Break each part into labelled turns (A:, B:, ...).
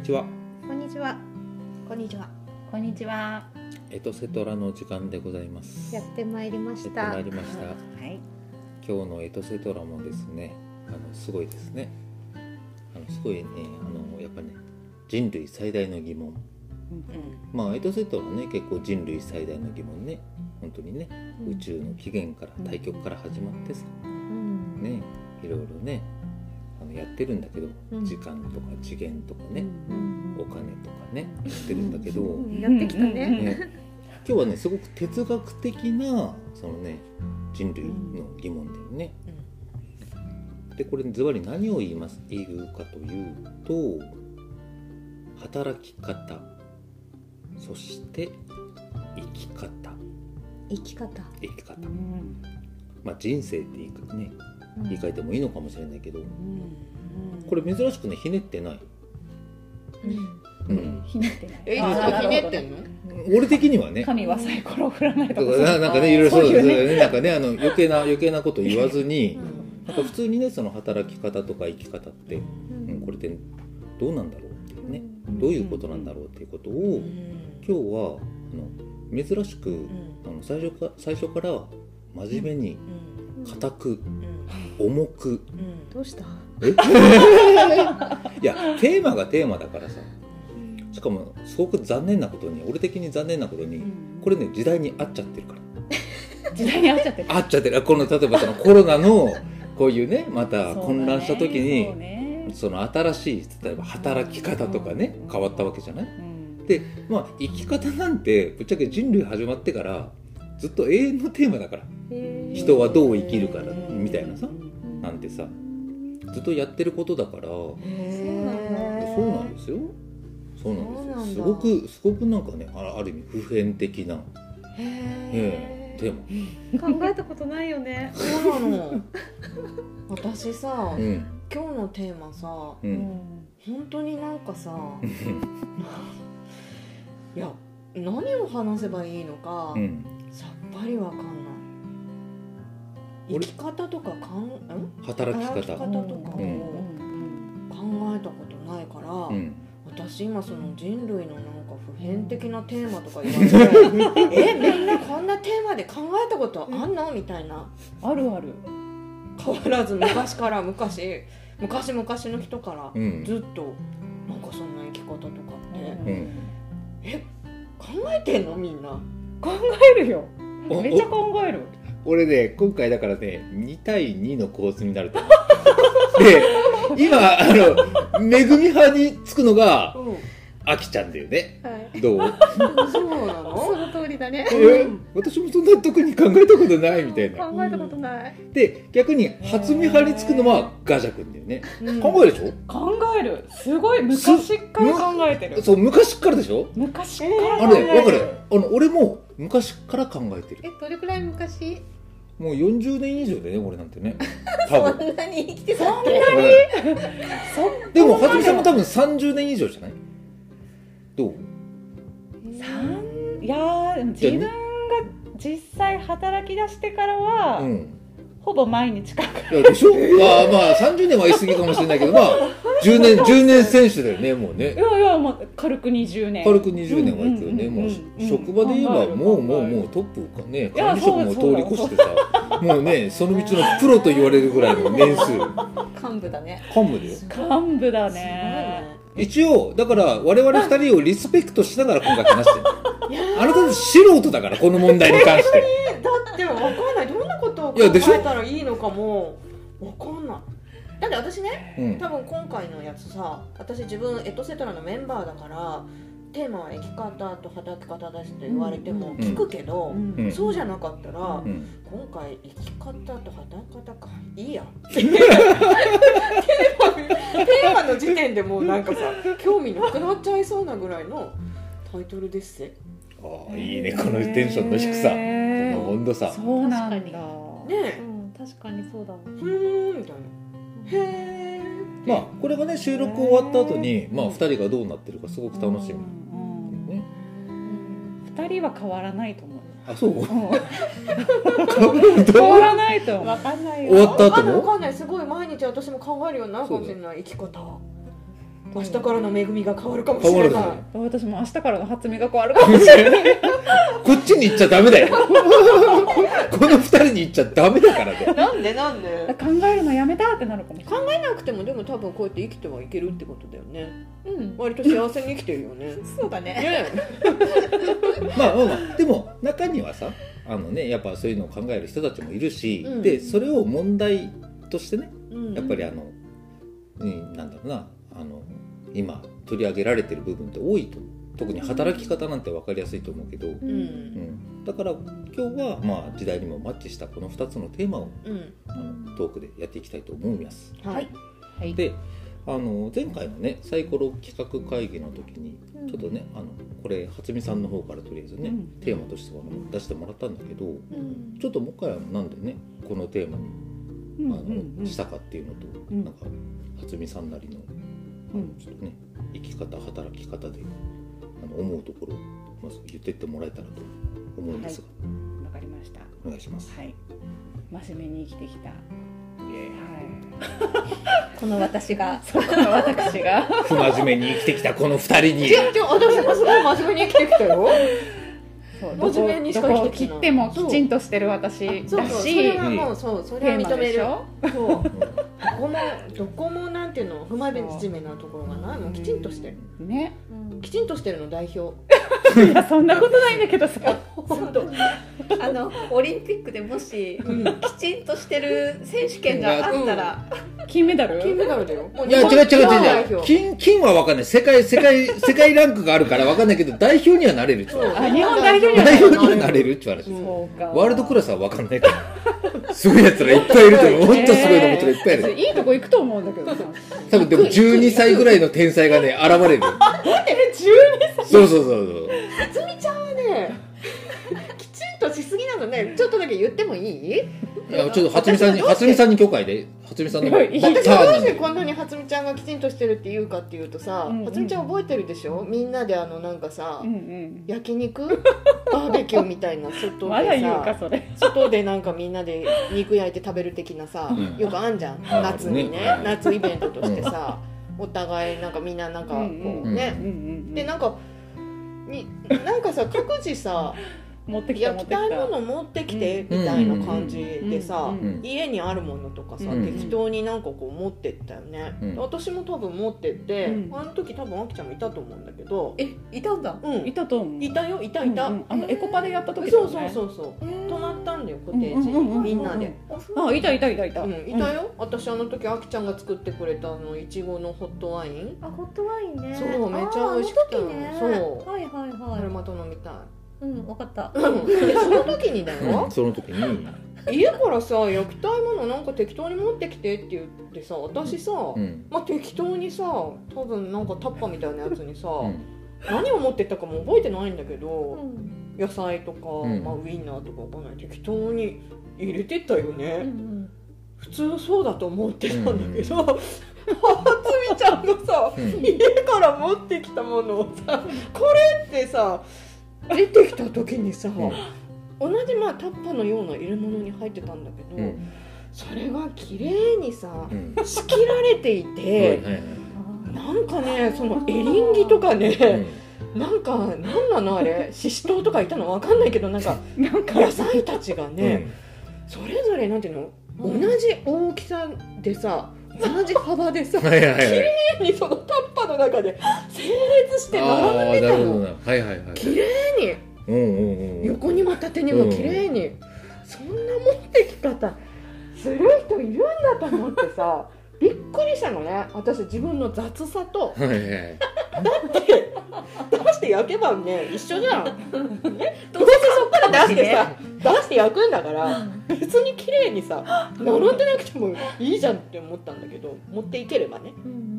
A: にちは。
B: こんにちは。
C: こんにちは。
D: こんにちは。
A: エトセトラの時間でございます。
B: やってまいりまし
A: やって
B: た。
A: まいりました。
D: はい。
A: 今日のエトセトラもですね、あのすごいですね。あのすごいね、あのやっぱね、人類最大の疑問。まあエトセトラね、結構人類最大の疑問ね、本当にね、宇宙の起源から対極から始まってさ、
B: うん。
A: ね、いろいろね、あのやってるんだけど、
B: うん。
A: 時間とか次元とかね、
B: うん。
A: お金とかね、やってるんだけど。
B: うん。やってきたね。
A: ね、今日はねすごく哲学的なそのね人類の疑問だよね。でこれズバリ何を言います言うかというと働き方そして生き方。
B: 生き方。
A: 生き方。
D: うん。
A: まあ人生って言い,、ね、言い換えてもいいのかもしれないけど。
D: うん。
A: これ珍しくねひねってない、
B: うん。
A: うん、
D: ひねってない。
C: え、ひねってんの？
A: 俺的にはね。
D: 神はサイコロを振らないと
A: だ
D: か
A: ななんかねいろいろそうですよね。なんかねあの余計な余計なこと言わずに、
B: うん。
A: なんか普通にねその働き方とか生き方って、
B: う
A: うん、これってどうなんだろうっていうね、
B: うん。
A: どういうことなんだろうっていうことを、今日はあの珍しく、あの最初か最初から真面目に固く、重く。
B: どうした？
A: え？いやテーマがテーマだからさ。しかもすごく残念なことに俺的に残念なことに、これね時代に合っちゃってるから。
D: 時代に合っちゃってる。
A: 合っちゃってる。この例えばそのコロナの こういうねまた混乱した時に
D: そうね。
A: その新しい例えば働き方とかね
D: うん。
A: 変わったわけじゃない？
D: うん。
A: でまあ生き方なんてぶっちゃけ人類始まってからずっと永遠のテーマだから。人はどう生きるから
D: うん
A: みたいなさ
D: うん。
A: なんてさずっとやってることだから。そうなんですよ。そうなんですよ。すごくすごくなんかねあある意味普遍的な、ええテーマ
B: 考えたことないよね。
C: そうなの。私さ、
A: うん。
C: 今日のテーマさ、
A: う
D: うん。ん
C: 本当になんかさ。いや、何を話せばいいのか、
A: うん。
C: さっぱりわかんない。生
A: 俺
C: き方とかかん、ん、
A: 働き方。
C: 働き方とか。を
A: うん。
C: 考えたことないから。
A: うん。
C: 私今その人類のなんか普遍的なテーマとか言われて えみんなこんなテーマで考えたことあんの？みたいな。
D: あるある。
C: 変わらず昔から昔昔々の人から
A: うん。
C: ずっとなんかそんな生き方とかって。
A: うん。
C: 考えてんの？みんな。
D: 考えるよ。
A: お
D: めっちゃ考える。
A: 俺ね今回だからね2対2の構図になると思う で今あの恵み派につくのが
C: うん
A: あきちゃんだよね
B: はい。
A: どう？
C: そうな
B: そ
C: の
B: の通りだね。
A: え私もそんな特に考えたことないみたいな
B: 考えたことない。
A: で逆に初見派につくのはガジャ君だよね
C: うん
A: 考えるでしょ？
D: 考える。すごい昔から考えてる。
A: そう昔っからでしょ？
D: 昔から
A: あ。れわかる？あの俺も昔から考えてる。
B: えどれくらい昔？
A: もう40年以上でね俺なんてね。多分。
C: そんなに生きてたっけ
A: でもはじめさんも多分30年以上じゃない？どう？
D: 三？いやーでも自分が実際働き出してからは、
A: うん
D: ほぼ毎日かか
A: いやでしょ、まあまあ30年は言い過ぎかもしれないけどまあ10年 10年選手だよねもうね。
D: いやいやもう軽く20年。
A: 軽く20年はいくよね、
D: うん
A: もう職場で言えばもうもうもうトップかね。管理職も通り越してさ。もうねその道のプロと言われるぐらいの年数。
C: 幹部だね。
A: 幹部だよ。
D: 幹部だね。
C: ね。
A: 一応だから我々二人をリスペクトしながら今回話してる。あなた素人だからこの問題に関して。
C: だってわかんないどんなことを考
A: いやでしょ？
C: えたらいいのかも。わかんない。だって私ね
A: うん。
C: 多分今回のやつさ私自分エトセトラのメンバーだからテーマは生き方と働き方ですって言われても
D: うん
C: 聞くけど、
D: うん。
A: うん。
C: そうじゃなかったら、
A: うん。
C: 今回生き方と働き方か。いいやテーマテーマの時点でもうなんかさ興味なくなっちゃいそうなぐらいのタイトルですぜ。
A: ああいいね。このテンションの低さ。この温度差。
D: そうなんだ。
B: 確か
C: ね
B: うん確かにそうだわ。
C: えふーんみたいな。へえ
A: まあこれがね収録終わった後にまあ二人がどうなってるかすごく楽しみ。
D: うん。
A: ね。
D: 二人は変わらないと思う
A: あそう？
D: うん。
A: 変
D: 変わらないと思う。
B: わかんない
A: 終わ
B: よ。
A: った後も？
C: かんないすごい毎日私も考えるようになるかもしれない。生き方明日からの恵みが変わるかもしれない。
A: 変わるだ
D: 私も明日からの初見が変わるかもしれない。
A: こっちに行っちゃダメだよ。この二人に行っちゃダメだからね
C: なんでなんで？
D: 考えるのやめたってなるかもしれない。
C: 考えなくてもでも多分こうやって生きてはいけるってことだよね。
B: うん。
C: 割と幸せに生きてるよね。
B: そうだね。
C: ね。
A: まあまあまあ。でも中にはさあのねやっぱそういうのを考える人たちもいるし、
C: うん。
A: でそれを問題としてね
C: うん。
A: やっぱりあの、うん、なんだろうなあの今取り上げられてる部分って多いと。特に働き方なんて分かりやすいと思うけど、
C: う
A: うん。ん、だから今日はまあ時代にもマッチしたこの2つのテーマを
C: うん。
A: あのトークでやっていきたいと思います。
C: はい。
D: はい。
A: であの前回のねサイコロ企画会議の時に
B: うん。
A: ちょっとねあのこれ初見さんの方からとりあえずね、
D: うん。
A: テーマとしては出してもらったんだけど
B: うん。
A: ちょっともう一回なんでねこのテーマに、
D: うん。
A: あの
D: うんうん
A: したかっていうのと、
D: うん。
A: なんか初見さんなりの
D: うん
A: ちょっとね生き方働き方であの思うところをまず言ってってもらえたらと思うんですが、
D: わかりました。
A: お願いします。
D: はい。真面目に生きてきた。はい。
B: この私が。
D: そこの私が。
A: 不真面目に生きてきたこの二人に。
C: 私もすごい真面目に生きてきたよ真面目にしか
D: ど切ってもきちんとしてる私だし
C: そうそうそれはもうそうそ
D: テ
C: れは認める。そう。どこもどこもなんていうの不真面目なところがないもうきちんとして。る
D: ね
C: きちんとしてるの代表
D: いやそんなことないんだけどさ。
C: 本当。
B: あのオリンピックでもし
C: うん。
B: きちんとしてる選手権があったら。
D: 金メダル？
C: 金メダルだよ。
A: いや違う違う違う金金は分かんない。世界世界 世界ランクがあるから分かんないけど代表にはなれるっちゅう
C: そう。
D: あ日本代表には
A: 代表にはなれるっちゅう話
C: うん
D: そうか。
A: ワールドクラスは分かんないからすごいやつらいっぱいいると思う。本当すごいのもちろんいっぱいいる。
D: いいとこ行くと思うんだけどさ。
A: 多分でも12歳ぐらいの天才がね現れる。
C: え12
A: そうそうそうそう。
C: つみちゃんはねきちんとしすぎなのね。ちょっとだけ言ってもいい？
A: いやちょっと初見さんに初見さんに許可で初見さんの
C: 私はどうしてこんなに初美ちゃんがきちんとしてるって言うかっていうとさ、
D: うんうん。
C: 初美ちゃん覚えてるでしょ？みんなであのなんかさ、
D: うんうん。
C: 焼肉？バーベキューみたいな外
D: まだ
C: で
D: 言うか
C: さ
D: それ。
C: 外でなんかみんなで肉焼いて食べる的なさ、
A: うん。
C: よくあんじゃん。
A: あ
C: 夏にね
A: ね
C: 夏イベントとしてさ、お互いなんかみんななんかこうね。でなんかになんかさ各自さ
D: 持ってきた持
C: 焼き
D: ってきた。
C: たいもの持ってきてみたいな感じでさ、家にあるものとかさ、
A: うん。
C: 適当になんかこう持ってったよね、
A: うん。
C: 私も多分持ってって、
D: うん。
C: あの時多分あきちゃんもいたと思うんだけど。
B: えいたんだ？
C: うん。
D: いたと思う。
C: いたよいたいた、
D: あのエコパでやった時だ
C: そうそうそうそう。
B: え
C: 泊まったんだよコテージ、みんなで、
D: あいたいたいたいた。
C: うん、いたよ、私あの時あきちゃんが作ってくれたあのいちごのホットワイン。
B: あホットワインね。
C: そうめっちゃ美味しくて。そう。
B: はいはいはい。
C: これまた飲みたい
B: うんわかった。
C: その時にだよ、
A: うん。その時に。
C: 家からさ焼きたいものなんか適当に持ってきてって言ってさ私さ、
A: うん。
C: まあ、適当にさ多分なんかタッパーみたいなやつにさ、
A: うん。
C: 何を持ってったかも覚えてないんだけ
B: う
C: ど、
B: ん。
C: 野菜とか、
A: ん。
C: まあ、ウインナーとかわかんない。適当に入れてったよね、
B: うんうん。
C: 普通そうだと思ってたんだけど、はつみちゃんがさ
A: うん。
C: 家から持ってきたものをさこれってさ出てきた時にさ、同じまあタッパーのような入れ物に入ってたんだけど、
A: うん。
C: それが綺麗にさ
A: うん。
C: 仕切られてい
A: はい
C: て、なんかねそのエリンギとか
A: う
C: ね、
A: ん。
C: なんかなんなのあれ？ししとうとかいたのわかんないけどなんか
D: なんか。
C: 野菜たちがね、それぞれなんていうの？同じ大きさでさ同じ幅でさ
A: うんはいはい。はい
C: にそのタッパーの中で整列して
A: あ
C: 並
A: あ
C: んでたの
A: はいはいはい
C: 綺麗に。
A: うんうんうん。
C: 横にも縦にも綺麗に、そんな持ってき方する人いるんだと思ってさびっくりしたのね。私自分の雑さと。
A: はいはい。はい
C: で出して焼けばね一緒じゃん、ね、どうせそっから出してさ出して焼くんだから別に綺麗にさ並んでなくてもいいじゃんって思ったんだけど持っていければね。
B: うん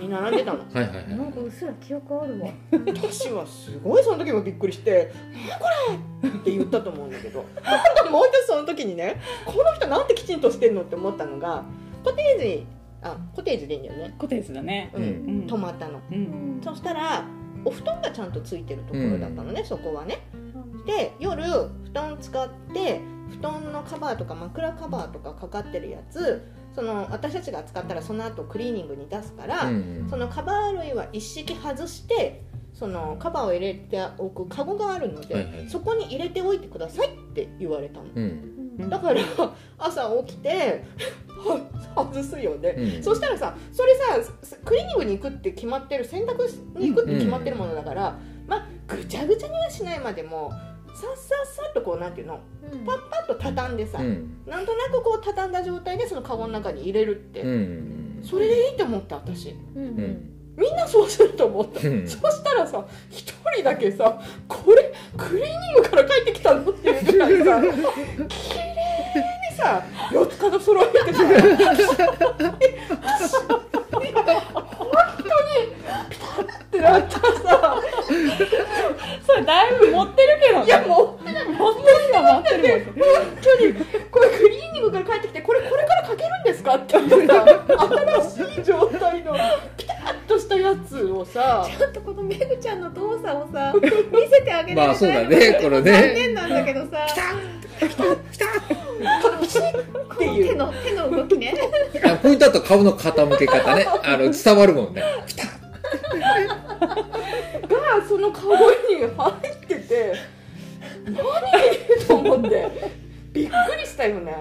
C: に並んでたの。
A: はいはい
B: うんな
A: は
B: んかうっすら記憶あるわ。
C: 私はすごいその時もびっくりして「何これ!」って言ったと思うんだけど。もう一つその時にねこの人なんてきちんとしてんの？って思ったのがコテージあコテージでいいんだよね。
D: コテージだね。
C: うん、
D: うん。
C: 泊まったの。
D: うん。
C: そしたらお布団がちゃんとついてるところだったのね、そこはね。で夜布団使って布団のカバーとか枕カバーとかかかってるやつその私たちが使ったらその後クリーニングに出すから、
A: うん
C: そのカバー類は一式外してそのカバーを入れておくカゴがあるので、
A: はいはい。
C: そこに入れておいてくださいって言われたの、
A: うん。
C: だから朝起きては 外すよね、
A: うん。
C: そしたらさそれさすクリーニングに行くって決まってる洗濯に行くって決まってるものだから、まあぐちゃぐちゃにはしないまでもさっさっさっとこうなんていうの
B: うん。
C: パッパッと畳んでさ、
A: うん。
C: なんとなくこう畳んだ状態でそのカゴの中に入れるって、
A: うん
C: それでいいと思った私。
B: うんう
A: うん。ん
C: みんなそうすると思った、
A: うん。
C: そしたらさ一人だけさこれクリーニングから帰ってきたのっていうぐらいさ綺麗にさ四つ角揃えてさ本当にピタッてなったさ。
D: それだいぶ持ってるけどね。
C: いや
D: 持ってるよ持ってる持ってる
C: 本当に。これクリーニングから帰ってきてこれこれからかけるんですかっていうさ新しい状態の。ピタッとしたやつをさ。
B: ちょっとこのめぐちゃんの動作をさ見せてあげられ
A: まあそうだ
B: ない
A: ね。このね。
B: 残念なんだけどさ
C: っていう
B: 手の手の動きね
A: あポイントだと顔の傾け方ねあの伝わるもんね
C: がそのカゴに入ってて何と思ってびっくりしたよね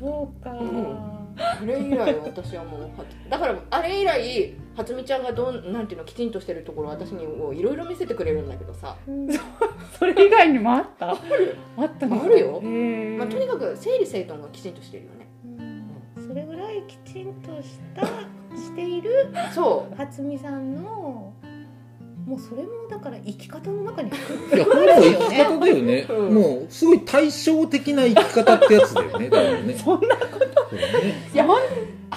B: そうか、
C: うんあれ以来私はもうはだからあれ以来初美ちゃんがどんなんていうのきちんとしてるところ私にもういろいろ見せてくれるんだけどさ、
B: うん
D: それ以外にもあった。あったの
C: あるよ まあ、とにかく整理整頓がきちんとしてるよね。
B: それぐらいきちんとしたしている
C: そう。
B: 初美さんのもうそれもだから生き方の中に
A: いや本当生き方だよね、
C: うん
A: もうすごい対照的な生き方ってやつだよねだからね。
D: そんな
A: そう
C: いやは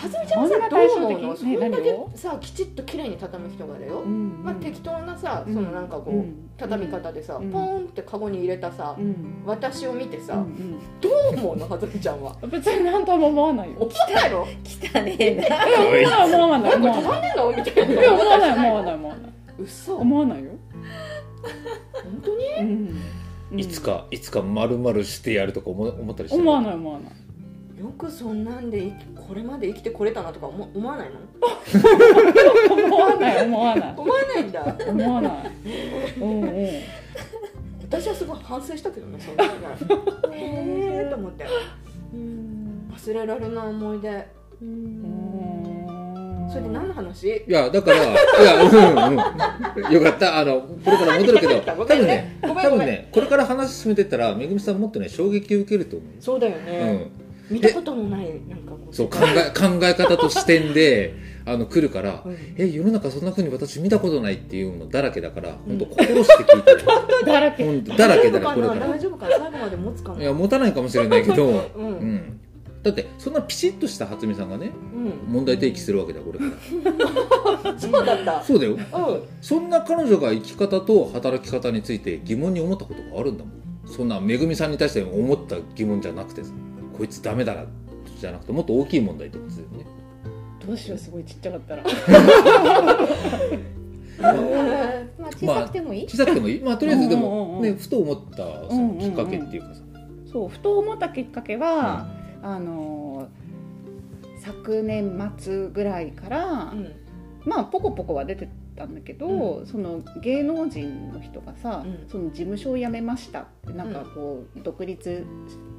C: ずみちゃんはさどう
D: 対照的。
C: 思うのそ
D: ね
C: んだけさきちっと綺麗に畳む人がだよ、
D: うん
C: まあ、適当なさそのなんかこう、
D: うん。
C: 畳み方でさ、
D: うん。
C: ポーンってカゴに入れたさ、
D: うん。
C: 私を見てさ、
D: うん
C: どう思うのはずみちゃんは？
D: う ん別に何とも思わないよ。
C: 起きたの？
B: 汚ね。えな
A: おい
D: 思わない。
C: なんか
D: 思わない。
C: 畳んでんの？みたいな。
D: いや思わない思わない思わない。
C: 嘘。
D: 思わないよ。
C: 本当に？
A: いつかいつか丸々してやるとか思思ったりしてる
D: 思わない思わない
C: よくそんなんでこれまで生きてこれたなとか思思わないの？
D: 思わない。思わない。
C: 思わないんだ。
D: 思わない。うんうん。
C: 私はすごい反省したけどねそんなのへえと思って。
B: うん
C: 忘れられない思い出。それで何の話？
A: いやだからいやうんうん。よかった。あのこれから戻るけど 多分ね多分ねこれから話進めてったらめぐみさんもっとね衝撃を受けると思う
C: そうだよ
A: う
C: ね、
A: ん
C: 見たことのないなんかこう。
A: そう考え 考え方と視点で あの来るから
C: うん
A: え世の中そんな風に私見たことないっていうのだらけだから本当心して聞いてる
D: だらけ。
A: だらけだらこれ。から
C: 大丈夫かな？最後まで持つかな？い
A: や持たないかもしれないけど、
C: う ん
A: うん、だってそんなピシッとした初見さんがね
C: うん。
A: 問題提起するわけだこれから。
C: そうだった。
A: そうだよ。
C: うん。
A: そんな彼女が生き方と働き方について疑問に思ったことがあるんだもん。そんなめぐみさんに対して思った疑問じゃなくてさこいつダメだなじゃなくてもっと大きい問題ってことだよね。
D: どうしようすごいちっちゃかったら。
B: まあ小さくてもいい、
A: 小さくてもいい。まあとりあえずで
D: うんうんうん。
A: もねふと思ったそのきっかけっていうかさ。
D: そうふと思ったきっかけは、あのー昨年末ぐらいから、
C: うん。
D: まあポコポコは出てたんだけど、
C: う
D: その芸能人の人がさ、
C: うん。
D: その事務所を辞めましたってなんかこう、独立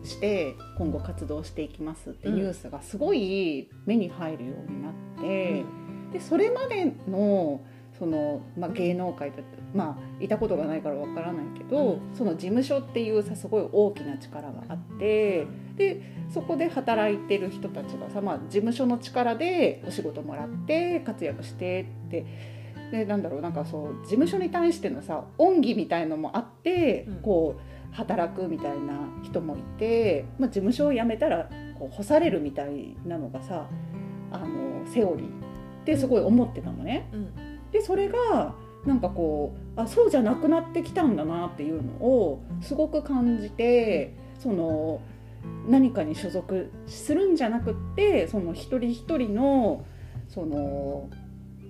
D: して今後活動していきますってニュースがすごい目に入るようになって、でそれまでのその、まあ、芸能界だってまあいたことがないからわからないけど、
C: う
D: その事務所っていうさすごい大きな力があってでそこで働いてる人たちがさ、まあ、事務所の力でお仕事もらって活躍してってでなんだろうなんかそう事務所に対してのさ恩義みたいのもあって、
C: うん。
D: こう働くみたいな人もいて、まあ、事務所を辞めたらこう干されるみたいなのがさあのセオリーってすごい思ってたのね。
C: うん。
D: でそれがなんかこうあそうじゃなくなってきたんだなっていうのをすごく感じてその何かに所属するんじゃなくってその一人一人のその、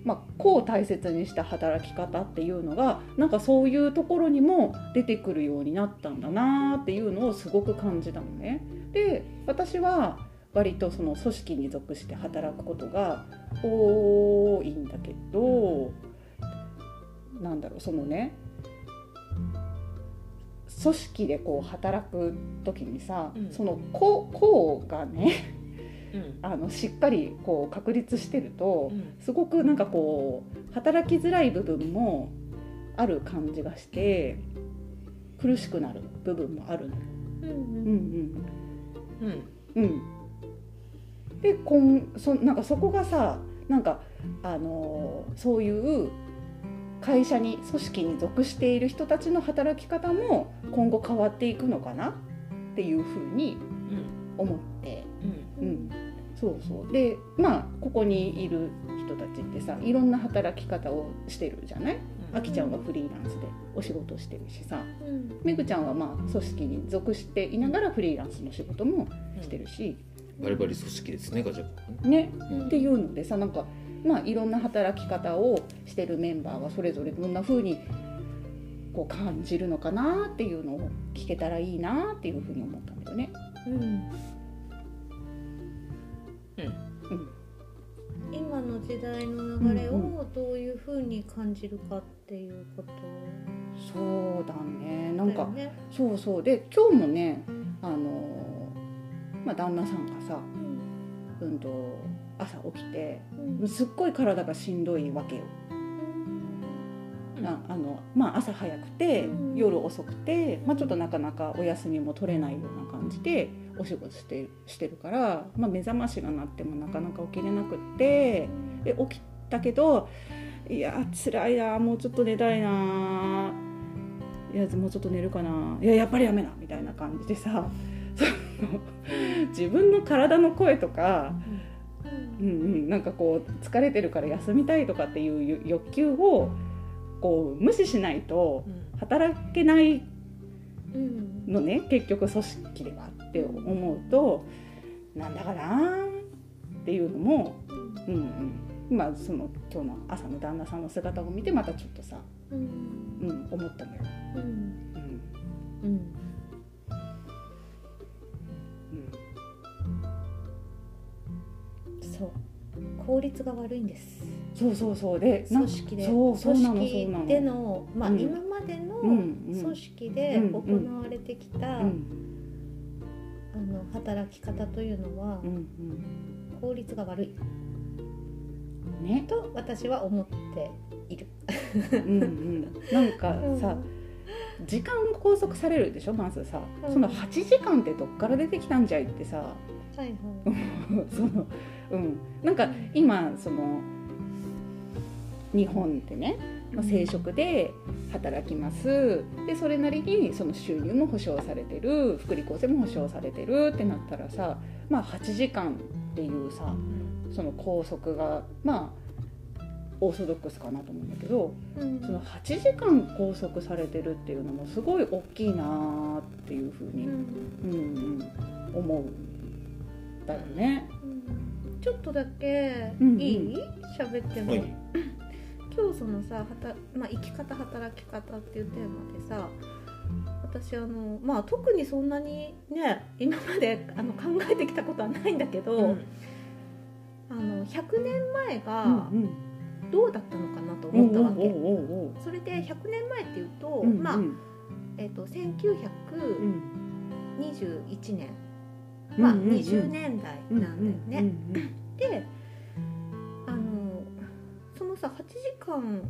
D: まあ、個を大切にした働き方っていうのがなんかそういうところにも出てくるようになったんだなっていうのをすごく感じたのね。で私は割とその組織に属して働くことが多いんだけどなんだろうそのね組織でこう働く時にさ、
C: うん
D: その個個がね
C: うん
D: あのしっかりこう確立してると
C: うん。
D: すごくなんかこう働きづらい部分もある感じがして苦しくなる部分もあるの。よ。
B: うん。
D: うん
C: うん。
D: うん。うん、でこんそなんかそこがさなんかあのーそういう会社に組織に属している人たちの働き方も今後変わっていくのかなっていうふうに思って、
C: うん。
D: うん、そうそう。でまあここにいる人たちってさいろんな働き方をしてるじゃない？あきちゃんはフリーランスでお仕事をしてるしさ。
B: うん。
D: めぐちゃんはまあ組織に属していながらフリーランスの仕事もしてるし、
A: バリバリ組織ですねガチャポン
D: ね。
A: うん。
D: っていうのでさなんかまあいろんな働き方をしてるメンバーがそれぞれどんな風にこう感じるのかなっていうのを聞けたらいいなっていうふうに思ったんだよね。
B: うん
D: うん。
B: 今の時代の流れをどういうふうに感じるかっていうこと。
D: そうだね。なんか
B: ね。
D: そうそう。で今日もねあのまあ旦那さんがさ
B: うん。
D: うんと朝起きて
B: うん。
D: すっごい体がしんどいわけよ。
C: うん。
D: ああのまあ、朝早くて
B: うん。
D: 夜遅くて、まあ、ちょっとなかなかお休みも取れないような感じでお仕事してしてるから、まあ、目覚ましが鳴ってもなかなか起きれなくってで起きたけどいや辛いなもうちょっと寝たいないやもうちょっと寝るかないややっぱりやめなみたいな感じでさその自分の体の声とか、うん。うん、なんかこう疲れてるから休みたいとかっていう欲求をこう無視しないと
C: うん。
D: 働けない
B: うん
D: のね結局組織ではって思うとなんだかなっていうのも、うんうん、まあその今日の朝の旦那さんの姿を見てまたちょっとさ、
B: うん。
D: うん、思ったのよ。
B: うん。
D: うん。
B: うん。そう。効率が悪いんです
D: そうそうそう。で
B: 組織で。
D: そうそうなの
B: 組
D: そうなの。
B: 織でのまあ、
D: うん。
B: 今までの組織で
D: うん
B: 行われてきた、
D: うん。
B: あの働き方というのは
D: うん
B: 効率が悪い。
D: うんね。
B: と私は思っている。
D: うんうん。なんかさ、時間拘束されるでしょ？まずさ、
B: うん。
D: その8時間ってどっから出てきたんじゃいってさ。
B: はいはい。
D: そのうん。なんか今その日本ってね、まあ、正職で働きます。でそれなりにその収入も保障されてる。福利厚生も保障されてるってなったらさまあ8時間っていうさその拘束がまあオーソドックスかなと思うんだけど
B: うん。
D: その8時間拘束されてるっていうのもすごい大きいなーっていうふうに、
B: うん。
D: うんうん、思うんだよね。
B: うん。ちょっとだけ
D: うんうん。
B: いい？喋っても、
A: はい
B: 今日そのさはた、まあ、生き方働き方っていうテーマでさ私あのまあ特にそんなにね今まであの考えてきたことはないんだけど、
C: うん。
B: あの100年前
D: うん
B: が
D: うん。
B: どうだったのかなと思ったわけ、それで100年前っていうと、
D: うんうん。
B: まあ、えっと
D: う
B: 1921
D: ん
B: 年、まあ、
D: うんうんうん。
B: 20年代なんだよね。
D: うん。
B: でさ8時間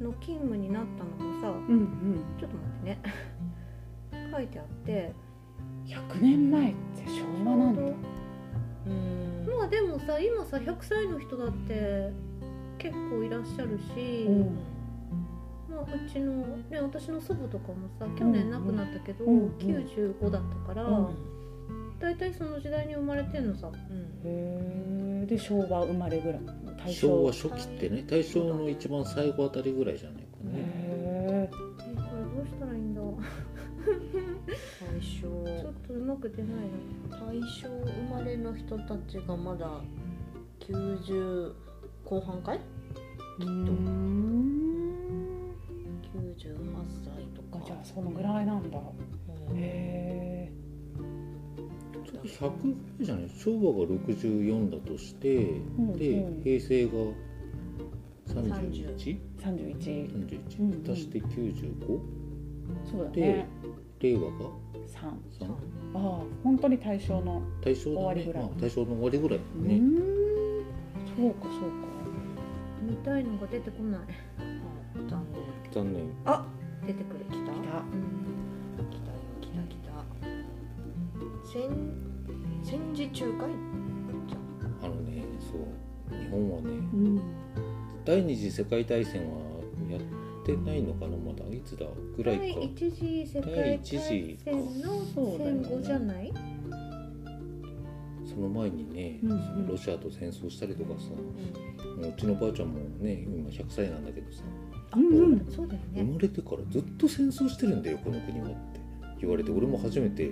B: の勤務になったのもさ
D: うんうん。
B: ちょっと待ってね。書いてあって。
D: 100年前って昭和なんだ。
C: うん。
B: まあでもさ今さ100歳の人だって結構いらっしゃるし、
D: うん。
B: まあ、うちの、ね、私の祖母とかもさ去年亡くなったけど、
D: うんうん
B: 95だったから、
D: うん
B: 大体その時代に生まれてんのさ。
C: うん。
D: へえで昭和生まれぐらい。大正。
A: 昭和初期ってね大正の一番最後あたりぐらいじゃないかね。
D: へ
B: えこれどうしたらいいんだ。
C: 大正。
B: ちょっとうまく出ない
C: 大正生まれの人たちがまだ90後半かい？
D: えうん。
C: 98歳とか。
D: あじゃあそのぐらいなんだ
A: 100ぐらいじゃない昭和が64だとして、
D: ん
A: で
D: うん。
A: 平成が 31?31
D: 31うん
A: 足して95で
D: そうだね。
A: 令和が
D: ？3
A: 3
D: ああ本当に対象の
A: 大正だ
D: 終わりぐらい。
A: ねまあ大正の終わりぐらいだね、
D: そうかそうか。
B: 見たいのが出てこない。
C: 残
A: 残念。
B: あ出てくる。
C: 念来た。
D: 来た。
C: 来たよ。来た来た戦戦時中かい
A: あのねそう日本はね
D: うん。
A: 第二次世界大戦はやってないのかなまだいつだ？ぐらいか。
B: 第一次世界大戦の戦後じゃない？
A: その前にね、
D: うんうん。
A: そのロシアと戦争したりとかさ、もううちのばあちゃんもね今100歳なんだけどさ
D: うんうん。
B: そうだよ
A: 生
B: ね
A: まれてからずっと戦争してるんだよこの国はって言われて俺も初めて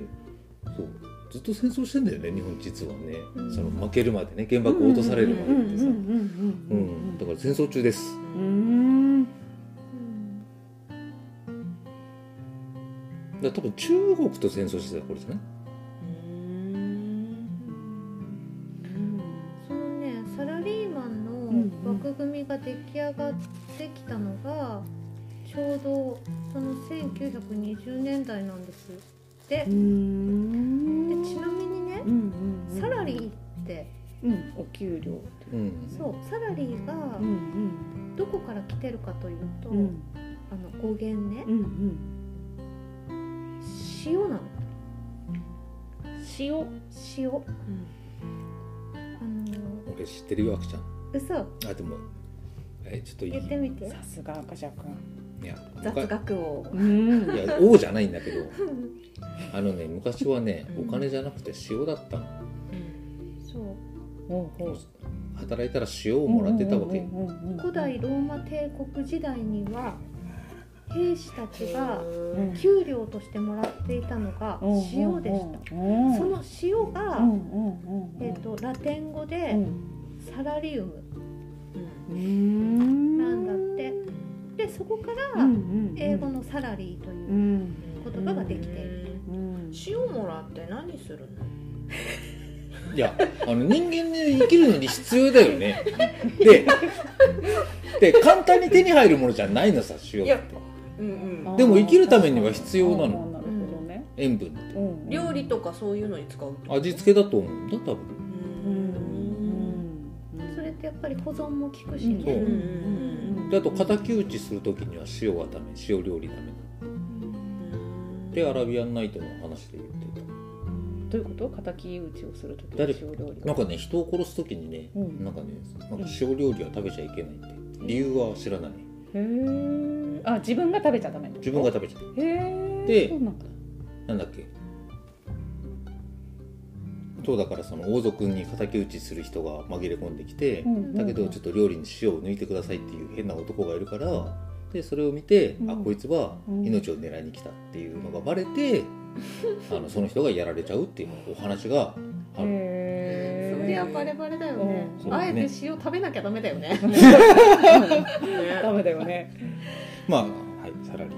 A: そうずっと戦争してんだよね日本実はね、
B: うん。
A: その負けるまでね原爆落とされるまでってさ、
D: う
A: うん
D: ん
A: だから戦争中です。
D: うん。
A: だから多分中国と戦争してた頃じゃない？
B: そのねサラリーマンの枠組みが出来上がってきたのがちょうどその1920年代なんですでちなみにね
D: うんうん
B: サラリーって
D: うんお給料
A: うん。
B: そうサラリーが
D: うん
B: どこから来てるかというと、
D: うん。うん
B: あの語源ね。
D: うんうん。
B: 塩なの。
D: 塩。
B: 塩。あの
A: 俺知ってるよあきちゃん。
B: 嘘。
A: あでもえちょっと
B: 言ってみて。
D: さすが赤尺
A: いや
B: 雑学を
D: うん
A: いや王じゃないんだけど。あのね昔はね
C: うん。
A: お金じゃなくて塩だったの。
B: そう
D: ほう。ほう。
A: 働いたら塩をもらってたわけ。
B: 古代ローマ帝国時代には兵士たちが
D: うん。
B: 給料としてもらっていたのが塩でした。
D: うん
B: その塩が、
D: うんうんうんうん。
B: えー、とラテン語
D: う
B: で
D: ん。
B: サラリウム。
D: うん。
B: なんだってでそこから英語のサラリーと
D: う
B: いうん。言葉ができて
C: 塩もらって何するの？
A: いやあの人間で生きるのに必要だよね。でで簡単に手に入るものじゃないのさ塩っ
C: いや
A: て
C: うんうん。
A: でも生きるためには必要なの。
D: あーなるほどね
A: 塩分って。
D: うん
C: 料理とかそういうのに使うと？
A: 味付けだと思うんだ多分。
C: うん
D: うん
B: それってやっぱり保存も効くし
A: そう。
B: ね、
C: うん
A: であと敵討ちする時には塩がダメ塩料理ダメでアラビアンナイトの話で言って
D: どういうこと？敵討ちをするとき
A: 誰？
D: 塩料理。
A: たなんかね人を殺す時にね、
D: うん。
A: なんかねなんか塩料理は食べちゃいけないって。理由は知らない。
D: へえあ自分が食べちゃダメ。
A: 自分が食べちゃう。
D: へえ
A: で
D: なんだ
A: っけ？そうだからその王族に敵討ちする人が紛れ込んできて、
D: うん
A: だけどちょっと料理に塩を抜いてくださいっていう変な男がいるからでそれを見て、
D: うん。
A: あこいつは命を狙いに来たっていうのがバレて、あのその人がやられちゃうっていうお話がある。
D: へえ
B: そりゃバレバレだよね。
D: うん。
A: そうだね。
B: あえて塩食べなきゃダメだよね。
D: ダメだよね。
A: まあはいサラリー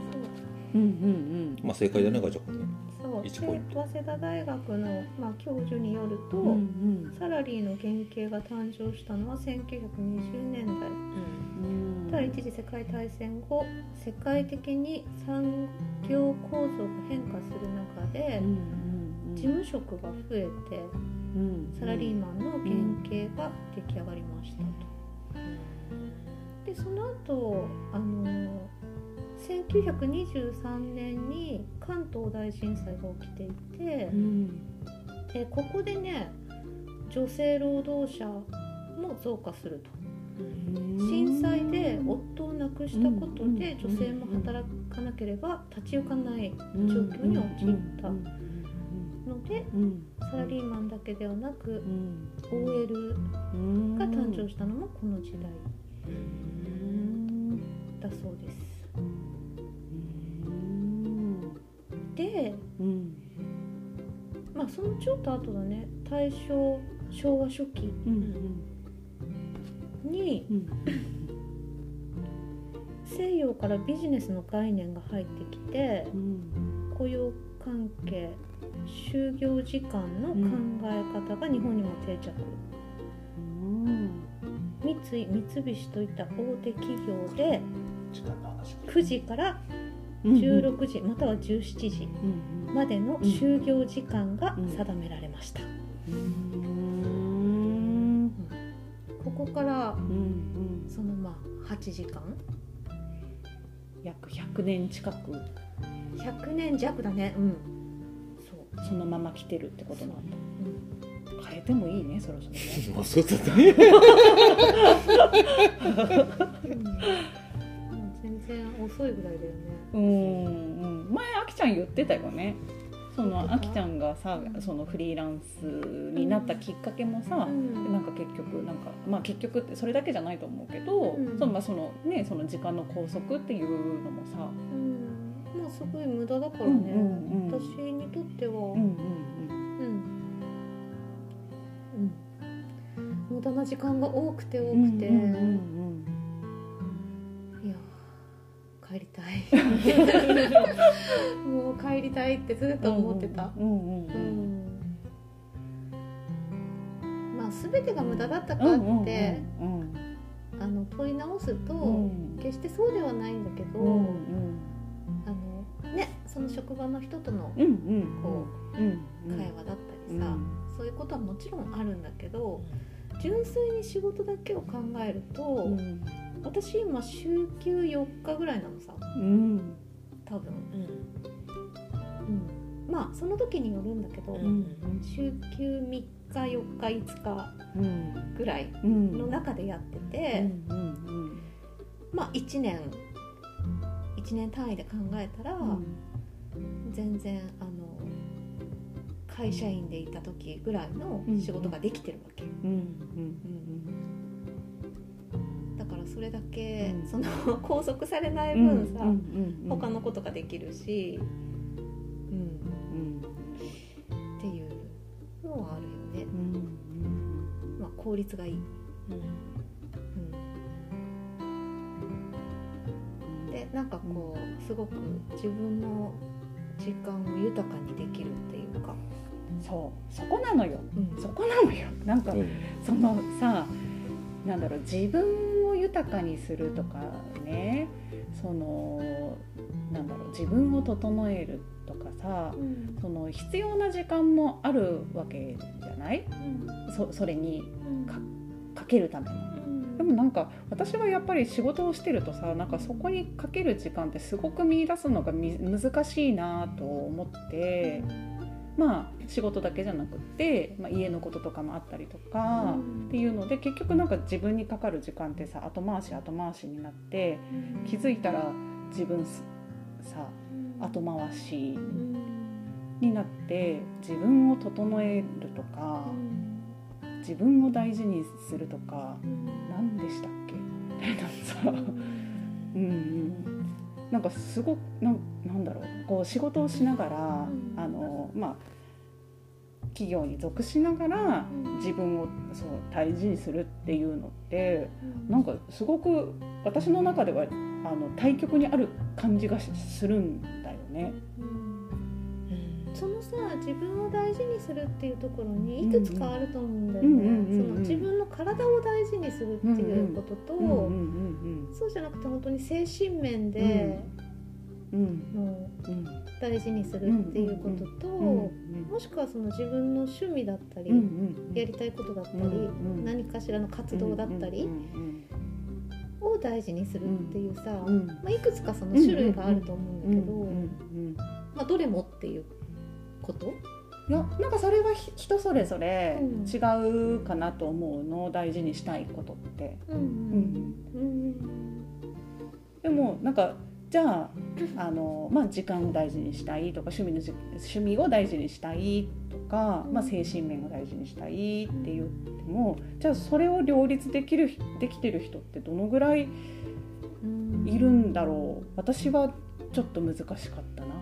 D: うんうん
A: まあ正解だねガチャコンね
B: そう
A: 1ポイント。
B: で早稲田大学の、まあ、教授によると、
D: うんうん。
B: サラリーの原型が誕生したのは1920年代。
D: うん。
B: 第一次世界大戦後世界的に産業構造が変化する中で
D: うんうん
B: 事務職が増えて
D: うん
B: サラリーマンの原型が出来上がりましたと。でその後あの1923年に関東大震災が起きていて
D: うん。
B: でここでね女性労働者も増加すると。震災で夫を亡くしたことで女性も働かなければ立ち行かない状況に陥った。
D: うん
B: ので
D: うん
B: サラリーマンだけではなく
D: うん。
B: OL
D: うん
B: が誕生したのもこの時代
D: うん。
B: だそうです。で、
D: うん。
B: まあ、そのちょっと後だね。大正昭和初期
D: うん
B: に
D: うん。
B: 西洋からビジネスの概念が入ってきて
D: うん。
B: 雇用関係就業時間の考え方が日本にも定着、
D: うん。
B: 三井三菱といった大手企業で
A: 時間の話。
B: 9時から
D: うん
B: 16時または17時
D: うん
B: までの就業時間が定められました、
D: うん。
B: ここから
D: うんうん。
B: そのまあ8時間
D: 約100年近く。
B: 100年弱だね。うん。そう、
D: そのまま来てるってことなんだ
B: う。ん
D: 変えてもいいねそろそろね。
A: まあそうだね
B: 然遅いぐらいだよね。
D: うんうん前あきちゃん言ってたよね。そのあきちゃんがさそのフリーランスになったきっかけもさ、
B: うん。
D: なんか結局なんかまあ結局ってそれだけじゃないと思うけど、
B: うん。
D: そのまあそのねその時間の拘束っていうのもさ、
B: うん。まあすごい無駄だからね、
D: うんうんうん。
B: 私にとっては、
D: うんうん
B: うん。うん。無駄な時間が多くて多
D: うん
B: くて、
D: うんうん
B: いやー帰りたい。もう帰りたいってずっと思ってた、まあ全てが無駄だったかって、
D: うん
B: あの問い直すと、
D: うん。
B: 決してそうではないんだけど、
D: うんうん
B: あのねその職場の人との
D: うんうん
B: こ
D: うん。
B: う会話だったりさ、そういうことはもちろんあるんだけど純粋に仕事だけを考えると、
D: うん
B: 私今週休4日ぐらいなのさ。
D: うん。
B: 多分、
C: うん。
B: うん、まあその時によるんだけど、
C: うん
B: 週休3日4日5日
D: うん。
B: ぐらい
D: うん。
B: の中でやって
D: う
B: て、
D: んうん。
B: まあ1年1年単位で考えたら、
D: うん。
B: 全然あの会社員でいた時ぐらいの仕事ができてるわけ、
D: うん。うん。
B: だからそれだけ、
D: うん。
B: その 拘束されない
D: うん
B: 分さ、
D: うんうん。
B: 他のことができるし、うん、
D: うん
B: っていうのはあるよね、
D: うん
B: まあ、効率がいい、うん、でなんかこうすごく自分の時間を豊かにできるっていうか、
D: そう。そこなのよ。
B: うん。
D: そこなのよ。なんか
A: うん。
D: そのさなんだろう自分を豊かにするとかねそのなんだろう自分を整えるとかさ
B: うん。
D: その必要な時間もあるわけじゃない？
B: うん。
D: そそれに
B: うん。
D: かかけるための。
B: うん。
D: でもなんか私はやっぱり仕事をしてるとさなんかそこにかける時間ってすごく見出すのがみ難しいなと思ってまあ仕事だけじゃなくって、まあ、家のこととかもあったりとか、
B: うん。
D: っていうので結局なんか自分にかかる時間ってさ後回し後回しになって気づいたら自分すさ後回し
B: うん。
D: になって自分を整えるとか自分を大事にするとか何でしたっけ？みたいなさ。うんうんなんかすごくなんなんだろうこう仕事をしながら、
B: うん。
D: あのまあ企業に属しながら
B: うん。
D: 自分をそう大事にするっていうのって
B: うん。
D: なんかすごく私の中ではあの対極にある感じがしするんだよね。
B: うんそのさ自分を大事にするっていうところにいくつかあると思うんだよね。その自分の体を大事にするっていうことと、そうじゃなくて本当に精神面で大事にするっていうことと、
D: うん
B: もしくはその自分の趣味だったり、やりたいことだったり、何かしらの活動だったり
D: うん
B: を大事にするっていうさ、まあ、いくつかその種類があると思うんだけど、まあ、どれもっていうこと？
D: いやなんかそれはひ人それぞれ
B: うん。
D: 違うかなと思うの。大事にしたいことって。
B: うん
D: うん。
B: うん。
D: でもなんかじゃああの、まあ、時間を大事にしたいとか趣味のじ趣味を大事にしたいとか、まあ、精神面を大事にしたいって言ってもじゃあそれを両立できるできてる人ってどのぐらい
B: うん。
D: いるんだろう。私はちょっと難しかったな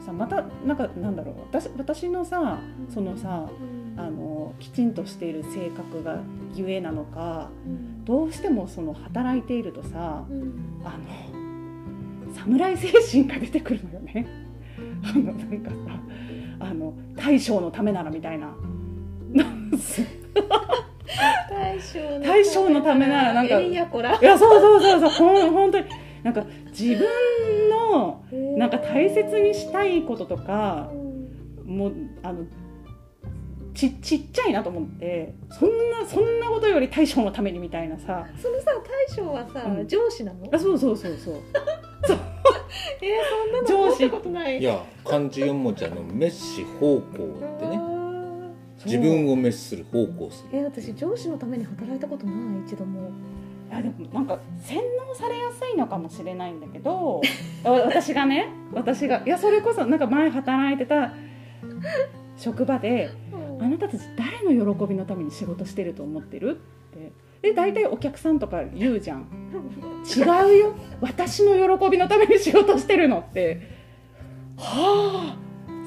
D: さまたなんかなんだろう私私のさそのさ
B: うん
D: あのきちんとしている性格がゆえなのか
B: うん。
D: どうしてもその働いているとさ
B: うん。
D: あの侍精神が出てくるのよね。あのなんかさあの大将のためならみたいな。
B: 大将の
D: 大将のためならなんか
B: いや
D: そうそうそうそうほん本当になんか自分のなんか大切にしたいこととかもうあのちちっちゃいなと思ってそんなそんなことより大将のためにみたいなさ。
B: そのさ大将はさ、
D: うん。
B: 上司なの？
D: あそうそうそうそう。
B: えー、そんなの思ったことない。
A: いや漢字4文字あの滅し方向ってね。
B: あ
A: 自分を滅する方向する。
B: ーえ私上司のために働いたことない一度も
D: いやでもなんか洗脳されやすいのかもしれないんだけどわ私がね私がいやそれこそなんか前働いてた職場であなたたち誰の喜びのために仕事してると思ってるって。で大体お客さんとか言うじゃん。違うよ。私の喜びのために仕事してるのって。はあ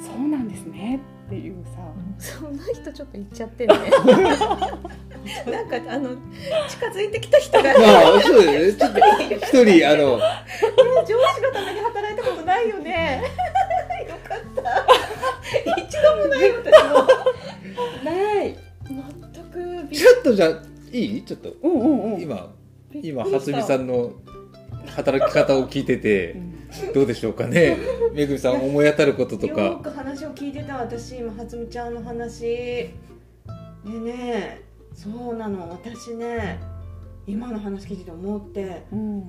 D: そうなんですねっていうさ
B: そんな人ちょっと言っちゃってるね。なんかあの近づいてきた人が
A: まあそうですね。ちょっと 一人あの
B: 上司のために働いたことないよね。よかった。一度もない私も。
C: ない。
B: 全く
A: ちょっとじゃあいい？ちょっと。
D: うんうんうん。
A: 今今初美さんの働き方を聞いてて。
D: うん
A: どうでしょうかね。めぐみさん思い当たることと
C: よ
A: か
C: く話を聞いてた私今初美ちゃんの話。でねそうなの。私ね今の話聞いてて思って。
D: うん。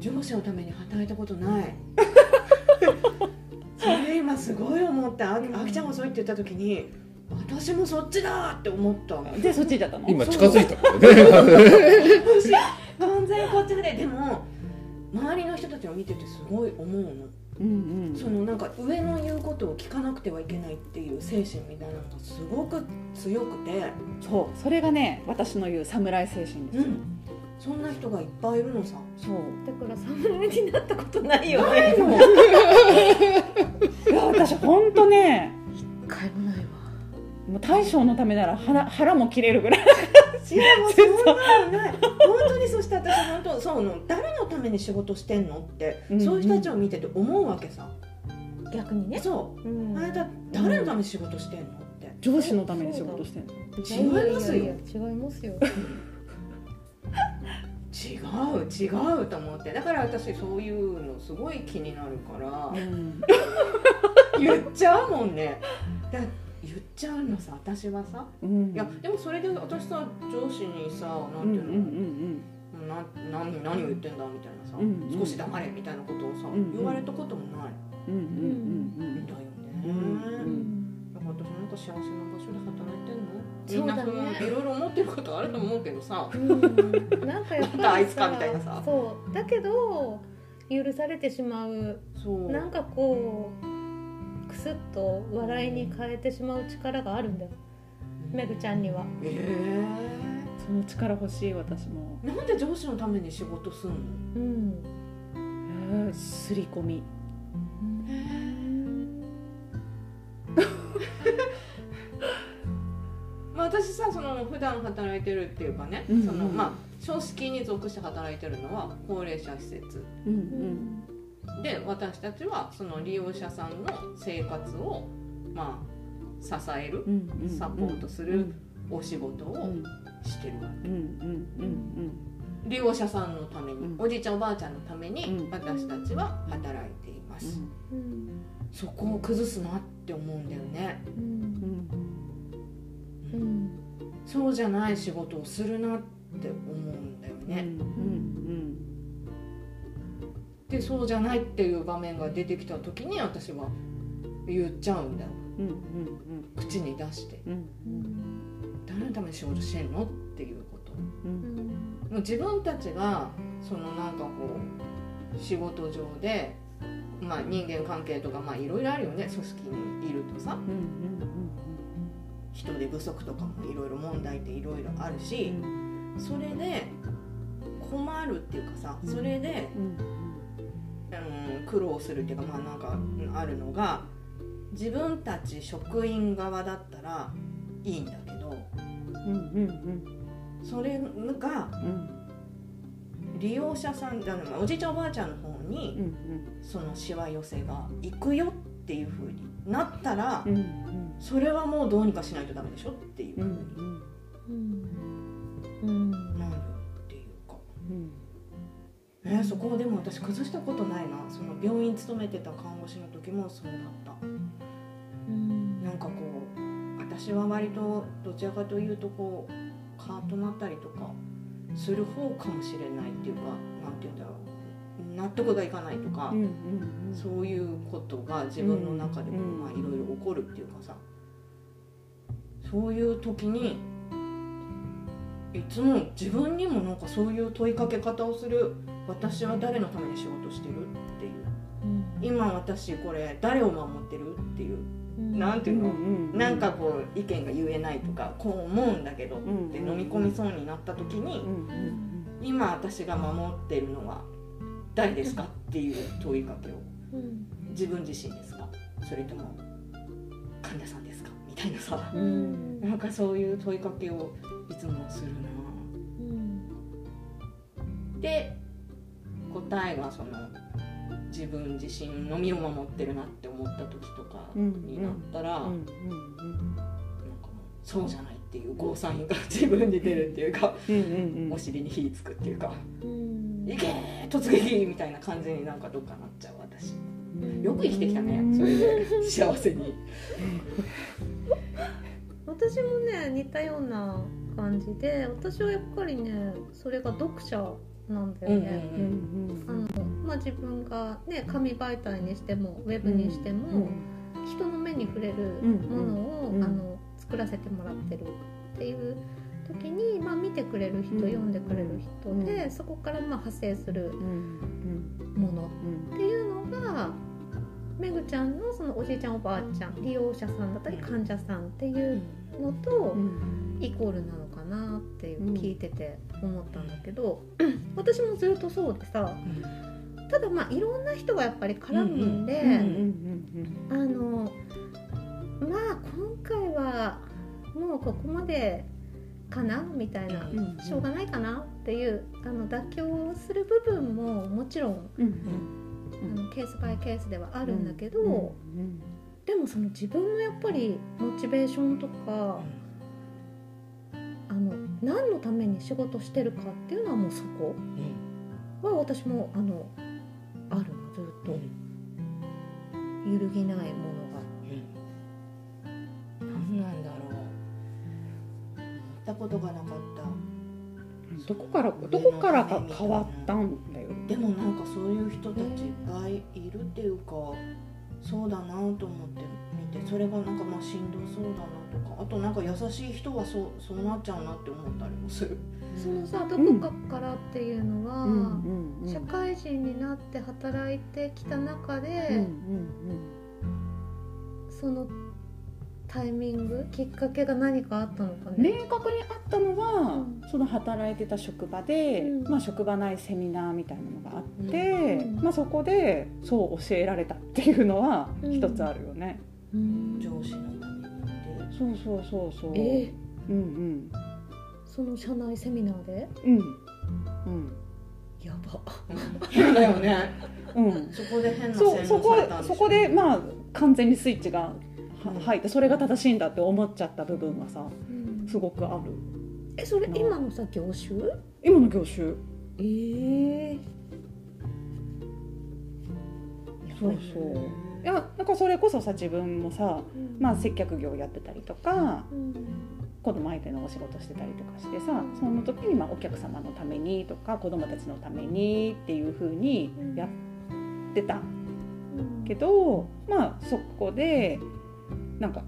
C: 上司のために働いたことない。それ今すごい思ってああきちゃんがそう言って言った時に私もそっちだって思った。
D: でそっちだったの？
A: 今近づいたからね。
C: 私完全にこっちで。でも周りの人たちを見ててすごい思うの。
D: うんうん。
C: そのなんか上の言うことを聞かなくてはいけないっていう精神みたいなのがすごく強くて。
D: そう。それがね私の言う侍精神です、
C: うん。そんな人がいっぱいいるのさ。
D: そう。
B: だから侍になったことないよね。
C: ないの。
D: いや私本当ね。
B: 一回もないわ。
D: もう大将のためなら腹腹も切れるぐらい
C: いやもうそんなのない。本当にそして私本当そうの誰のために仕事してんのって、
D: うん
C: そういう人たちを見てて思うわけさ。
B: 逆にね。
C: そう。
B: うん。
C: あなた誰のために仕事してんのって。
D: 上司のために仕事してんの。
C: 違いますよ。
B: 違いますよ。
C: 違う違うと思って。だから私そういうのすごい気になるから。
D: うん。
C: 言っちゃうもんね。だ言っちゃうのさ私はさ。
D: うん。
C: いやでもそれで私さ上司にさなん
D: うんう
C: て
D: ん
C: いうの、な何何を言ってんだみたいなさ、
D: うん。うん
C: 少し黙れみたいなことをさ、
D: うんうん。
C: 言われたこともない。
D: うんうんうん
C: ん。だよね、
D: うん
C: だから私なんか幸せな場所で働いてんの？
B: そうだね。
C: みんなそういろいろ思ってることあると思うけどさ。
B: うん。なんかやっぱりさ
C: あいつかみたいなさ。
B: そう。だけど許されてしまう。
C: そう。
B: なんかこうクスッと笑いに変えてしまう力があるんだよ。めぐちゃんには。
C: え
D: その力欲しい私も。
C: ー、なんで上司のために仕事すんの？
B: うん。
D: えーすり込み。
C: まあ、私さその普段働いてるっていうかね、
D: うん。うん
C: そのまあ少子金に属して働いてるのは高齢者施設。
D: うんう
B: うんん
C: で私たちはその利用者さんの生活をまあ支えるサポートするお仕事を
D: うん。
C: してるわけ。利用者さんのために、
D: うん。
C: おじいちゃんおばあちゃんのために
D: うん。
C: 私たちは働いています、
B: うん。
C: そこを崩すなって思うんだよね。そうじゃない仕事をするなって思うんだよ
D: うん。
C: ね、
D: うん
C: でそうじゃないっていう場面が出てきた時に私は言っちゃうんだよ。
D: うんうん
C: 口に出して。
D: うん
B: うん。
C: 誰のために仕事してんのっていうこと。
D: うん。
B: うん
C: もう自分たちがそのなんかこう仕事上で、まあ、人間関係とかまあいろいろあるよね。組織にいるとさ。
D: うん
C: 人手不足とかもいろいろ問題っていろいろあるし。それで困るっていうかさそれで、うん、苦労するっていうかまあなんかうんあるのが自分たち職員側だったらいいんだけど
D: うんうん
C: それが
D: うん。
C: 利用者さんあのおじいちゃんおばあちゃんの方に
D: うん
C: そのしわ寄せが行くよっていうふうになったら、
D: うん
C: それはもうどうにかしないとダメでしょっていう
D: うんう
C: ふうん。に
B: うん。
C: なるっていうか、
D: うん
C: ね、そこをでも私崩したことないな。その病院勤めてた看護師の時もそうだった。
B: うん。
C: なんかこう私は割とどちらかというとこうカーッとなったりとかする方かもしれないっていうかなんて言うんだろう。納得がいかないとか、
D: うんうん
C: そういうことが自分の中でこう、
D: うん。
C: まあ、いろいろ起こるっていうかさ。そういう時にいつも自分にもなんかそういう問いかけ方をする私は誰のために仕事してるっていう。今私これ誰を守ってるっていう。なんていうの、
D: うん
C: なんかこう意見が言えないとかこう思うんだけど
D: ん
C: って飲み込みそうになった時に
D: うん。うん。
C: 今私が守ってるのは誰ですかっていう問いかけを。
B: うん。
C: 自分自身ですか？それとも患者さんですか？みたいなさ。
D: う
B: うん。ん
C: なんかそういう問いかけをいつもするな。で答えがその自分自身の身を守ってるなって思った時とかになったら、
D: うんうん
C: なんかそうじゃないっていうゴーサインが自分に出るっていうか、お尻に火つくっていうか「いけ突撃!」みたいな感じになんかどっかなっちゃう私よく生きてきたねそれで幸せに
B: 私もね似たような感じで私はやっぱりねそれが読者なんだよね、まあ、自分が、ね、紙媒体にしてもウェブにしても、人の目に触れるものを、
D: うんうん。
B: あの作らせてもらってるっていう時に、まあ、見てくれる人、
D: うん。
B: 読んでくれる人で、
D: うん。
B: そこからまあ派生する
D: うん
B: もの。
D: うん。
B: っていうのがめぐちゃんのそのおじいちゃんおばあちゃん利用者さんだったり患者さんっていうのと
D: うん。
B: イコールなのかなっていう
D: うん
B: 聞いてて思ったんだけど、私もずっとそうでさただまあいろんな人がやっぱり絡むんで。
D: うん。うん
B: あのまあ今回はもうここまでかなみたいな、
D: うんうん。
B: しょうがないかなっていうあの妥協する部分ももちろん
D: うん
B: あのケースバイケースではあるんだけど、
D: うん
B: でもその自分のやっぱりモチベーションとかあの何のために仕事してるかっていうのはもうそこ。は私もあのあるのずっと。揺るぎないものが。
C: 何なんだろう。思ったことがなかった。
D: どこからどこからが変わったんだよ。
C: でもなんかそういう人たちがいるっていうかそうだなと思って見てそれがなんかまあしんどそうだなあとなんか優しい人はそうそうなっちゃうなって思ったりもする。
B: そのさどこかからっていうのは、
D: うんうんうん
B: 社会人になって働いてきた中で、
D: うんうん
B: そのタイミングきっかけが何かあったのか
D: うん
B: ね。
D: 明確にあったのは、
B: うん。
D: その働いてた職場で、
B: うん。
D: まあ、職場内セミナーみたいなのがあって、
B: うん。
D: まあ、そこでそう教えられたっていうのは
B: うん
D: 一つあるよね、
B: うん。
C: 上司の
D: そうそうそうそう。
B: え？
D: うんうん。
B: その社内セミナーで？
D: うん。うん。
B: やば。
C: 変だよね。
D: うん。
C: そこで変な洗
D: そうそこそこでまあ完全にスイッチが入ってそれが正しいんだって思っちゃった部分はさすごくある。
B: えそれ今のさ業種？
D: 今の業種。
B: ええ
D: そうそういやなんかそれこそさ自分もさ、まあ、接客業やってたりとか
B: うん。
D: 子供相手のお仕事してたりとかしてさその時にまあお客様のためにとか子供たちのためにっていう風にやってたけどまあそこでなんか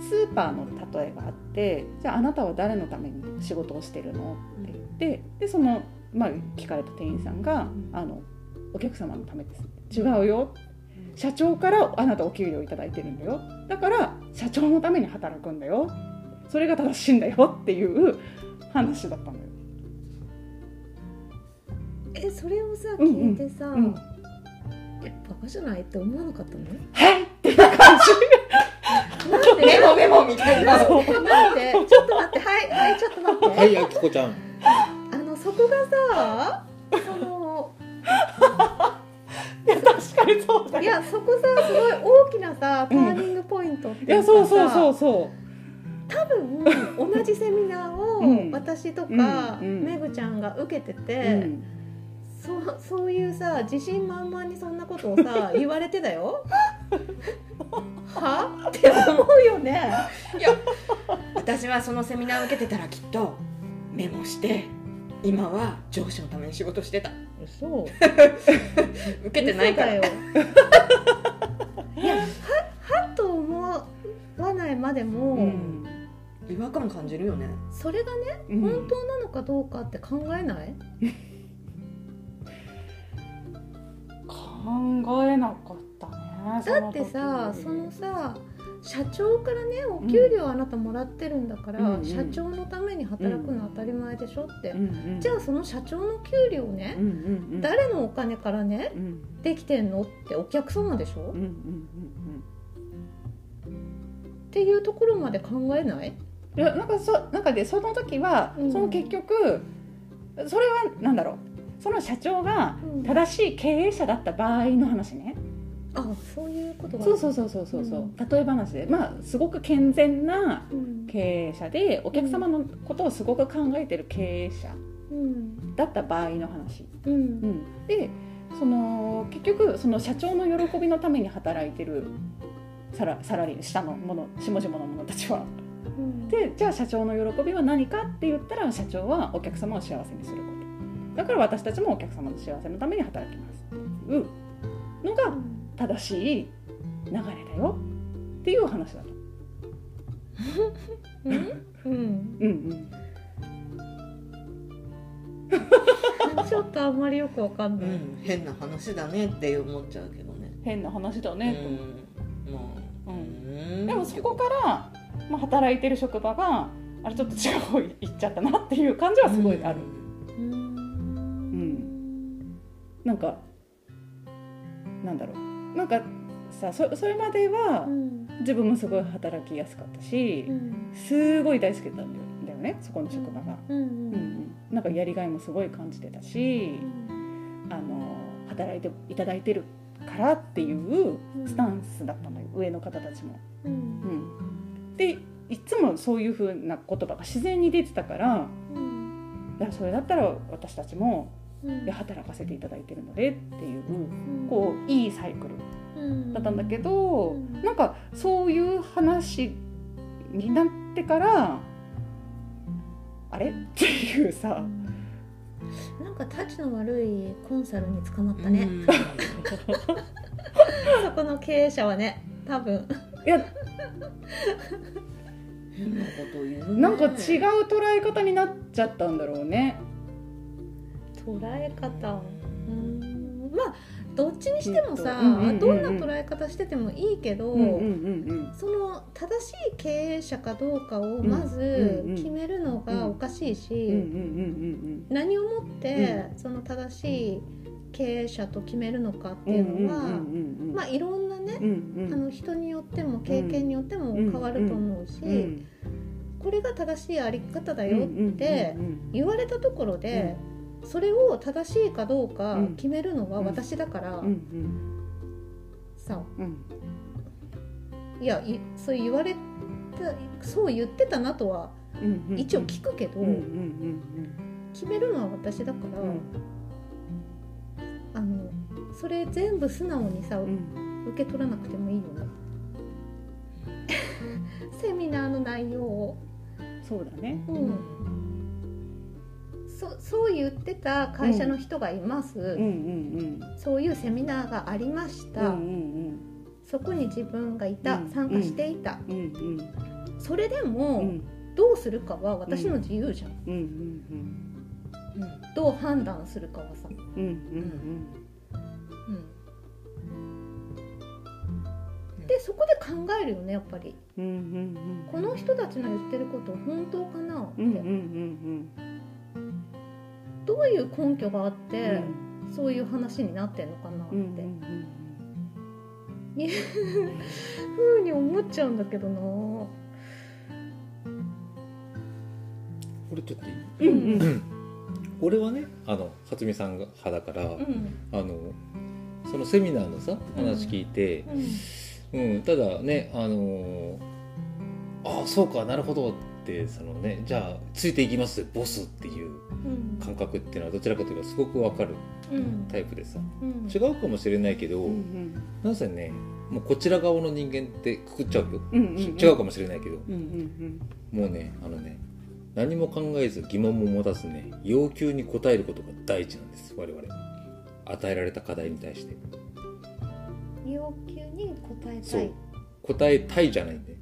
D: スーパーの例えがあってじゃああなたは誰のために仕事をしてるの？って言ってでその、まあ、聞かれた店員さんが「あのお客様のためです」違うよ社長からあなたお給料いただいてるんだよだから社長のために働くんだよそれが正しいんだよっていう話だったのよ。
B: えそれをさ
D: うんうん
B: 聞いてさ、
D: うん
B: えバカじゃないって思わなかったの？
D: はいっていう感
B: なんで？
C: メモメモみたいな
D: じ。
B: なんでちょっと待ってはいはいちょっと待って。
A: はいあきこちゃん
B: あのそこがさその
D: やそ
B: こさすごい大きなさターニングポイントって
D: いや
B: いうか
D: そうそうそう
B: さ
D: そ
B: 多分同じセミナー
D: うん。
B: を私とか
D: うん。うん。
B: めぐちゃんが受けて
D: う、
B: て、
D: うん。
B: そうそういうさ自信満々にそんなことをさ 言われてだよ。は？って思うよね。
C: 私はそのセミナー受けてたらきっとメモして今は上司のために仕事してた
B: 嘘。
C: 受けてないから。
B: よ。いやははっと思わないまでも、
D: うん。
C: 違和感感じるよね。
B: それがね
D: うん。
B: 本当なのかどうかって考えない、
D: 考えなかったね
B: だってさそのさ社長からねお給料あなたもらってるんだから、
D: うんうん。
B: 社長のために働くのは当たり前でしょって、
D: うんうん
B: じゃあその社長の給料ね
D: うん、うんうん。
B: 誰のお金からね
D: うん。
B: できてんのってお客様でしょ、
D: うんうんうん。
B: っていうところまで考えない？
D: いやなんかそなんかでその時は、
B: うん。
D: その結局それはなんだろう。その社長が
B: うん。
D: 正しい経営者だった場合の話ね、
B: あそういうことが
D: そうそうそうそうそうそう、
B: うん。
D: 例え話で。まあすごく健全な
B: うん。
D: 経営者でお客様のことをすごく考えてる経営者
B: うん。
D: だった場合の話、
B: う
D: うん。ん、でその結局その社長の喜びのために働いてるサラサラリー下のもの下々の者たちは。
B: うん。
D: でじゃあ社長の喜びは何かって言ったら社長はお客様を幸せにすること。だから私たちもお客様の幸せのために働きます。っていうのが正しい流れだよ。っていう話だと。
B: うん。うん。
D: うんうん。
B: ちょっとあんまりよくわかんない、
C: うん。変な話だねって思っちゃうけどね。
D: 変な話だ
C: う
D: ねと思
C: う
D: うん。
C: うん。
D: でもそこから、まあ、働いてる職場があれちょっと違う方行っちゃったなっていう感じはすごいある、
B: うん。
D: ん。なんかなんだろうなんかさそそれまでは
B: うん。
D: 自分もすごい働きやすかったし
B: うん。
D: すごい大好きだったんだよねそこの職場が、
B: うん。
D: うんうん。なんかやりがいもすごい感じてたしあの働いていただいてるからっていうスタンスだったのよ上の方たちも。
B: うん。
D: うん、でいつもそういう風な言葉が自然に出てたから
B: うん。
D: いやそれだったら私たちも
B: うん。
D: いや働かせていただいてるのでっていう
B: うん。
D: こういいサイクル
B: うん。
D: だったんだけど、
B: うん。
D: なんかそういう話になってからあれ？っていうさ、
B: なんかタチの悪いコンサルに捕まったね、
C: うん。
B: そこの経営者はね多分。
D: いや。
C: な
D: んか違う捉え方になっちゃったんだろうね。
B: 捉え方。うん。まあどっちにしてもさ、
D: うんうんうんうん。
B: どんな捉え方しててもいいけど、
D: うんうんうん
B: その正しい経営者かどうかを
D: ん
B: まず
D: うんうん
B: 決めるのがおかしいし、
D: うんうんうん
B: 何をもってその正しい経営者と決めるのかっていうのは、
D: うん
B: まあいろんなね、
D: うんうん。
B: あの人によっても経験によっても変わると思うし、
D: うん
B: これが正しいあり方だよっ
D: うん
B: て
D: うん
B: 言われたところで、それを正しいかどうか
D: うん。
B: 決めるのは私だから、
D: うんうん。
B: さ
D: うん。
B: いやいそう言われたそう言ってたなとは一応聞くけど、決めるのは私だから、
D: うん。
B: あのそれ全部素直にさ、受け取らなくてもいいよね。セミナーの内容を、
D: そうだね。
B: うん、そそう言ってた会社の人がいます、
D: うんうん
B: そういうセミナーがありまし
D: うんう
B: た、
D: ん。
B: そこに自分がいた、
D: うん
B: 参加していた、
D: うんうん。
B: それで
D: うんう
B: も、
D: ん。
B: どうするかは私の自由じゃん、
D: うんうん
B: どう判断するかはさ、
D: うんうんうん。
B: でそこで考えるよねやっぱり。
D: うんうんうん。
B: この人たちの言ってること本当かなって、
D: うんうんうん
B: どういう根拠があっ
D: うん。
B: て、そういう話になってんのかなって、
D: うんうん
B: いうふうに思っちゃうんだけどな。
A: これちょっといい？
D: うんうん。
A: 俺はねあの初見さんが派だから、
B: うん。
A: あのそのセミナーのさ話聞いて、うん。ただねあのーああそうかなるほどってそのねじゃあついていきますボスっていう
B: うん
A: 感覚っていうのはどちらかというとすごくわかる
B: うん。
A: タイプでさ
B: うん。
A: 違うかもしれないけど、
D: うん
A: なぜねもうこちら側の人間ってくくっちゃうよ、
D: うんうんうん。
A: 違うかもしれないけど。
D: うんうん
A: もうねあのね何も考えず疑問も持たずね要求に応えることが第一なんです我々。与えられた課題に対して。
B: 要求に応えた
A: そう。
B: い
A: 答えたいじゃないんで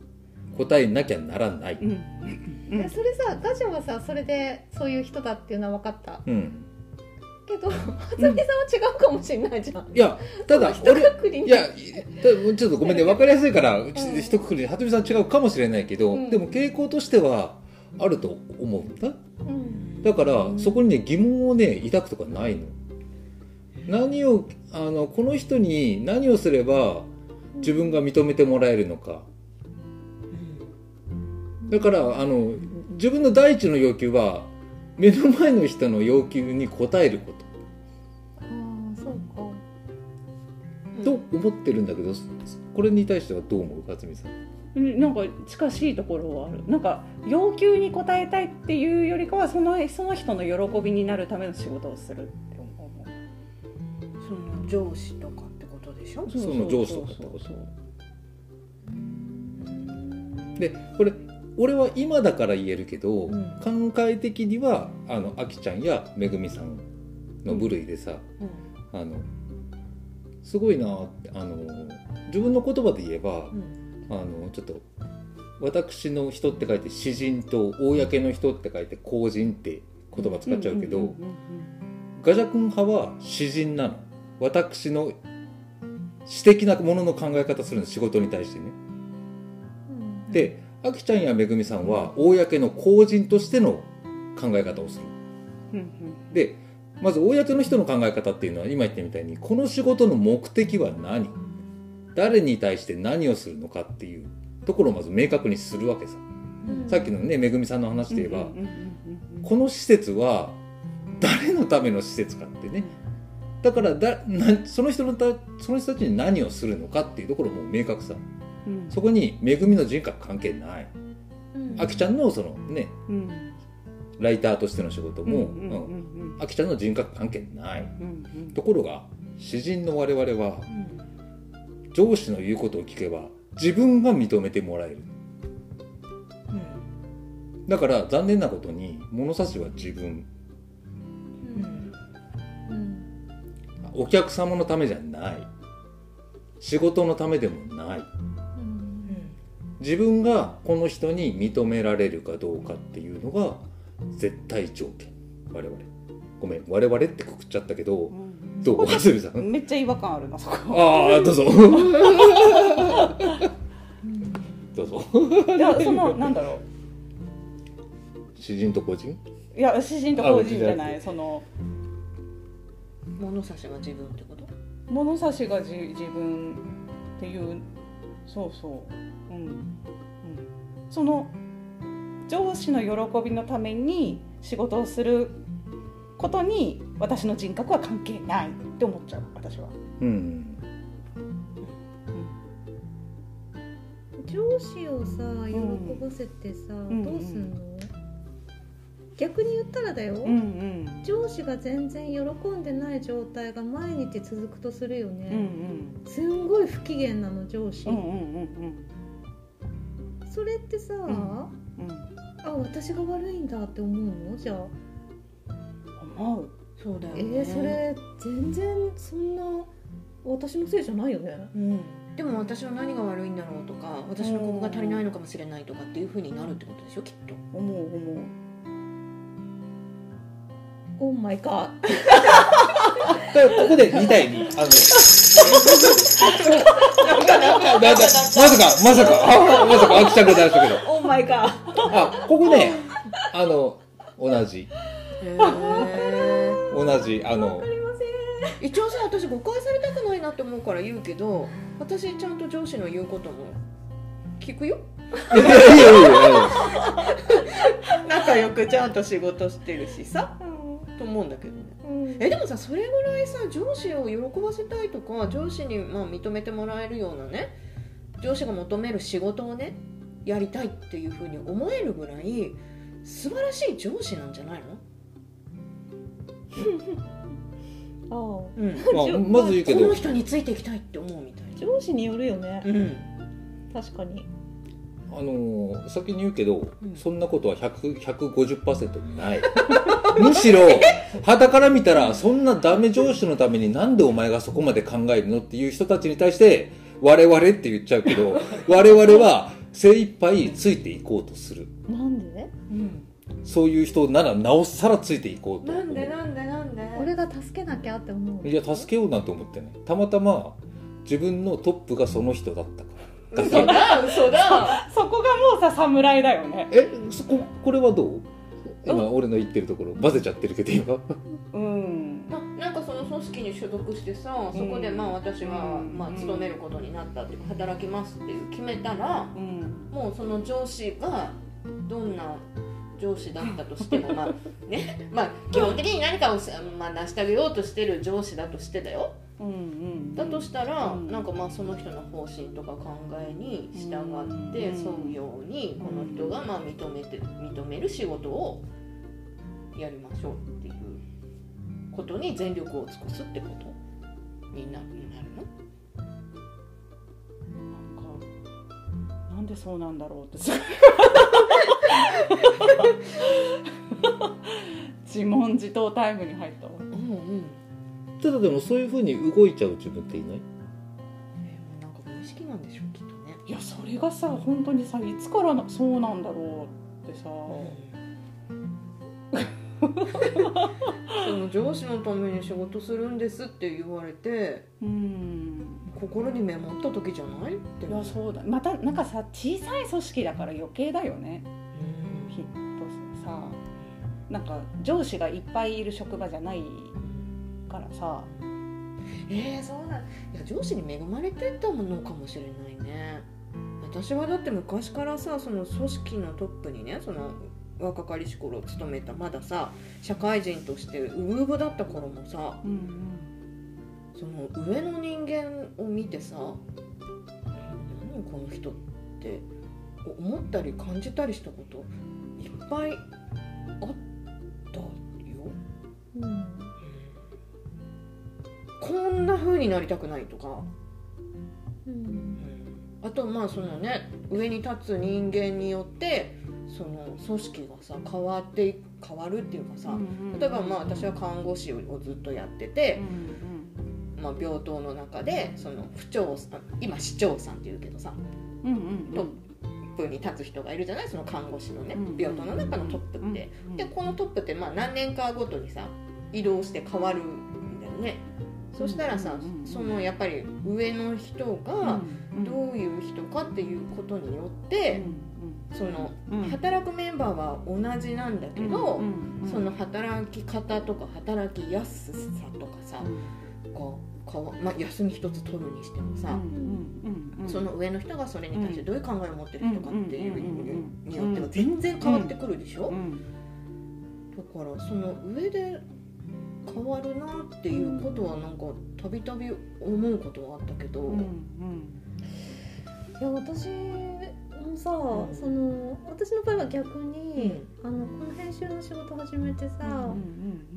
A: 答えなきゃならない、
D: うん。うん。
B: えそれさガジャはさそれでそういう人だっていうのは分かった？
A: うん、
B: けど初見さんは違うかもしれないじゃん、
A: いやただ
B: 一
A: 俺
B: 括りに。
A: いやたちょっとごめんね分かりやすいから一括りで鳩見さん違うかもしれないけど、
B: うん。
A: でも傾向としてはあると思うんだ。
B: うん。
A: だからそこにね疑問をね抱くとかないの。何をあのこの人に何をすれば自分が認めてもらえるのかだからあの自分の第一の要求は目の前の人の要求に応えるこ
B: ああそうか。
A: とと思ってるんだけどこれに対してはどう思う？勝美さん。
D: うんなんか近しいところはある。なんか要求に応えたいっていうよりかはそのその人の喜びになるための仕事をするって思う。
C: その上司とかってことでしょ？
A: その上司とかってこと。でこれ俺は今だから言えるけど、
C: うん。
A: 考え的にはあのあきちゃんやめぐみさんの部類でさ、あのすごいなってあの自分の言葉で言えば、あのちょっと私の人って書いて詩人と公の人って書いて公人って言葉使っちゃうけど、
D: んんん
A: ガジャ君派は詩人なの。私の詩的なものの考え方するの仕事に対してね。
B: うん。
A: であきちゃんやめぐみさんは公の公人としての考え方をする。
D: うんうん。
A: でまず公の人の考え方っていうのは今言ったみたいにこの仕事の目的は何？誰に対して何をするのかっていうところをまず明確にするわけさ、
B: うん。
A: さっきのねめぐみさんの話で言えば、
D: うんうんうんうん。
A: この施設は誰のための施設かってね。だからだなその人のたその人たちに何をするのかっていうところも明確さ
D: うん。
A: そこにめぐみの人格関係ない。
B: うん。
A: あきちゃんのそのね
D: うん。
A: ライターとしての仕事も、
D: うん
A: あきちゃんの人格関係ない。
D: うんうん。
A: ところが詩人の我々は上司の言うことを聞けば自分が認めてもらえる。だから残念なことに物差しは自分。
B: うん。
A: お客様のためじゃない。仕事のためでもない。
B: うん
A: 自分がこの人に認められるかどうかっていうのが絶対条件。我々。ごめん。我々ってくくっちゃったけど
D: うん。
A: どう？か。すみさん
D: めっちゃ違和感あるなそこ。
A: ああどうぞ。どうぞ。
D: いやそのなんだろ
A: 詩人と個人？
D: ういや詩人と個人じゃな
A: あ
D: いその
C: 物差しが自分ってこと？
D: 物差しがじ自分っていうそうそううん、うん、その上司の喜びのために仕事をすることに私の人格は関係ないって思っちゃう私は。
A: うん。
B: 上司をさ喜ばせてさ、
D: ん。
B: どうすんの、逆に言ったらだよ、
D: うんうん。
B: 上司が全然喜んでない状態が毎日続くとするよ
D: うんう
B: ね、
D: ん。
B: すんごい不機嫌なの上司、
D: うんうんうん
B: それってさ、
D: んうん。
B: あ私が悪いんだって思うの？じゃあ。
D: 思う。
C: そうだよ
B: え
C: ね
B: ー、それ全然そんな私のせいじゃないよね。
C: うん。でも私は何が悪いんだろうとか私のここが足りないのかもしれないとかっていうふうになるってことでしょ？きっと。
D: 思う思う。
B: オーマイガー
A: ここで2対2あのねなんだまさかまさかあまさかあきちゃんが出したけど。
B: オーマイガー
A: あここねあの同じ。
C: へえ
A: 同じあの。
C: 一応さ私誤解されたくないなって思うから言うけど私ちゃんと上司の言うことも聞くよ。
A: いやいやいやいや。
D: 仲良くちゃんと仕事してるしさ。
C: と思うんだけど。ね
B: うん。
C: えでもさそれぐらいさ上司を喜ばせたいとか上司にまあ認めてもらえるようなね上司が求める仕事をねやりたいっていうふうに思えるぐらい素晴らしい上司なんじゃないの？
B: ああ。
C: うん。
A: まあ、まず言うけど。
C: この人についていきたいって思うみたいな。
B: 上司によるよね。
C: うん。
B: 確かに。
A: あのー先に言うけど、
C: うん。
A: そんなことは100 150%ない むしろ肌から見たらそんなダメ上司のためになんでお前がそこまで考えるのっていう人たちに対して我々って言っちゃうけど 我々は精一杯ついていこうとする。
B: なんで？
C: うん。
A: そういう人ならなおさらついていこうと。思う
C: なんでなんでなんで？
B: 俺が助けなきゃって思う。
A: いや助けようなんて思ってないたまたま自分のトップがその人だったから。だ
C: 嘘だ嘘だ。
D: そこがもうさ侍だよね。
A: えそここれはどう？今俺の言ってるところバゼちゃってるけど今。
D: うん。
C: ななんかその組織に所属してさそこでまあ私は
D: うん。
C: まあ勤めることになったっていうか働きますっていう決めたら
D: うん。
C: もうその上司がどんな上司だったとしてもまあね。まあ基本的に何かをさ、まあ、成し遂げようとしてる上司だとしてだよだとしたら、
D: うん。
C: なんかまあその人の方針とか考えに従って
D: うん
C: 沿うようにこの人がまあ認めて認める仕事をやりましょうっていうことに全力を尽くすってことになるの？
D: なんかなんでそうなんだろうって。自問自答タイムに入ったわ。
C: うんうん
A: ちょっとでもそういうふうに動いちゃう自分っていない？
C: えーなんか無意識なんでしょうきっとね。
D: いやそれがさ本当にさいつからなそうなんだろうってさ、
C: その上司のために仕事するんですって言われて
D: うん。
C: 心にメモった時じゃないって。
D: いやそうだ。またなんかさ小さい組織だから余計だよね。
C: うん。
D: きっとさ。なんか上司がいっぱいいる職場じゃないからさ。
C: えー、そうなんいや上司に恵まれてたものかもしれないね。私はだって昔からさその組織のトップにねその若かりし頃勤めたまださ社会人としてウブウブだった頃もさ
D: うん
C: その上の人間を見てさ何この人って思ったり感じたりしたこといっぱいあったよ。
B: うん
C: こんな風になりたくないとか。
B: うん。
C: あとまあそのね上に立つ人間によってその組織がさ変わってい変わるっていうかさ例えばまあ私は看護師をずっとやってて、まあ、病棟の中でその府長さん今市長さんっていうけどさ
D: うんうん
C: トップに立つ人がいるじゃない？その看護師のね
D: うん
C: 病棟の中のトップって。でこのトップってまあ何年かごとにさ移動して変わるんだよね。そしたらさそのやっぱり上の人がどういう人かっていうことによってその働くメンバーは同じなんだけどその働き方とか働きやすさとかさこうかわまあ、休み一つ取るにしてもさその上の人がそれに対してどういう考えを持ってる人かっていうによっては全然変わってくるでしょ？だからその上で変わるなっていうことはなんかたびたび思うことはあったけど、
B: いや私もさ、
C: うん。
B: その私の場合は逆に、あのこの編集の仕事始めてさ、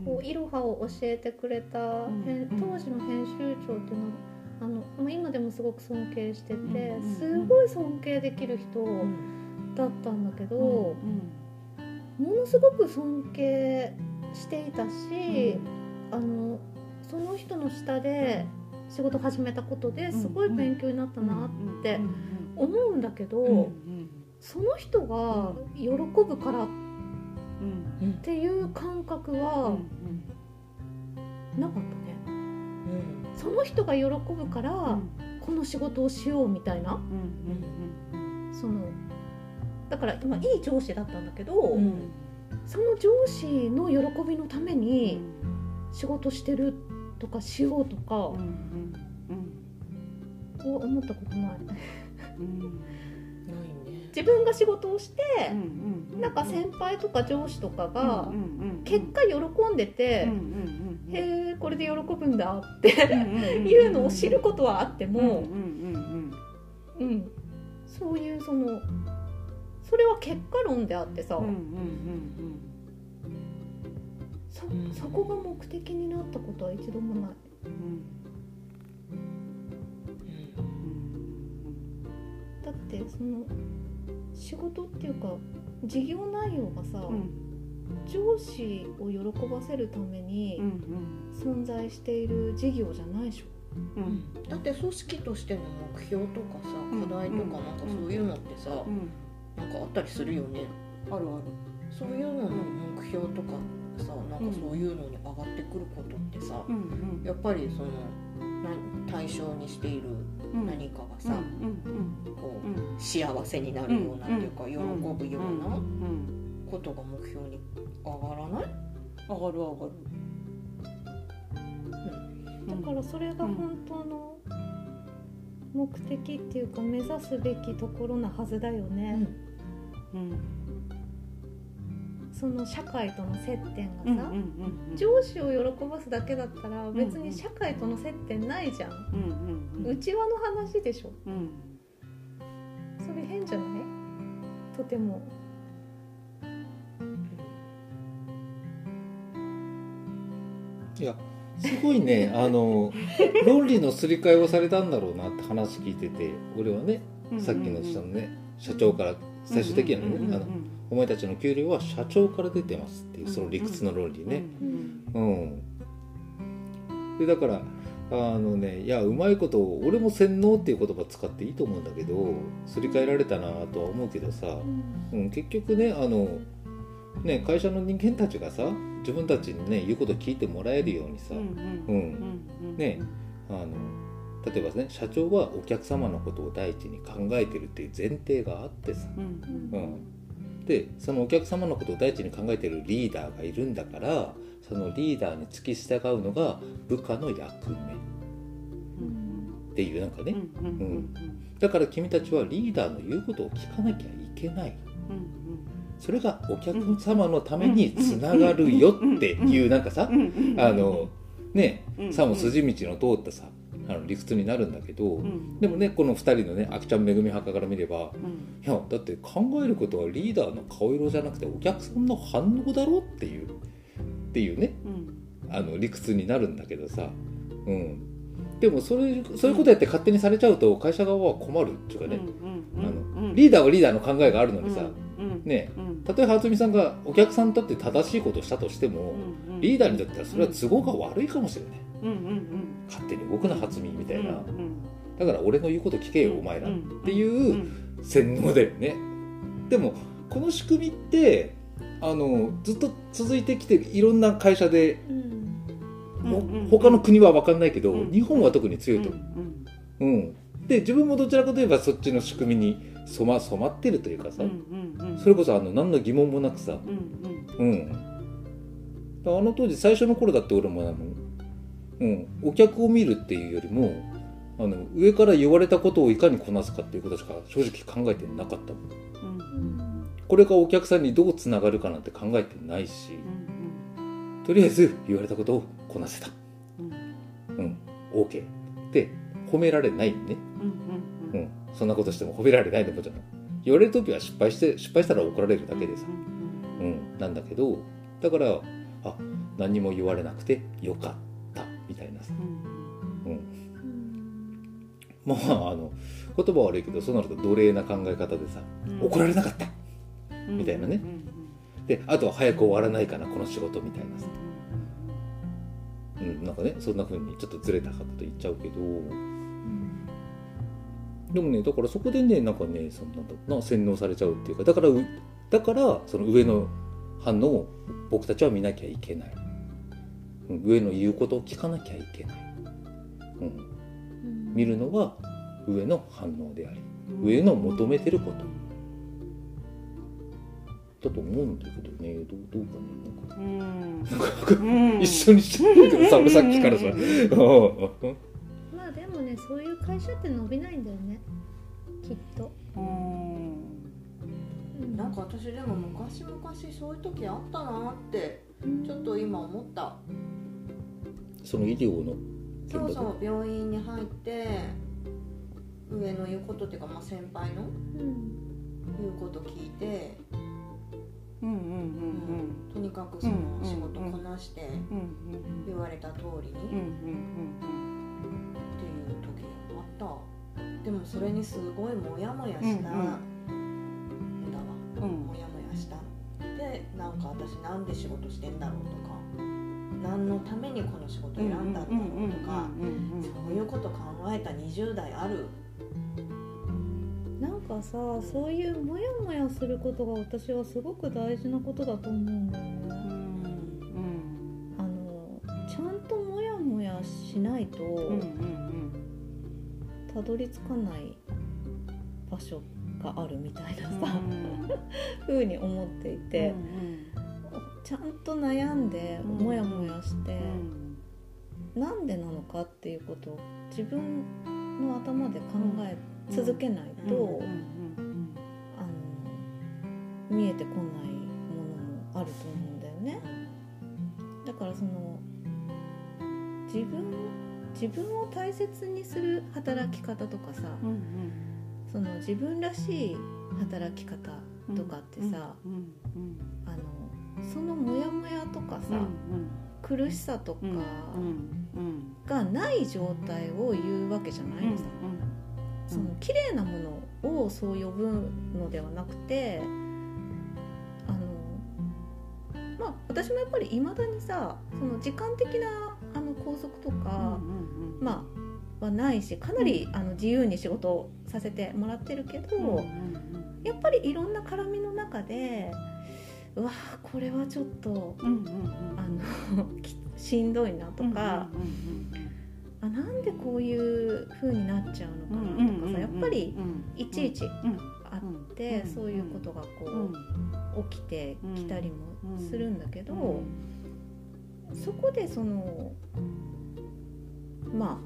B: こういろはを教えてくれた、当時の編集長っていうのはあのまあ今でもすごく尊敬してて、
D: うん
B: すごい尊敬できる人
C: うん。
B: だったんだけど、ものすごく尊敬していたし、あのその人の下で仕事始めたことですごい勉強になったなって思うんだけど、その人が喜ぶからっていう感覚はなかったね。その人が喜ぶからこの仕事をしようみたいな。そのだから今いい上司だったんだけど、
C: うん。
B: その上司の喜びのために仕事してるとかしようとかは思ったことない。
C: ないね。
B: 自分が仕事をしてなんか先輩とか上司とかが
D: うんうん
B: 結果喜んでて、
D: うんうんうん
B: へえこれで喜ぶんだって
D: うん
B: いうのを知ることはあっても、
D: うんうんうん
B: うん、そういうそのそれは結果論であってさ、
D: うんうんうん
B: そそこが目的になったことは一度もない。
D: うん。
B: だってその仕事っていうか事業内容がさ、
D: うん。
B: 上司を喜ばせるため
D: うん
B: に存在している事業じゃないでしょ。
D: うん。うん
C: だって組織としての目標とかさ
D: うん。
C: 課題とかなんかそういうのってさ
D: うん。
C: なんかあったりするよね。
D: あるある。
C: そういうのの目標とかさなんかそういうのに上がってくることってさ
D: うんうん。
C: やっぱりそのな対象にしている
D: うん。
C: 何かがさ
D: うんうん
C: こ
D: うん。うん。
C: う幸せになるようなっていうか喜ぶような
D: うん
C: ことが目標に上がらない？
D: 上がる上がる。
B: だからそれが本当の目的っていうか目指すべきところなはずだよね。
D: うん
B: その社会との接点
D: うん
B: がさ、
D: うん
B: 上司を喜ばすだけだったら別に社会との接点ないじゃん。
D: うんうん
B: 内輪の話でしょ。
D: うん。
B: それ変じゃない？とても。
A: いやすごいね。あの論理のすり替えをされたんだろうなって話聞いてて俺はねさっきのそのね社長から最終的にはねあのお前たちの給料は社長から出てますっていうその理屈の論理ね。うん。でだからあのねいやうまいこと俺も洗脳っていう言葉使っていいと思うんだけどすり替えられたなとは思うけどさ、うん、結局ねあのね会社の人間たちがさ自分たちにね言うこと聞いてもらえるようにさ、うんねあの例えばね社長はお客様のことを第一に考えてるっていう前提があってさ、うん、でそのお客様のことを第一に考えてるリーダーがいるんだからそのリーダーに付き従うのが部下の役目。っていうなんかね、だから君たちはリーダーの言うことを聞かなきゃいけない。それがお客様のためにつながるよっていうなんかさあのねさも筋道の通ったさあの理屈になるんだけど、でもねこの2人のねあきちゃんめぐみ墓から見れば、いやだって考えることはリーダーの顔色じゃなくてお客さんの反応だろっていうっていうねあの理屈になるんだけどさ、うん、でもそれそういうことやって勝手にされちゃうと会社側は困るっていうかね、あのリーダーはリーダーの考えがあるのにさ、ねたとえ初見さんがお客さんにとって正しいことをしたとしても、リーダーにとってはそれは都合が悪いかもしれない、勝手に動くな初見みたいな、だから俺の言うこと聞けよお前らっていう洗脳だよね。でもこの仕組みってあのずっと続いてきていろんな会社で、ほ他の国は分かんないけど、日本は特に強いと。思う、うん。で自分もどちらかといえばそっちの仕組みに染ま染まってるというかさ、それこそあの何の疑問もなくさ、うんあの当時最初の頃だって俺もあの、うん、お客を見るっていうよりもあの上から言われたことをいかにこなすかっていうことしか正直考えてなかったもん。これがお客さんにどうつながるかなんて考えてないし、とりあえず言われたことをこなせた。うん。OK で褒められないね、うん、そんなことしても褒められないのもじゃない言われる時は失敗して失敗したら怒られるだけでさ、うん、なんだけどだからあ何にも言われなくてよかった。みたいなさ、うん、まああの言葉悪いけどそうなると奴隷な考え方でさ、怒られなかった。みたいなね、であとは早く終わらないかなこの仕事みたいなさ、うん、なんかねそんな風にちょっとずれたこと言っちゃうけど、でもねだからそこでねなんかねそんなな洗脳されちゃうっていうかだからうだからその上の反応を僕たちは見なきゃいけない、うん、上の言うことを聞かなきゃいけない、うん、見るのは上の反応であり上の求めてること。だと思うんだけどねどうどうかねなんか一緒にしてるけどさ俺さっきからさ。
B: まあでもねそういう会社って伸びないんだよね。きっと、
C: なん。なんか私でも昔々そういう時あったなって
B: うん。
C: ちょっと今思った。
A: その医療の
C: そうそう病院に入って上の言うことっていうか、まあ、先輩の
B: うん。
C: 言うこと聞いて、
D: うん
C: とにかくその仕事こなして言われた通りに。っていう時あった。でもそれにすごいモヤモヤした。んだわモヤモヤした。のでなんか私なんで仕事してんだろうとか。何のためにこの仕事選んだんだろうとか。そういうこと考えた20代ある
B: かさそういうモヤモヤすることが私はすごく大事なことだと思うんだよ。ねあのちゃんとモヤモヤしないとたどり着かない場所があるみたいなさ、ふうに思っていて、ちゃんと悩んで
D: うん
B: モヤモヤして、なんでなのかっていうことを自分の頭で考え続けないと、見えてこないものもあると思うんだよね。だからその自分自分を大切にする働き方とかさ、その自分らしい働き方とかってさ、あのそのモヤモヤとかさ、苦しさとかがない状態を言うわけじゃないのさ、その綺麗なものをそう呼ぶのではなくてあのまあ私もやっぱりいまだにさその時間的なあの拘束とか、まあはないしかなりあの自由に仕事をさせてもらってるけど、やっぱりいろんな絡みの中でうわーこれはちょっとあの き しんどいなとか、あなんでこういう風になっちゃうのかなとかさやっぱりいちいちあって、そういうことがこう、起きてきたりもするんだけど、そこでそのま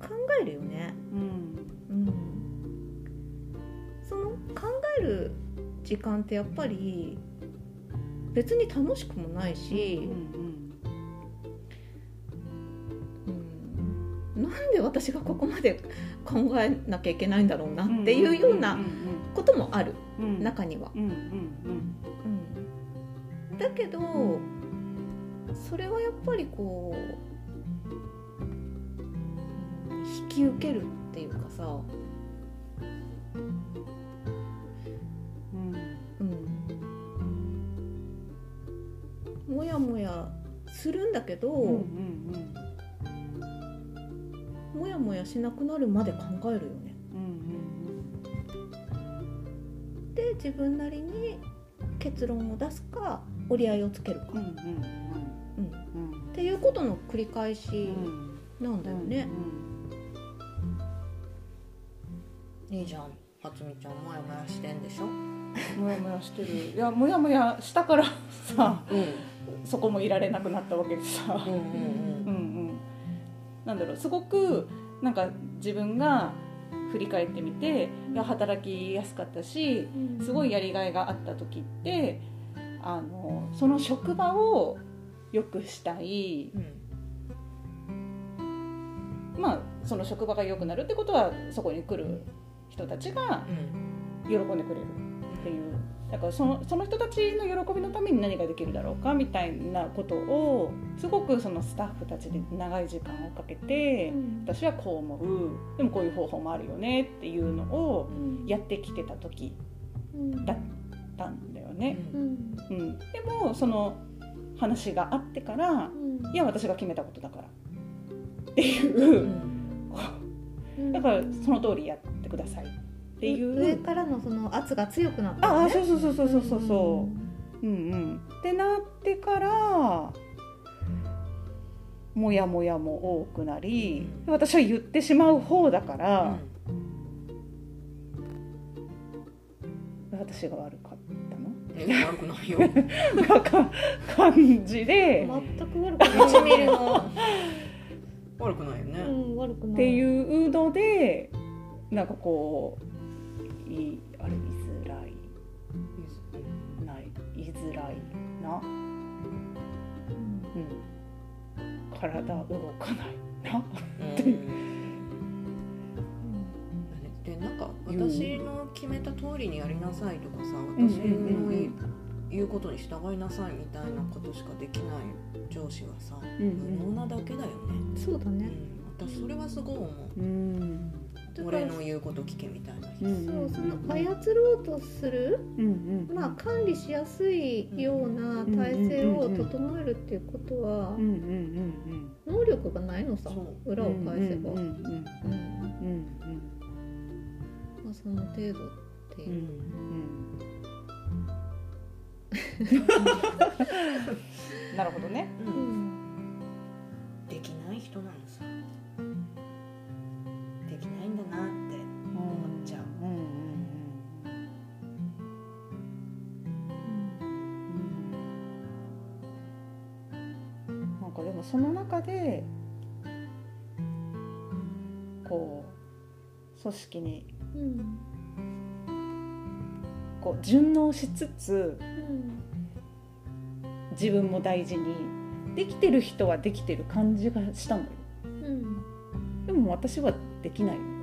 B: あ考えるよね。うん、その考える時間ってやっぱり別に楽しくもないし、うん、なんで私がここまで考えなきゃいけないんだろうなっていうようなこともある中には。うん、だけどそれはやっぱりこううん引き受けるっていうかさ、うん、もやもやするんだけど、もやもやしなくなるまで考えるよね。で自分なりに結論を出すか折り合いをつけるか、うんっていうことの繰り返しなんだよね。
C: いいじゃん初美ちゃんモヤモヤしてんでしょ？
D: もやもやしてる。いやもやもやしたからさ
C: うん。
D: そこもいられなくなったわけでさ、
C: うん。うん
D: うんうん、なんだろうすごくなんか自分が振り返ってみていや働きやすかったしすごいやりがいがあった時ってあのその職場を良くしたい。
C: うん。
D: まあその職場が良くなるってことはそこに来る人たちが喜んでくれるっていうだからそのその人たちの喜びのために何ができるだろうかみたいなことをすごくそのスタッフたちで長い時間をかけて私はこう思う。でもこういう方法もあるよねっていうのをやってきてた時だったんだよね。うん、でもその話があってからいや私が決めたことだから。っていう。だからその通りやってくださいっていう。
B: 上からのその圧が強くなった
D: ああそうそうそうそうそうそう。うんうんってなってからもやもやも多くなり私は言ってしまう方だから、私が悪かったの？
C: え悪くないよ。
D: なんか感じで。
B: 全く悪くない。
C: 1ミリの悪くないよ
B: う
C: ね
B: ん悪くない。
D: っていうのでなんかこういあれ言いづらいいな、うん、体動かないな。
C: でなんか
D: うん。
C: 私の決めた通りにやりなさいとかさ
D: うん。
C: 私の言うことに従いなさいみたいなことしかできない上司はさ
D: うん。
C: 無能なだけだよね、
B: そうだね。
C: うん、私それはすごい思う。
D: うん
C: 俺の言うこと聞けみたいな人、
D: うん
B: そうその操ろうとする、
D: うんうん。
B: まあ、管理しやすいような体制を整えるっていうことは
D: うんうんうん
B: 能力がないのさ裏
D: う。ん
B: を返せば、
D: うんうん
B: うん
D: うん
B: まあ、その程度って
D: う。ん
B: いう、
D: なるほどね。
C: う
B: うんん
C: なって思っちゃう。
D: うんうんうんなんかでもその中でこう組織に
B: うん
D: こう順応しつつ
B: うん
D: 自分も大事にできてる人はできてる感じがしたのよ。
B: うん。
D: でも私はできないの。よ、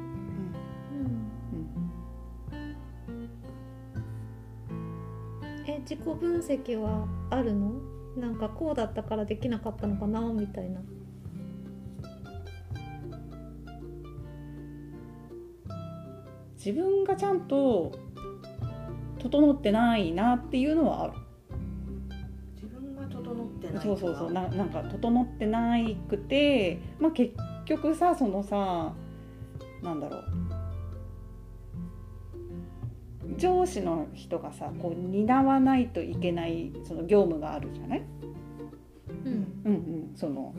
B: 自己分析はあるの？なんかこうだったからできなかったのかな？みたいな。
D: 自分がちゃんと整ってないなっていうのはある。
C: 自分が整ってない
D: そうそうそう。ななんか整ってないくて、まあ、結局さそのさなんだろう上司の人がさこう担わないといけないその業務があるじゃない、
B: うん。
D: うんうん、その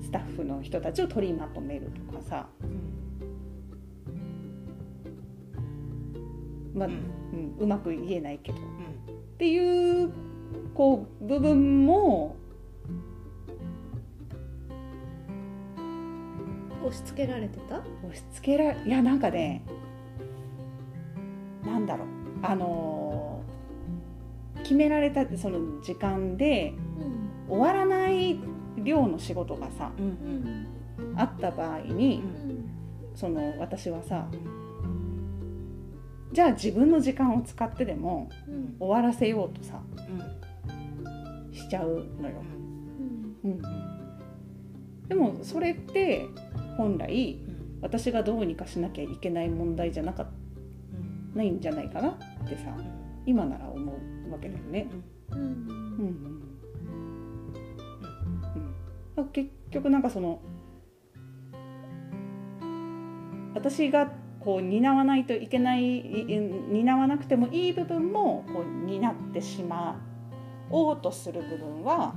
D: スタッフの人たちを取りまとめるとかさ、まあ
C: う
D: うん。んうまく言えないけど。
C: うん。
D: っていうこう部分も
B: 押し付けられてた？
D: 押し付けらいやなんかねなんだろう。あのー決められたその時間で終わらない量の仕事がさ
C: うん
D: あった場合に
B: うん
D: その私はさじゃあ自分の時間を使ってでも終わらせようとさ
C: うん
D: しちゃうのよ。
B: うん
D: うん、でもそれって本来私がどうにかしなきゃいけない問題じゃなかっないんじゃないかなってさ今なら思うわけだよね。
B: うん。
D: うんうんうん、結局なんかその私がこう担わないといけないい担わなくてもいい部分もこう担ってしまおうとする部分は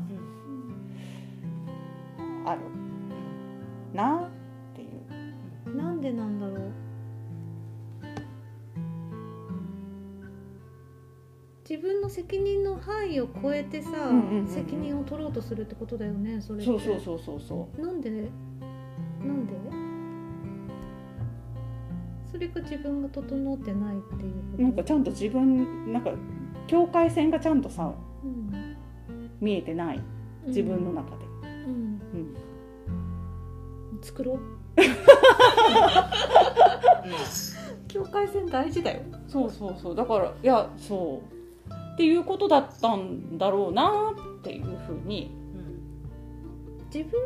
D: ある
B: の責任の範囲を超えてさ、
D: んうんうんうん。
B: 責任を取ろうとするってことだよねそれ
D: そうそうそうそうそう。
B: なんで？なんで？それが自分が整ってないっていうこと？
D: なんかちゃんと自分なんか境界線がちゃんとさ
B: うん。
D: 見えてない。自分の中で、
B: うん。
D: うん。
B: 作ろう。境界線大事だよ。
D: そうそうそう。だからいやそうっていうことだったんだろうなっていうふうに、
B: 自分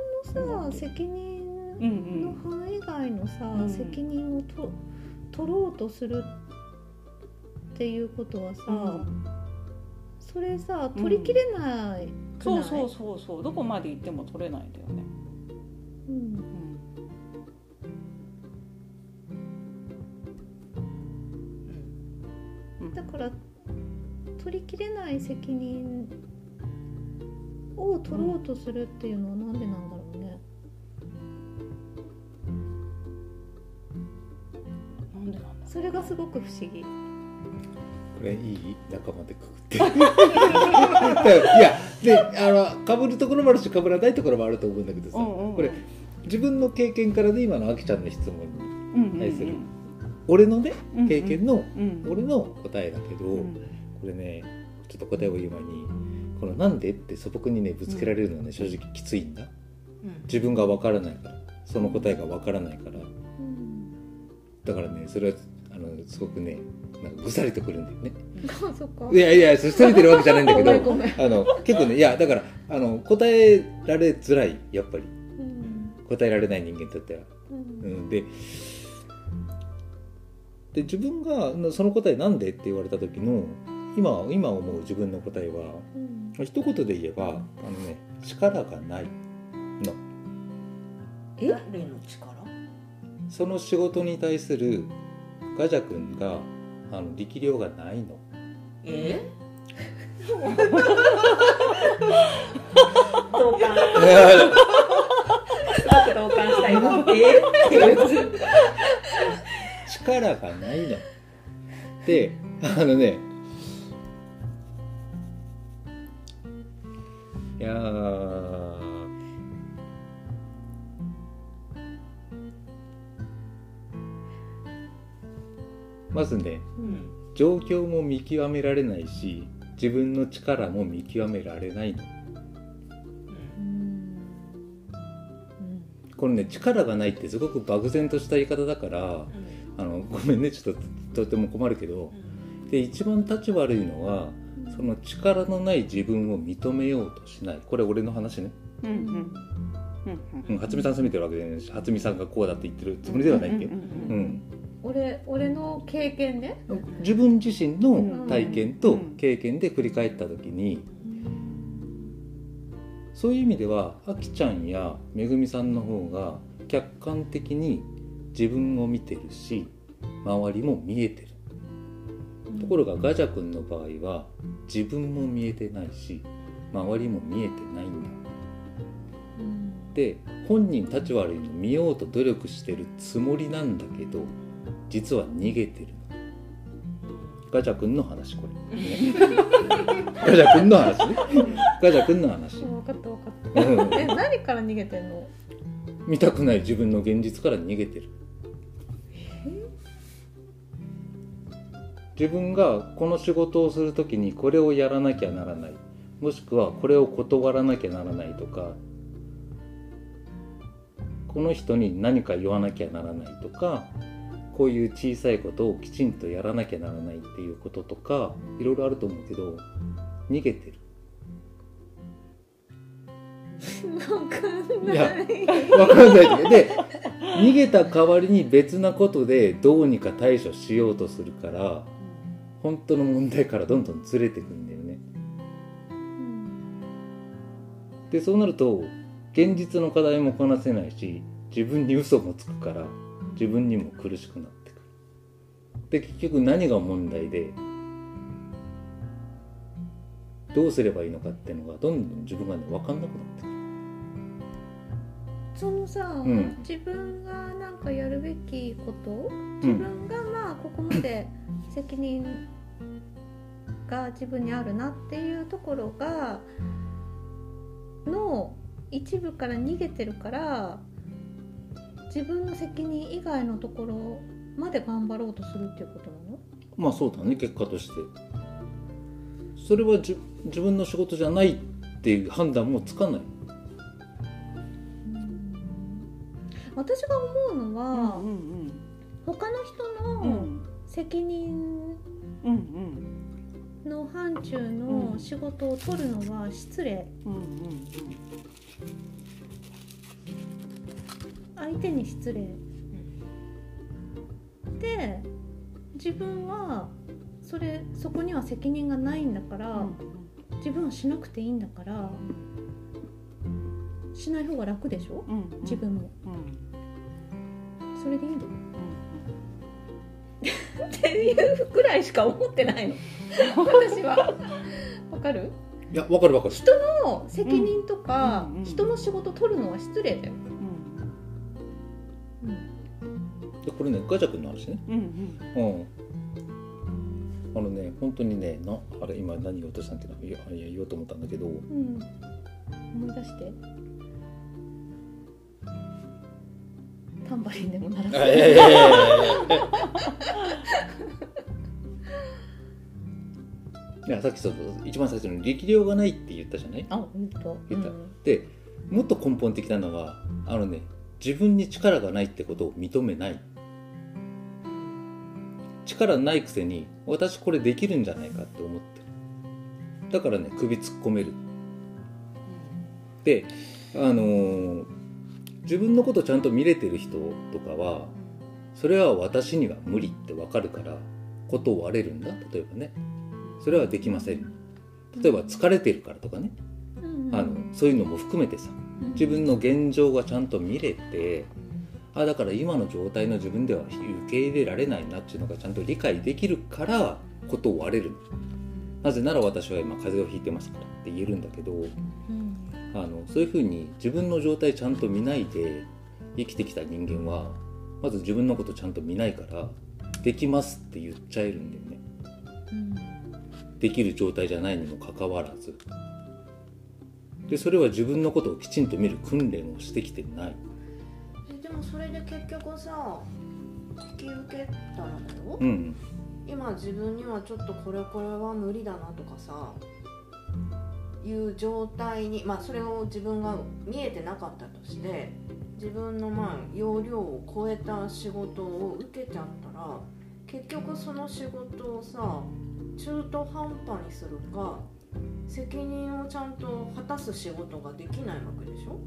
B: のさ責任
D: うん
B: の範囲外のさ、
D: うん。
B: 責任をと取ろうとするっていうことはさ、
D: うん。
B: それさ取りきれないい、
D: そうそうそうそう。どこまで行っても取れないんだよね、
B: うん。
D: うん。うん。
B: だから取りきれない責任を取ろうとするっていうのはなんでなんだろうね、
D: なんでなんだ
B: それがすごく不思議。
A: これいい仲間でくくって。いやであのかぶるところもあるしかぶらないところもあると思うんだけどさ、
D: うんうんうん。
A: これ自分の経験からで今のあきちゃんの質問に
D: うんうんうん
A: 対する。俺のね
D: うんうん
A: 経験の
D: うん。
A: 俺の答えだけど、
D: うん
A: これねちょっと答えを言う前にこの「なんで?」って素朴にねぶつけられるのはね、正直きついんだ。
C: うん。
A: 自分がわからないからその答えがわからないから。
B: うん。
A: だからねそれはあのすごくねなんかぐさりとくるんだよね。
B: あそっか。
A: いやいやそそれてるわけじゃないんだけど あの結構ねいやだからあの答えられづらいやっぱり。
B: うん。
A: 答えられない人間にとっては、
B: うん。
A: うん、でで自分がなその答えなんでって言われた時の今今思う自分の答えは
B: うん。
A: 一言で言えばあのね力がないの。
B: え？
C: 誰の力？
A: その仕事に対するガジャ君があの力量がないの。
C: え？
B: 同感
A: いや
B: すごく同感した今
C: え？っていう
A: 力がないの。であのねいやー。まずね
C: うん。
A: 状況も見極められないし自分の力も見極められないの。
B: うん。
A: このね力がないってすごく漠然とした言い方だからあのごめんねちょっととても困るけどで一番立ち悪いのはその力のない自分を認めようとしない。これ俺の話ね、
D: うんうん。うん
A: うん、初見さん責めてるわけじゃないし初見さんがこうだって言ってるつもりではないんだよ、
D: うん
A: うん、
B: 俺俺の経験で
A: 自分自身の
D: うん
A: 体験と経験で振り返った時にそういう意味ではあきちゃんやめぐみさんの方が客観的に自分を見てるし周りも見えてるところがガジャ君の場合は自分も見えてないし周りも見えてないんだで本人立ち悪いの見ようと努力してるつもりなんだけど実は逃げてるの。ガジャ君の話これ、ね、ガジャ君の話ね。ガジャ君の話、
B: 分かった分かった。
A: うん。
B: え何から逃げてんの？
A: 見たくない自分の現実から逃げてる自分がこの仕事をする時にこれをやらなきゃならない。もしくはこれを断らなきゃならないとか。この人に何か言わなきゃならないとか。こういう小さいことをきちんとやらなきゃならないっていうこととか。いろいろあると思うけど逃げてる。
B: 分かん
A: い。や
B: ない
A: わかんない。で逃げた代わりに別なことでどうにか対処しようとするから本当の問題からどんどんずれていくんだよね。でそうなると現実の課題もこなせないし自分に嘘もつくから自分にも苦しくなってくる。で結局何が問題でどうすればいいのかっていうのがどんどん自分がね分かんなくなってくる。
B: そのさ、
A: ん。
B: 自分がなんかやるべきこと？自分がまあここまで責任が自分にあるなっていうところがの一部から逃げてるから自分の責任以外のところまで頑張ろうとするっていうことなの？
A: まあそうだね結果として。それはじ自分の仕事じゃないっていう判断もつかない。
B: 私が思うのは、
D: うん
B: 他の人
D: うん。う
B: の
D: ん
B: 責任
D: うんうん
B: の範疇の仕事を取るのは失礼。
D: うんうん
B: 相手に失礼。で自分はそれそこには責任がないんだから、自分はしなくていいんだからしない方が楽でしょ？
D: うんうん。
B: 自分も。
D: うん。
B: それでいいのっていうくらいしか思ってないの。私は。わかる？
A: いやわかるわかる。
B: の責任とか、
D: うんうん
B: 人の仕事取るのは失礼だよ、
A: でこれねガチャ君の話ね。
D: うんうん。
A: うん。あのね本当にねなあれ今何言おうとしたんけな。いやいや言おうと思ったんだけど。
B: うん、思い出してタンバリンでも鳴らす。
A: あいやさっきそう一番最初に力量がないって言ったじゃない？
B: あ本当。
A: 言った。
B: うん。
A: でもっと根本的なのはあのね自分に力がないってことを認めない。力ないくせに私これできるんじゃないかって思ってる。だからね首突っ込める。であのー自分のことちゃんと見れてる人とかはそれは私には無理って分かるから断れるんだ？例えばね。それはできません。例えば疲れてるからとかね。
B: うん
A: あのそういうのも含めてさ自分の現状がちゃんと見れてあだから今の状態の自分では受け入れられないなっていうのがちゃんと理解できるから断れる。なぜなら私は今風邪をひいてますからって言えるんだけど
B: うん
A: あのそういうふうに自分の状態ちゃんと見ないで生きてきた人間はまず自分のことちゃんと見ないからできますって言っちゃえるんだよね。
B: うん。
A: できる状態じゃないにもかかわらず。でそれは自分のことをきちんと見る訓練をしてきてない。
C: えでもそれで結局さ引き受けたらだよ、
A: うん。
C: 今自分にはちょっとこれこれは無理だなとかさいう状態にまあそれを自分が見えてなかったとして自分のまあ容量を超えた仕事を受けちゃったら結局その仕事をさ中途半端にするか責任をちゃんと果たす仕事ができないわけでしょ？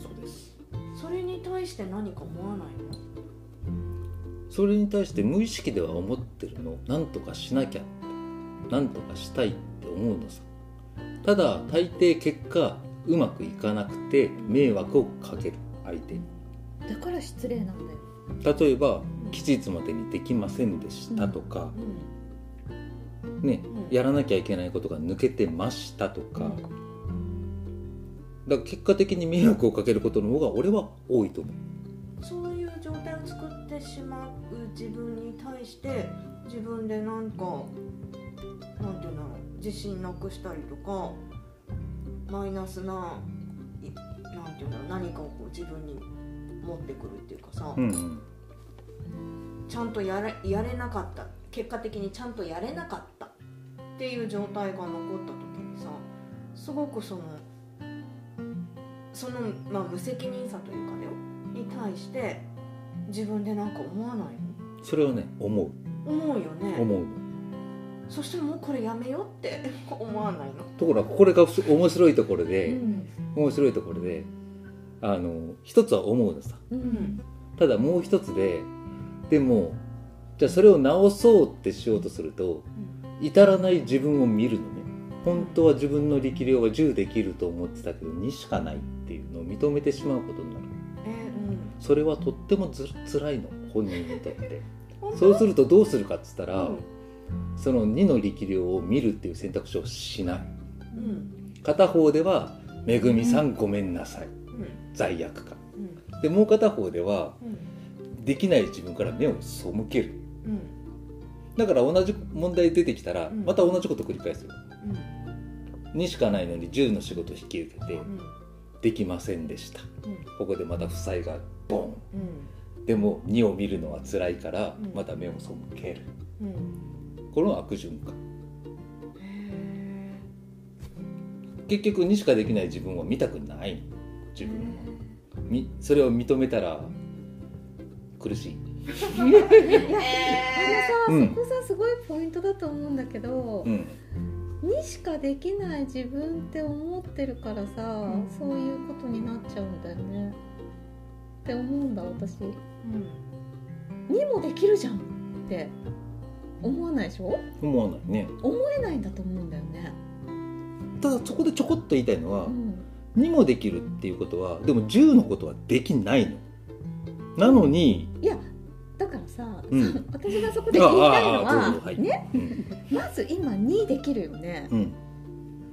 A: そうです。
C: それに対して何か思わないの？
A: それに対して無意識では思ってるの？なんとかしなきゃなんとかしたいって思うのさただ大抵結果うまくいかなくて迷惑をかける相手。に
B: だから失礼なんだよ。
A: 例えば期日までにできませんでしたとか、ね
C: うん。
A: やらなきゃいけないことが抜けてましたとか、だから結果的に迷惑をかけることの方が俺は多いと思う。
C: そういう状態を作ってしまう自分に対して自分でなんかなんていうんだろう自信なくしたりとかマイナスないなんていうんだろう何かをこう自分に持ってくるっていうかさ、
A: うんうん。
C: ちゃんとやれやれなかった。結果的にちゃんとやれなかったっていう状態が残った時にさすごくそのその、まあ、無責任さというかだよに対して自分でなんか思わない
A: それはね思う。
C: の思うよね。
A: 思う。の
C: そしてもうこれやめようって 思わないの？
A: ところがこれがふ面白いところで、
B: うん。
A: 面白いところであの一つは思うのさ。
B: う
C: うん。ん
A: ただもう一つででもじゃあそれを直そうってしようとすると至らない自分を見るのね。本当は自分の力量は10できると思ってたけど2しかないっていうのを認めてしまうことになる。
C: え
A: それはとってもず辛いの。本人にとって。
C: うん
A: そうするとどうするかっつったら、
C: うん
A: その2の力量を見るっていう選択肢をしない。
C: うん。
A: 片方では「めぐみさんごめんなさい。
C: うん。
A: 罪悪感。
C: うん」
A: でもう片方では
C: うん。
A: できない自分から目を背ける。
C: うん。
A: だから同じ問題出てきたら
C: うん。
A: また同じこと繰り返すよ。
C: うん。
A: 2しかないのに10の仕事を引き受けて
C: うん。
A: できませんでした。
C: うん。
A: ここでまた負債がボン。
C: うん。
A: でも2を見るのは辛いから
C: うん。
A: また目を背ける。
C: うん
A: この悪循環。
C: へ
A: 結局2しかできない自分は見たくない。自分はみそれを認めたら苦しい。
B: あのさ、
A: うん。
B: そこさすごいポイントだと思うんだけど、
A: うん。
B: にしかできない自分って思ってるからさ、
C: ん。
B: そういうことになっちゃうんだよね。って思うんだ私。
C: うん。
B: にもできるじゃんって思わないでしょ？
A: 思わないね。
B: 思えないんだと思うんだよね。
A: ただそこでちょこっと言いたいのは
B: うん。
A: 2もできるっていうことはでも10のことはできないの。なのに
B: いやだからさ、
A: うん。
B: 私がそこで言いたいのは
A: はい。
B: ね？
A: うん。
B: まず今2できるよね。
A: うん。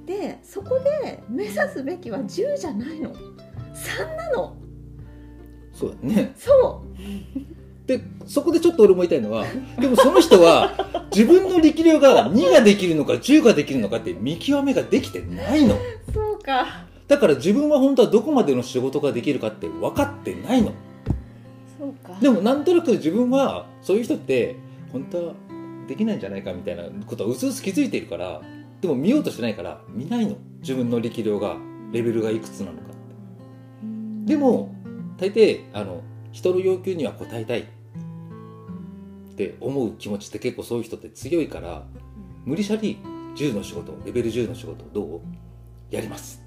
B: でそこで目指すべきは10じゃないの。3なの。
A: そうだね。
B: そう
A: でそこでちょっと俺も言いたいのは でもその人は自分の力量が2ができるのか10ができるのかって見極めができてないの。
B: そうか。
A: だから自分は本当はどこまでの仕事ができるかって分かってないの。
B: そうか。
A: でもなんとなく自分はそういう人って本当はできないんじゃないかみたいなことはうすうす気づいているからでも見ようとしてないから見ないの。自分の力量がレベルがいくつなのかって。でも大抵あの人の要求には応えたいって思う気持ちって結構そういう人って強いから無理しゃり10の仕事レベル10の仕事どう？やります。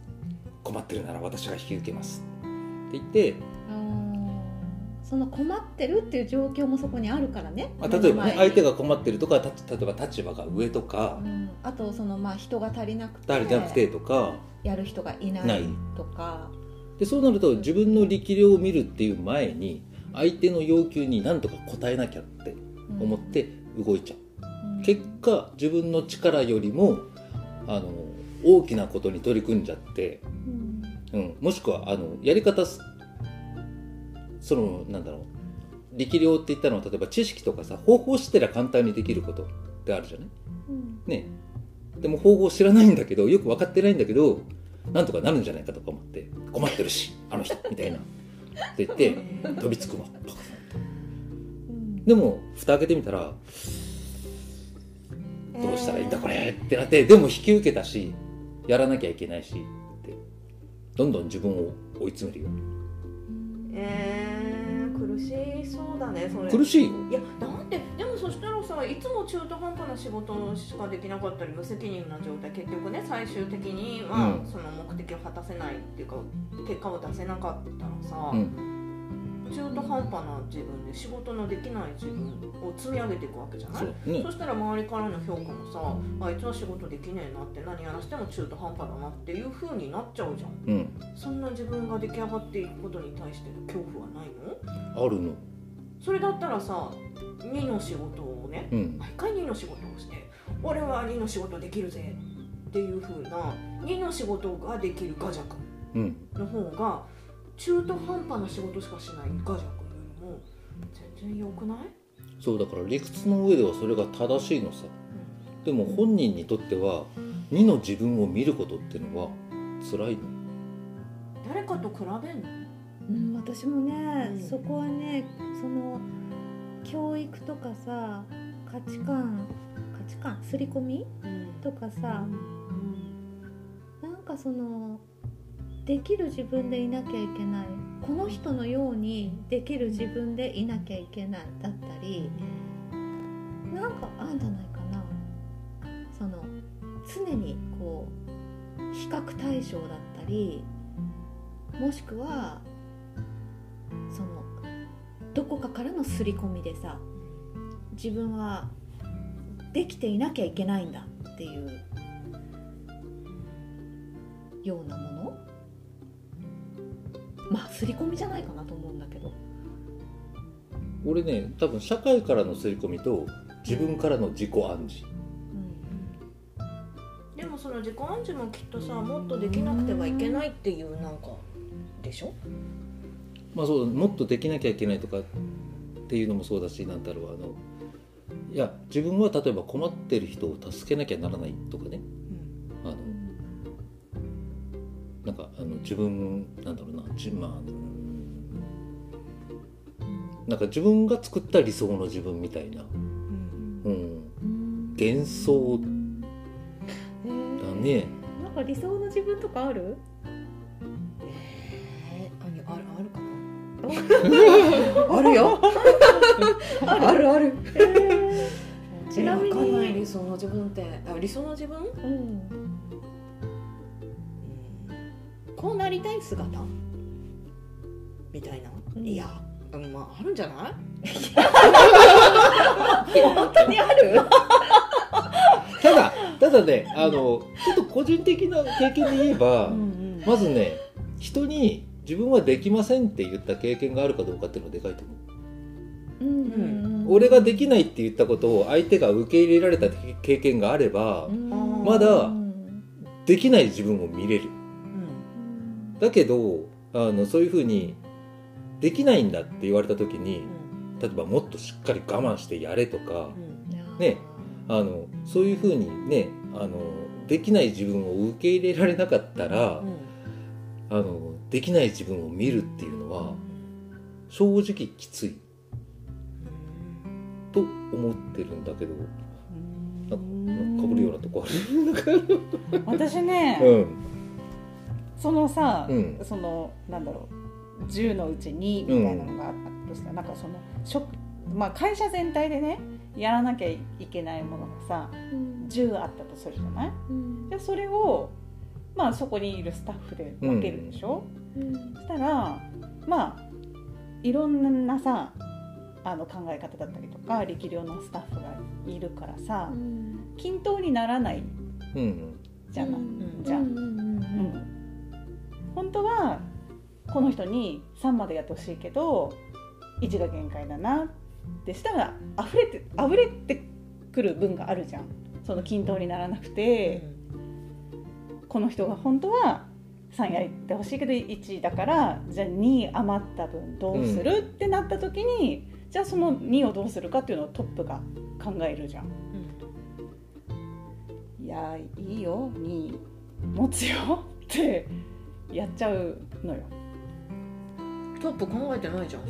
A: 困ってるなら私が引き受けます。って言って、
B: その困ってるっていう状況もそこにあるからね。
A: まあ、例えばね相手が困ってるとかた例えば立場が上とか
B: うんあとそのまあ人が足りなくて
A: 足りなくてとか
B: やる人がいな
A: い
B: とか。
A: でそうなると自分の力量を見るっていう前に相手の要求に何とか応えなきゃって思って動いちゃう。
B: うん。
A: 結果自分の力よりもあの大きなことに取り組んじゃって、
B: うん。
A: うん、もしくはあのやり方すそのなんだろう。力量って言ったのは例えば知識とかさ方法知ってりゃ簡単にできることってあるじゃない？
B: うん。
A: ね。でも方法知らないんだけどよく分かってないんだけどなんとかなるんじゃないかとか思って困ってるしあの人みたいな。って言って 飛びつくわでも蓋開けてみたらどうしたらいいんだこれってなってでも引き受けたしやらなきゃいけないしって。どんどん自分を追い詰めるよ。
C: えー、苦しそうだねそれ。
A: 苦しいよ。
C: いやだってでもそしたらさいつも中途半端な仕事しかできなかったり無責任な状態。結局ね最終的には、
A: うん。
C: その目的を果たせないっていうか結果を出せなかったらさ、
A: うん
C: 中途半端な自分で仕事のできない自分を積み上げていくわけじゃない？
A: そうね。
C: そしたら周りからの評価もさあいつは仕事できねえなって何やらしても中途半端だなっていう風になっちゃうじゃん。
A: うん。
C: そんな自分が出来上がっていくことに対しての恐怖はないの？
A: あるの。
C: それだったらさ2の仕事をね
A: うん。
C: 毎回2の仕事をして俺は2の仕事できるぜっていう風な2の仕事ができるガジャ君
A: うん。
C: の方が中途半端な仕事しかしないガジャ君よりも全然良くない、
A: そうだから理屈の上ではそれが正しいのさ。でも本人にとっては2の自分を見ることっていうのは辛いの。
C: 誰かと比べんの？
B: うん、私もね、
C: うん。
B: そこはねその教育とかさ価値観価値観刷り込みとかさ、なんかそのできる自分でいなきゃいけない。この人のようにできる自分でいなきゃいけないだったりなんかあんじゃないかな。その常にこう比較対象だったりもしくはそのどこかからの刷り込みでさ自分はできていなきゃいけないんだっていうようなものまあ刷り込みじゃないかなと思うんだけど。
A: 俺ね多分社会からの刷り込みと自分からの自己暗示。
C: でもその自己暗示もきっとさもっとできなくてはいけないっていうなんかでしょ？
A: まあそうだもっとできなきゃいけないとかっていうのもそうだしなんだろうあのいや自分は例えば困ってる人を助けなきゃならないとかねなんかあの自分なんだろうなじまあうん。なんか自分が作った理想の自分みたいな、うん、
B: うん。
A: 幻想。
B: え
A: だ
B: ー
A: ね
B: なんか理想の自分とかある？
C: えー、あにあるあるかな？
D: あるよ。ある？ある
B: ちなみに
C: わかんない理想の自分って。あ理想の自分、
B: うん
C: こうなりたい姿？みたいな、
B: うん。
C: いや、うん、まああるんじゃない？
B: 本当にある？
A: ただただねあのちょっと個人的な経験で言えば、
C: ん
A: まずね人に自分はできませんって言った経験があるかどうかっていうのはでかいと思う、
B: うん
A: 俺ができないって言ったことを相手が受け入れられた経験があれば、
B: うん。
A: まだ
B: うん
A: できない自分を見れる。
C: うん
A: だけどあのそういうふうにできないんだって言われた時に例えばもっとしっかり我慢してやれとかねあのそういうふうにねあのできない自分を受け入れられなかったら、あのできない自分を見るっていうのは正直きつい。と思ってるんだけど。かぶるようなとこある？
D: 私ね、
A: うん
D: そのさ、
A: うん。
D: そのなんだろう10のうち2みたいなのがあったとしたら、なんかその職、まあ、会社全体でねやらなきゃいけないものがさ
B: うん。
D: 10あったとするじゃない？
B: うん。
D: でそれをまあそこにいるスタッフで分けるでしょ、
B: うん。
D: そしたらまあいろんなさあの考え方だったりとか力量のスタッフがいるからさ
B: うん。
D: 均等にならない
A: うん。
D: じゃない、
B: うん。
D: じゃん
B: うんうん。
D: うん本当はこの人に3までやってほしいけど1が限界だなってしたら溢れて溢れてくる分があるじゃん。その均等にならなくて、この人が本当は3やってほしいけど1だからじゃあ2余った分どうする、ってなった時にじゃあその2をどうするかっていうのをトップが考えるじゃん。いやいいよ。2持つよってやっちゃうのよ。
C: トップ考えてないじゃんそ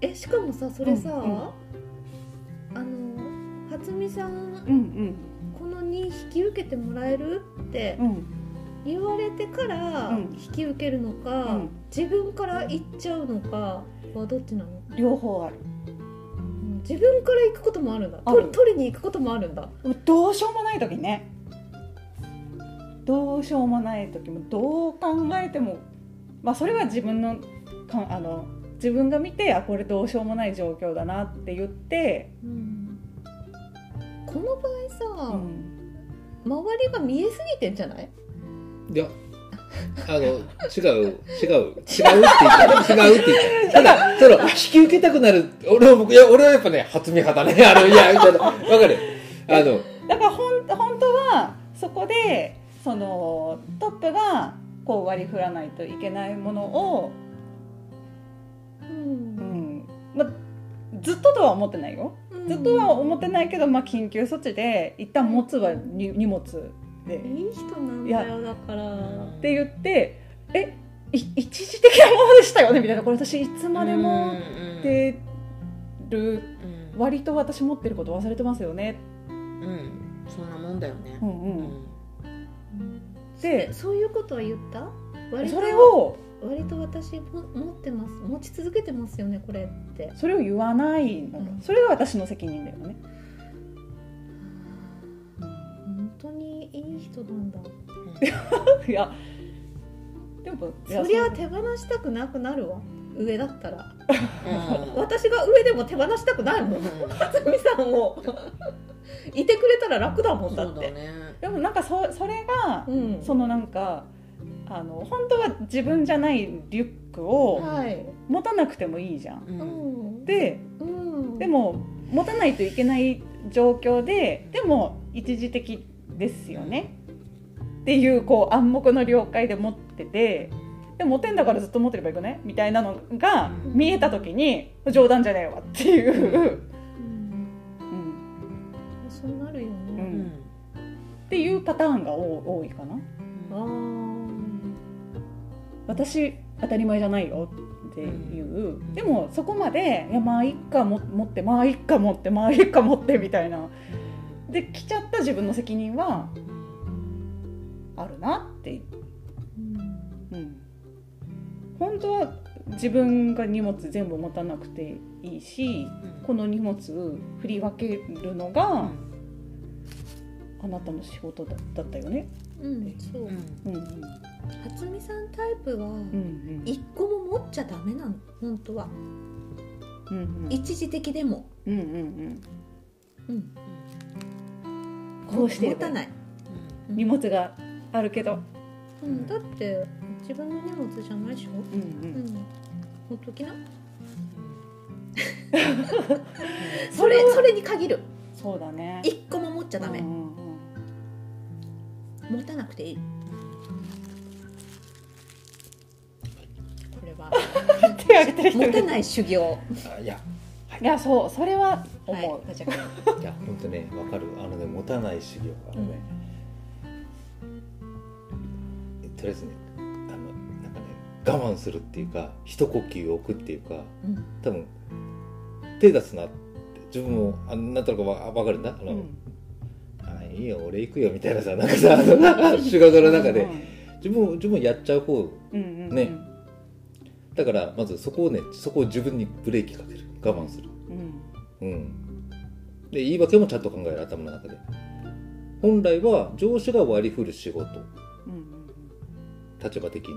B: えしかもさそれさ、
D: うんうん。
B: あの初見さん
D: うん
B: この2引き受けてもらえる？って
D: うん。うん
B: 言われてから
D: うん。
B: 引き受けるのか、
D: うん。
B: 自分から行っちゃうのかはどっちなの？
D: 両方ある。
B: うん自分から行くこともあるんだ。取りに行くこともあるんだ。
D: どうしようもない時ねどうしようもない時もどう考えてもまあそれは自分のかあの自分が見てあこれどうしようもない状況だなって言って、
B: この場合さ、
D: うん。
B: 周りが見えすぎてんじゃない？
A: いやあの違う違う。違うって言った。違うって言った。ただその引き受けたくなる。俺もいや俺はやっぱね初見派だね。あのいやみたいな。わかる？あの。
D: だからほん本当はそこでそのトップがこう割り振らないといけないものを、
B: う
D: うんんまあ、ずっととは思ってないよ。ずっとは思ってないけど、まあ、緊急措置で一旦持つはに荷物で。
B: いい人なんだよだから。
D: って言ってえい一時的なものでしたよね？みたいな。これ私いつ
C: れ
D: までも出る。
C: うん。
D: 割と私持ってること忘れてますよね。
C: うん。そんなもんだよね。
D: うんうん。
B: うん
D: で
B: そういうことは言った？割と
D: それを
B: 割と私も持ってます。持ち続けてますよねこれって。
D: それを言わないのよ。
B: うん。
D: それが私の責任だよね。
B: 本当にいい人なんだ。
D: いやでも
B: そりゃ
D: う
B: 手放したくなくなるわ。上だったら。
C: うん。
B: 私が上でも手放したくないもん。初見さんを いてくれたら楽だもんだって。
C: ね。
D: でもなんかそそれが
B: うん。
D: そのなんかあの本当は自分じゃないリュックを
B: はい。
D: 持たなくてもいいじゃん。
C: う
B: うん。ん
D: で
B: うん。
D: でも持たないといけない状況ででも一時的ですよね。っていうこう暗黙の了解で持っててでも持てんだからずっと持ってればいいくねみたいなのが
C: うん。
D: 見えた時に冗談じゃねえわっていう、っていうパターンが多多いかな。私当たり前じゃないよっていう、でもそこまでいやまあいっかも持ってまあいっか持ってまあいっか持ってみたいな。で来ちゃった自分の責任はあるなって、
B: うん。
D: うん、本当は自分が荷物全部持たなくていいしこの荷物振り分けるのがあなたの仕事だだったよね。
B: うんそう
C: うん
D: う。んうん。
B: 初見さんタイプは
D: うん
B: 一個も持っちゃダメなの本当は。
D: うんうん。
B: 一時的でも、
D: うんうん
B: うん、
D: こうして
B: 持たない、
D: うん。荷物があるけど、
B: うん、だって自分の荷物じゃないでしょ。
D: うんう、
B: うん。んほっときな。
D: それは。
B: それに限る。
D: そうだね。
B: 一個も持っちゃダメ、
D: うんうんうん
B: 持たなくていい。これは。
D: 手挙げてる人
B: 持たない修行。
A: あいや。
D: いやそうそれは思う、
B: はい
A: いや本当ねわかる。あのね持たない修行あのね、とりあえずねあのなんかね我慢するっていうか一呼吸置くっていうか
B: うん。
A: 多分手出すなって自分もあなんとなくわわかるんだ？あの、
D: うん
A: いいよ俺行くよみたいなさなんかさ 仕事の中で。自分自分やっちゃう方
D: うんうんうん。
A: ね。だからまずそこをねそこを自分にブレーキかける。我慢する。
D: うん。
A: うん。で言い訳もちゃんと考える頭の中で。本来は上司が割り振る仕事。
D: うん
A: 立場的に。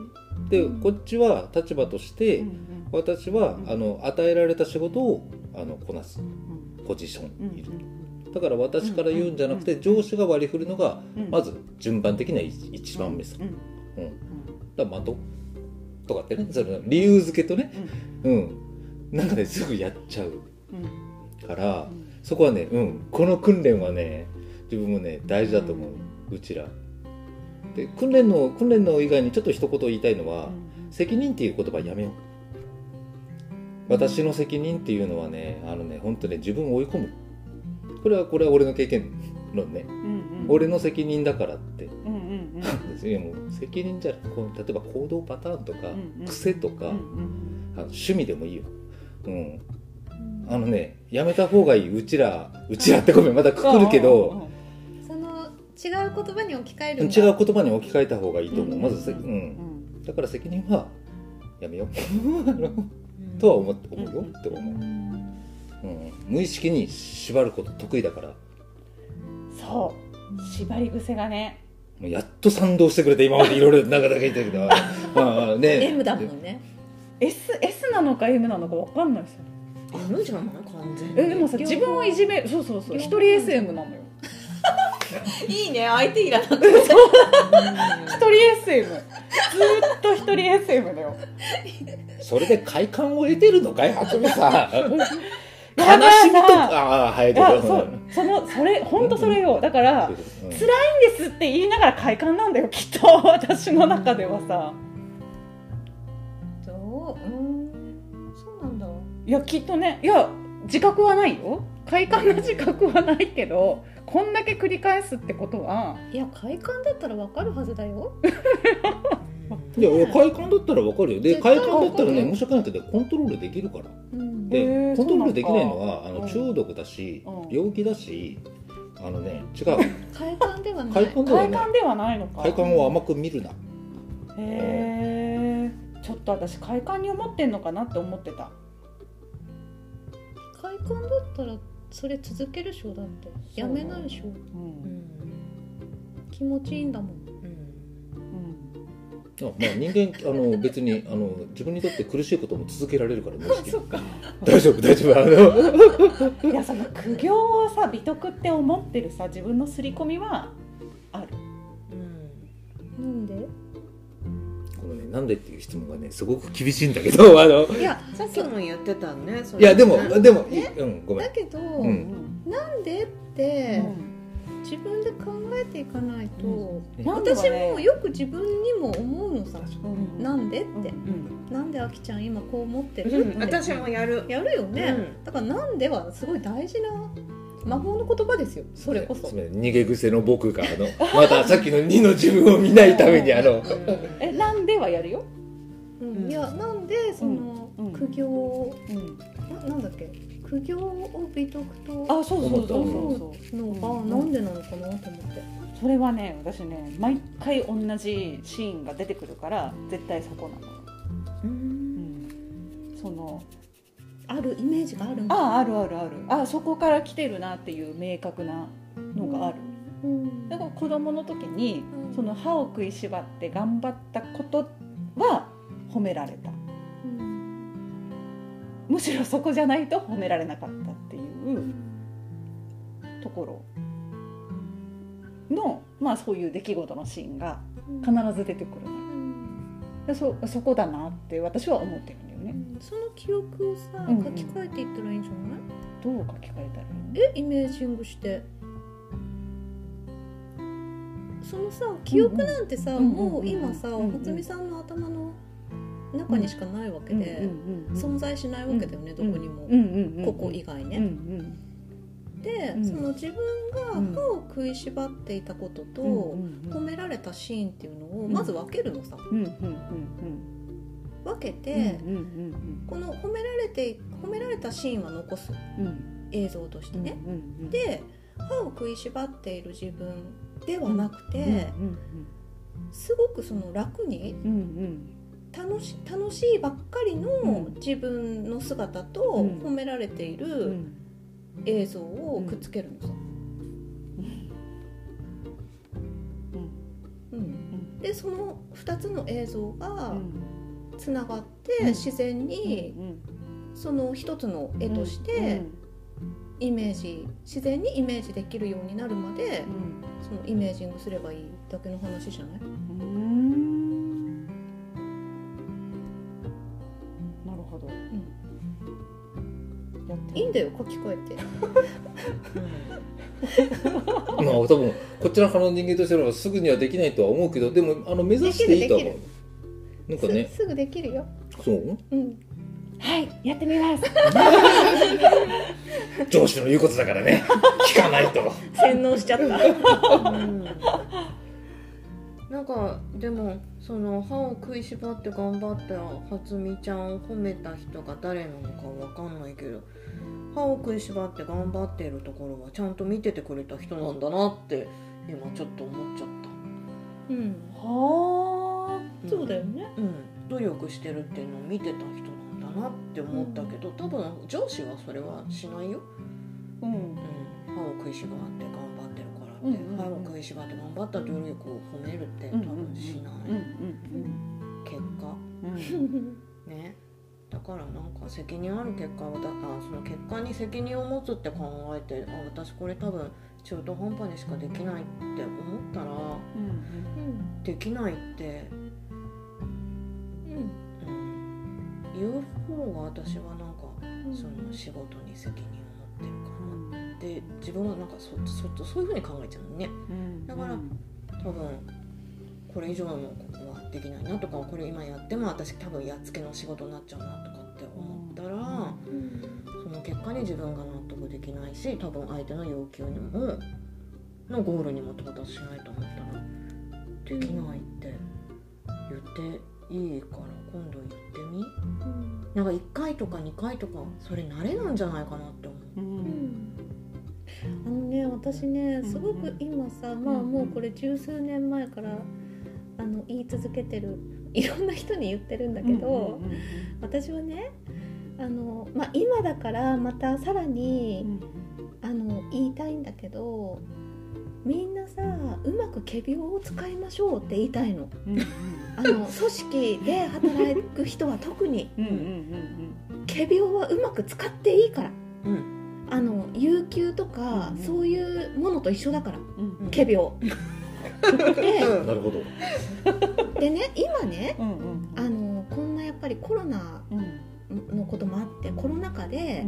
A: でこっちは立場として、
D: うん
A: 私は、
D: うん。
A: あの与えられた仕事をあのこなす
D: うん。
A: ポジション
D: うん
A: にいる、だから私から言うんじゃなくて、上司が割り振るのが、
D: うん。
A: まず順番的には一一番目さ、
D: うん。
A: うん。だから的とかってねその理由付けとね。うん。なんかねすぐやっちゃう
D: うん。
A: から、
D: うん。
A: そこはね、うん、この訓練はね自分もね大事だと思う、うちら。で訓練の訓練の以外にちょっと一言言いたいのは、責任っていう言葉やめよう。私の責任っていうのはねあのね本当ね自分を追い込むこれはこれは俺の経験論ね、
D: うんうん。
A: 俺の責任だからって。
D: うんうんうん。
A: いやもう責任じゃこう例えば行動パターンとか、
D: うんうん。
A: 癖とか、
D: うんうん
A: あの趣味でもいいよ、うん、あのねやめた方がいい。うちらうちらってごめん。またくくるけど、
B: その違う言葉に置き換える
A: 違う言葉に置き換えた方がいいと思う、
D: うん
A: まずせ、う、
D: うんん。
A: だから責任はやめよう。とは思って思うよ。って思う、うん、無意識に縛ること得意だから。
D: そう。縛り癖がね。
A: もうやっと賛同してくれて今までいろいろなかなか言ったけど。まあね。
B: M だもんね。
D: S, S なのか M なのか分かんないですよ。
C: M じゃない完全に。
D: えでもさ自分をいじめそうそうそう。一人 SM なのよ。
B: いいね相手いらなくて。
D: 一人 SM ずーっと一人 SM だよ。
A: それで快感を得てるのかい初めさ悲しみとああ早い
D: い。
A: けど
D: やそう。そのそれ本当それよ。だから
A: うん。
D: 辛いんですって言いながら快感なんだよきっと。私の中ではさ。
B: そう？うん。そうなんだ。
D: いやきっとね。いや自覚はないよ。快感の自覚はないけどこんだけ繰り返すってことは。い
B: や快感だったらわかるはずだよ
A: いや快感だったらわかるよ。で快感だったらね申し訳ないけどコントロールできるから。
B: うん。
A: で、コントロールできないのはあの中毒だし、
D: うん。
A: 病気だしあのね違う。
B: 快感ではない。
A: 快感ではない。
D: 快感ではないのか。
A: 快感を甘く見るな。
D: へえちょっと私快感に思ってんのかなって思ってた。
B: 快感だったらそれ続けるでしょだってやめないでしょ。
D: う
C: うん。ん
B: 気持ちいいんだもん
A: あまあ人間あの別にあの自分にとって苦しいことも続けられるから無意識に。
D: そっか。
A: 大丈夫大丈夫あの。
D: いやその苦行をさ美徳って思ってるさ自分の刷り込みはある。
B: なんで？
A: このねなんでっていう質問がねすごく厳しいんだけどあの。
B: いや
C: さっきも言ってたねそ
A: いやでも
C: ね
A: でも、
B: ね
A: うんごめん。
B: だけど、
A: ん。
B: なんでって自分で考えていかないと、
A: うん。
B: 私もよく自分にも思うのさ、
D: うん
B: なんでって、
D: うん。
B: なんであきちゃん今こう思ってる
D: うん。
B: って
C: 私もやる。
B: やるよね、
C: うん。
B: だからなんではすごい大事な魔法の言葉ですよ。それこそ、
A: 逃げ癖の僕があのまたさっきの2の自分を見ないためにあの。
D: えなんではやるよ、
B: うん。いやなんでその、
D: うん。
B: 苦行を
D: うん、
B: ななんだっけ苦行を美徳と
D: あそうそうそうそう。
B: のが、
D: うん。
B: なんでなのかなと思って。
D: それはね私ね毎回同じシーンが出てくるから絶対そこなのよ、
C: う
D: うん。ん、その
B: あるイメージがあるんだ。
D: あああるあるある。あそこから来てるなっていう明確なのがある。
B: うん。
D: だから子供の時に
B: うん。
D: その歯を食いしばって頑張ったことは褒められた。
B: うん
D: むしろそこじゃないと褒められなかったっていうところのまあそういう出来事のシーンが必ず出てくるでそそこだなって私は思ってるんだよね。
B: その記憶をさ書き換えていったらいいんじゃない、
D: どう書き換えたらいいの
B: え？イメージングして。そのさ記憶なんてさ、
D: うんうん
B: もう今さ、
D: うんうん
B: 初見さんの頭の中にしかないわけで、存在しないわけだよね、どこにも、ここ以外ね、で、
D: うん
B: その自分が歯を食いしばっていたことと、
D: うん
B: 褒められたシーンっていうのを
D: うん
B: まず分けるのさ、分け
D: うん
B: て、この褒められて褒められたシーンは残す映像としてね、で歯を食いしばっている自分ではなくて、
D: うん
B: すごくその楽に楽し楽しいばっかりの
D: うん。
B: 自分の姿と
D: うん。
B: 褒められている
D: ん。
B: 映像をくっつけるのさ。うん。でその2つの映像がつながって
D: うん。
B: 自然にその一つの絵としてイメージ自然にイメージできるようになるまでそのイメージングすればいいだけの話じゃない？いいんだよ書き換えて。
A: まあ多分こちら側の人間としてはすぐにはできないとは思うけどでもあの目指していいとは思
B: で
A: うなんかね。
B: すすぐできるよ。
A: そう？
B: うん。
D: はいやってみます。
A: 上司の言うことだからね。聞かないと。
B: 洗脳しちゃった。
C: うんなんかでもその歯を食いしばって頑張った初美ちゃんを褒めた人が誰なのかわかんないけど歯を食いしばって頑張っているところはちゃんと見ててくれた人なんだなって今ちょっと思っちゃった、
B: うん。
D: は
C: ん
B: そうだよね。
C: うん、努力してるっていうのを見てた人なんだなって思ったけど、多分上司はそれはしないよ、
D: あうん。
C: うん、歯を食いしばって頑張って歯を食いしばって頑張った努力を褒めるって多分しない、
D: うん
C: 結果
D: うん。
C: ね。だからなんか責任ある結果をだあその結果に責任を持つって考えてあ私これ多分中途半端にしかできないって思ったら
B: うん
C: できないって、
B: うん。
C: うん、言う方が私はなんかその仕事に責任を持ってるかなって自分はなんかそそそういうふうに考えちゃうのね。だから多分これ以上のことはできないなとかこれ今やっても私多分やっつけの仕事になっちゃうなとかって思ったら、
B: うん。
C: その結果に自分が納得できないし多分相手の要求にものゴールにも到達しないと思ったらできないって言っていいから今度言ってみ？
B: うん。
C: なんか1回とか2回とかそれ慣れなんじゃないかなって思う。
B: うんあのね私ねすごく今さ、まあもうこれ十数年前からあの言い続けてる いろんな人に言ってるんだけど、私はねあの、まあ、今だからまたさらにあの言いたいんだけどみんなさうまく仮病を使いましょうって言いたいの。あの組織で働く人は特に。仮病はうまく使っていいから。
C: うん
B: あの有給とか、
D: うん
B: そういうものと一緒だから
C: うん
B: 仮病で
A: なるほど。
B: でね今ねあのこんなやっぱりコロナのこともあってコロナ禍で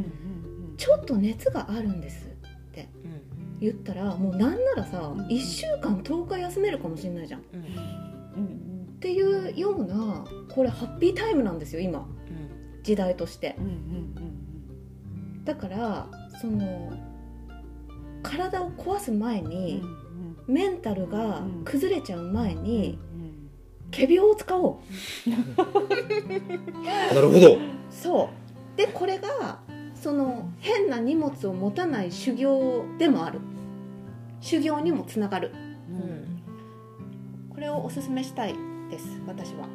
B: ちょっと熱があるんですって。
C: うん
B: 言ったらもうなんならさ
D: うん
B: 1週間10日休めるかもしれないじゃん。っ
C: うん
B: ていうようなこれハッピータイムなんですよ今。時代として。だからその体を壊す前にメンタルが崩れちゃう前に仮病を使おう。
A: なるほど。
B: そう。でこれがその変な荷物を持たない修行でもある。修行にもつながる。
C: うん。
B: これをおすすめしたいです私は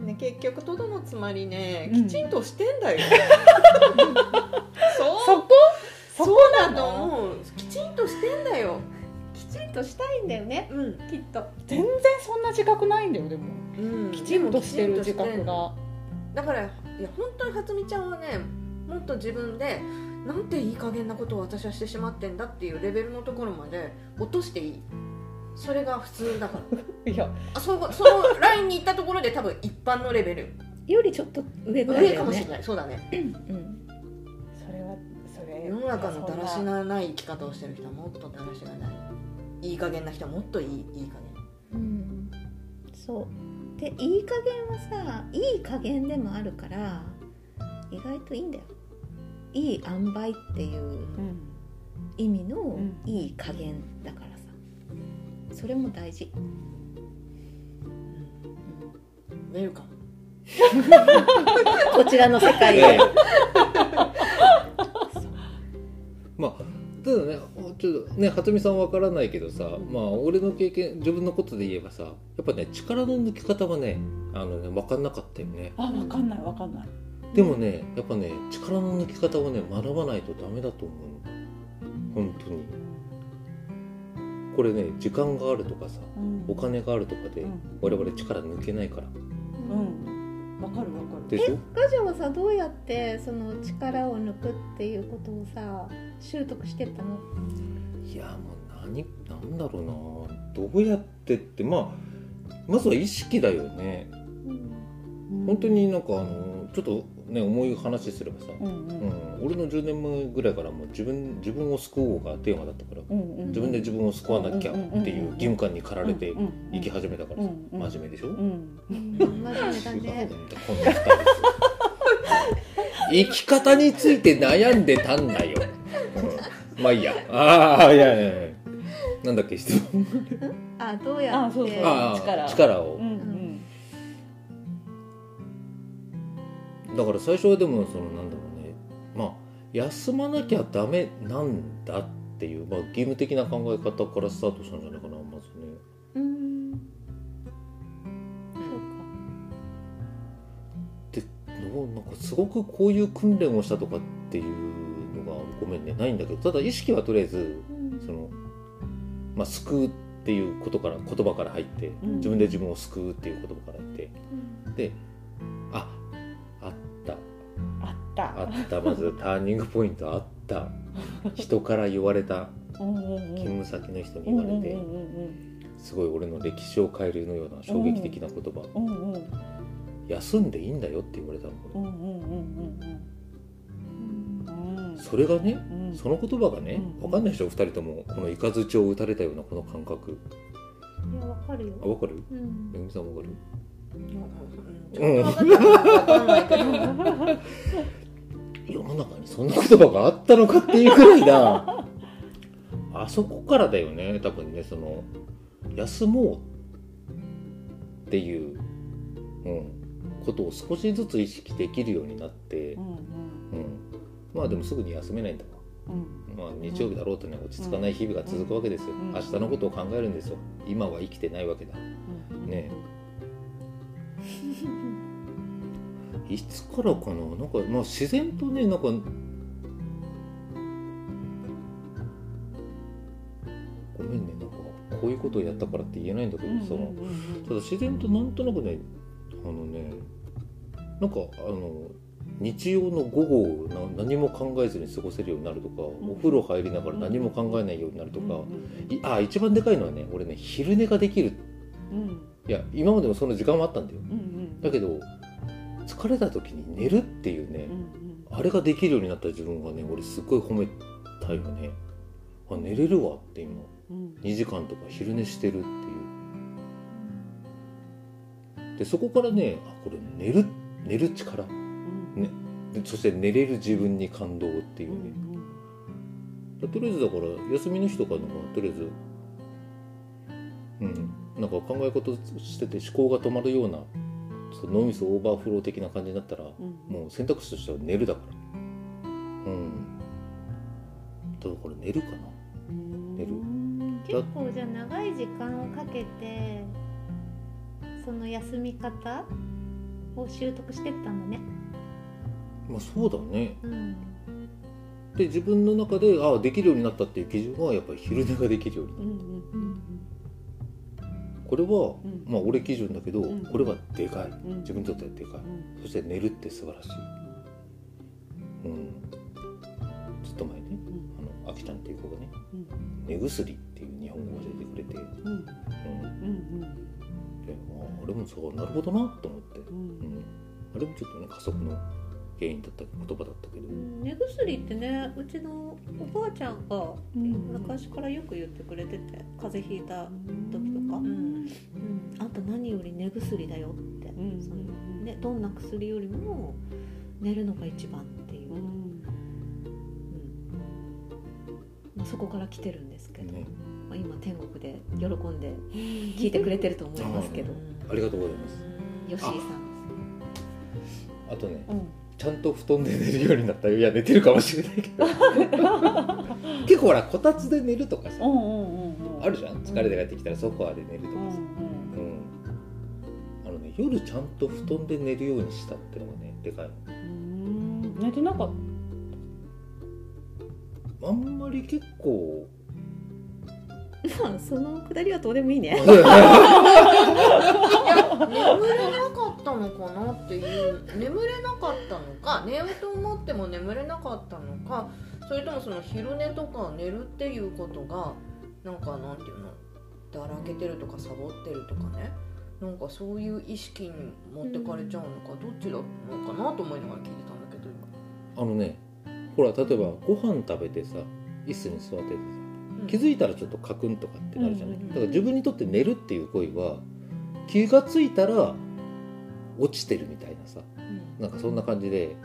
C: ね、結局とどのつまりね
D: うん。
C: きちんとしてんだよ、そう。
D: そこ？そこ
C: そうだ
D: なの？
C: と思うきちんとしてんだよ。
B: きちんとしたいんだよね。
C: うん、
B: きっと。
D: 全然そんな自覚ないんだよでも。
C: うん、
D: きちんとしてる自覚が。
C: だからいや本当に初美ちゃんはねもっと自分でなんていい加減なことを私はしてしまってんだっていうレベルのところまで落としていいそれが普通だから。
D: いや。
C: あそそのラインに行ったところで多分一般のレベル。
B: よりちょっと上ぐらいだ
C: 上かもしれない。そうだね。
B: うん。
D: それはそれ。
C: 世の中のだらし
D: そんな
C: い生き方をしてる人はもっとだらしがない。いい加減な人はもっといいいい加
B: うん。そう。でいい加減はさいい加減でもあるから意外といいんだよ。いい塩梅っていう
D: うん。
B: 意味の
D: ん。
B: いい加減だから。さそれも大事。
C: ウェルカム
B: こちらの世界
A: ええまあただねちょっとね初見さん。わからないけどさ、
D: ん。
A: まあ俺の経験自分のことで言えばさやっぱね力の抜き方はねあのね分かん。なかったよね
D: あわかん。ないわかん。ない
A: でもねやっぱね力の抜き方をね学ばないとダメだと思う本当にこれね時間があるとかさ
D: うん。
A: お金があるとかで
D: うん。
A: 我々力抜けないから。
D: うん。わかるわかる。
A: でしょ？
B: ガジョはさどうやってその力を抜くっていうことをさ習得してったの？
A: いやもう何なんだろうな。どうやってってまあまずは意識だよね。本当になんかあのちょっとね重い話すればさ、
D: うんう
A: うん。ん、俺の10年前ぐらいからもう自分自分を救おうがテーマだったから
D: うんうん
A: 自分で自分を救わなきゃっていう義務感に駆られて生き始めたからさ
D: うんうん。
A: 真面目でしょ、
D: うん
B: 真面目だね。
A: この二人生き方について悩んでたんだよ、うん、まあいいや。ああいやいやいや。なんだっけ質問。
B: あどうやって？
D: 力
A: を、
D: うんうん
A: だから最初はでもそのなんだろうね。まあ休まなきゃダメなんだっていう、まあ、義務的な考え方からスタートしたんじゃないかなまずね。
B: うん。
A: でどうなんかすごくこういう訓練をしたとかっていうのがごめんね。ないんだけどただ意識はとりあえず
B: うん。
A: その、まあ、救うっていうことから言葉から入って
D: うん。
A: 自分で自分を救うっていう言葉から入って。であった。
D: あった。
A: まずターニングポイントあった。人から言われた。
D: うんうんうん。
A: 勤務先の人に
D: うん
A: 言われてすごい俺の歴史を変えるのような衝撃的な言葉。
D: うんうん。うん
A: 休んでいいんだよって言われたの。それがね
D: うん。
A: その言葉がね
D: うん。
A: 分かんないでしょ2人ともこの雷を打たれたようなこの感覚。
B: いやわかるよ。
A: あ分かる？
B: うん。
A: めぐみさん分かる？
C: うん
A: 世の中にそんな言葉があったのかっていうくらいだ。あそこからだよね多分ねその休もうっていう、うん、ことを少しずつ意識できるようになって
D: う、ん
A: うん、まあでもすぐに休めないんだわ。
D: うん。
A: まあ、日曜日だろうとね落ち着かない日々が続くわけですよ、
D: うん。
A: 明日のことを考えるんですよ。今は生きてないわけだ。
D: うん。
A: ね いつからかな？なんかまあ自然とねなんかごめんねなんかこういうことをやったからって言えないんだけど、そのただ自然となんとなくねあのねなんかあの日曜の午後をな何も考えずに過ごせるようになるとか、
D: ん。
A: お風呂入りながら何も考えないようになるとか、
D: うん
A: いあ一番でかいのはね俺ね昼寝ができる。
D: うん。
A: いや今までもその時間はあったんだよ。だけど疲れた時に寝るっていうね、
D: うん
A: あれができるようになった自分がね俺すっごい褒めたよね。あ寝れるわって今。
D: うん。
A: 2時間とか昼寝してるっていう。でそこからねあこれ寝る寝る力。
D: うん。
A: ね。でそして寝れる自分に感動っていう
D: うん
A: ね、とりあえずだから休みの日とかのがとりあえずうん。なんか考え事してて思考が止まるようなその脳みそオーバーフロー的な感じになったら、
D: うん。
A: もう選択肢としては寝るだから。うん。だから寝るかな。
D: うん。
A: 寝る。
B: 結構じゃあ長い時間をかけてその休み方を習得してったんだね。
A: まあそうだね。
B: うん。
A: で自分の中でああできるようになったっていう基準はやっぱり昼寝ができるようになる
D: うんうん
A: これは、
D: うん。
A: まあ俺基準だけど、
D: うん。
A: これはでかい。
D: うん。
A: 自分にとってはでかい、
D: うん。
A: そして寝るって素晴らしい。うん。ずっと前ねあのあきちゃんっていう子がね
D: うん。
A: 寝薬っていう日本語を教えてくれて、
D: うん。
A: うん、
D: うんうん。
A: でああれもそうなるほどなと思って、
D: う
A: うん。ん、あれもちょっとね加速の原因だった言葉だったけど、
B: うん寝薬ってねうちのおばあちゃんが
D: うん。
B: 昔からよく言ってくれてて風邪ひいた時とか、
C: うん。
B: うん、あんた何より寝薬だよって、
D: うん。
B: そのね、どんな薬よりも寝るのが一番っていう、
D: う
B: うん。
D: ん
B: まあ、そこから来てるんですけど、
A: ね、
B: まあ、今天国で喜んで聞いてくれてると思いますけど。
A: ありがとうございます。
B: 吉井さん。
A: あとね。
D: うん
A: ちゃんと布団で寝るようになった。よいや寝てるかもしれないけど。結構ほらこたつで寝るとかさ。
D: うんうんうんうん。
A: あるじゃん。疲れて帰ってきたらソファーで寝るとかさ、
D: うんうん
A: うん。あのね夜ちゃんと布団で寝るようにしたってのがねでかいの。
D: うん。寝てなかっ
A: あんまり結構。
B: ま あそのくだりはどうでもいいね。
C: 眠れなかったのかなっていう眠れなかったのか寝ようと思っても眠れなかったのかそれともその昼寝とか寝るっていうことがなんかなんていうのだらけてるとかサボってるとかねなんかそういう意識に持ってかれちゃうのか、どっちだのかなと思いながら聞いてたんだけど今、
A: あのねほら例えばご飯食べてさ椅子に座っててさ
C: うん。
A: 気づいたらちょっとカクンとかってなるじゃない、だから自分にとって寝るっていう行為は気がついたら落ちてるみたいなさ。
C: うん。
A: なんかそんな感じで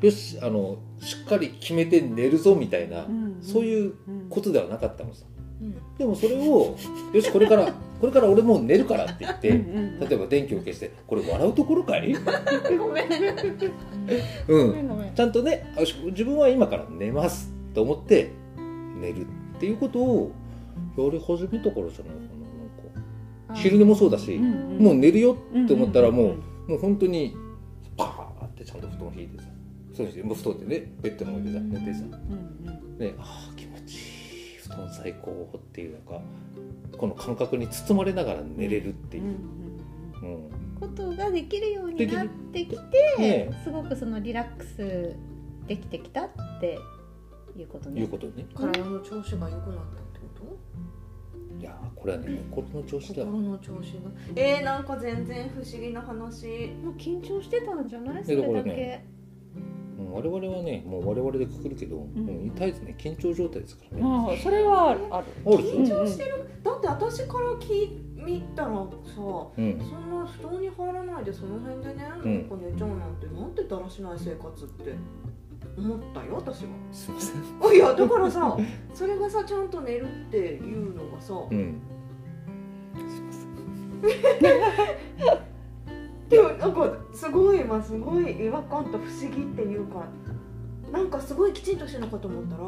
A: よしあのしっかり決めて寝るぞみたいな、そういう
D: うん
A: ことではなかったのさ。
C: うん。
A: でもそれをよしこれからこれから俺もう寝るからって言って
D: うんうん
A: 例えば電気を消してこれ笑うところかい？
C: ごめん。
A: うん。ちゃんとねあよし自分は今から寝ますと思って寝るっていうことをやり始めたからじゃないかななんか。昼寝もそうだし、もう寝るよって思ったらもう、もう本当にパーってちゃんと布団引いてさ。そうしてもう布団ってねベッドの上でさ寝てさ。ねああ気持ちいい布団最高っていうなんかこの感覚に包まれながら寝れるっていう、うん
B: ことができるようになってきて、
A: ね。
B: すごくそのリラックスできてきたっていうことね。
A: いうことね。
C: 体の調子が良くなった
A: いやーこれはね心の調子だ。
C: 心の調子が。えー、なんか全然不思議な話。
B: もう緊張してたんじゃない？そ
A: え
B: れだ
A: だからね。
B: け、
A: うん、我々はねもう我々でくくるけど、もう絶えずね。緊張状態ですからね、
D: まあそれはある。
C: 緊張してる、だって私から聞い見たらさ
A: うん。
C: そんな布団に入らないでその辺でね、
A: うん。
C: なんか寝ちゃうなんてなんてだらしない生活って思ったよ私は。
A: すいません。
C: あいやだからさそれがさちゃんと寝るっていうのがさ、
A: うん。
C: でもなんかすごい今すごい違和感と不思議っていうかなんかすごいきちんとしてるのかと思ったら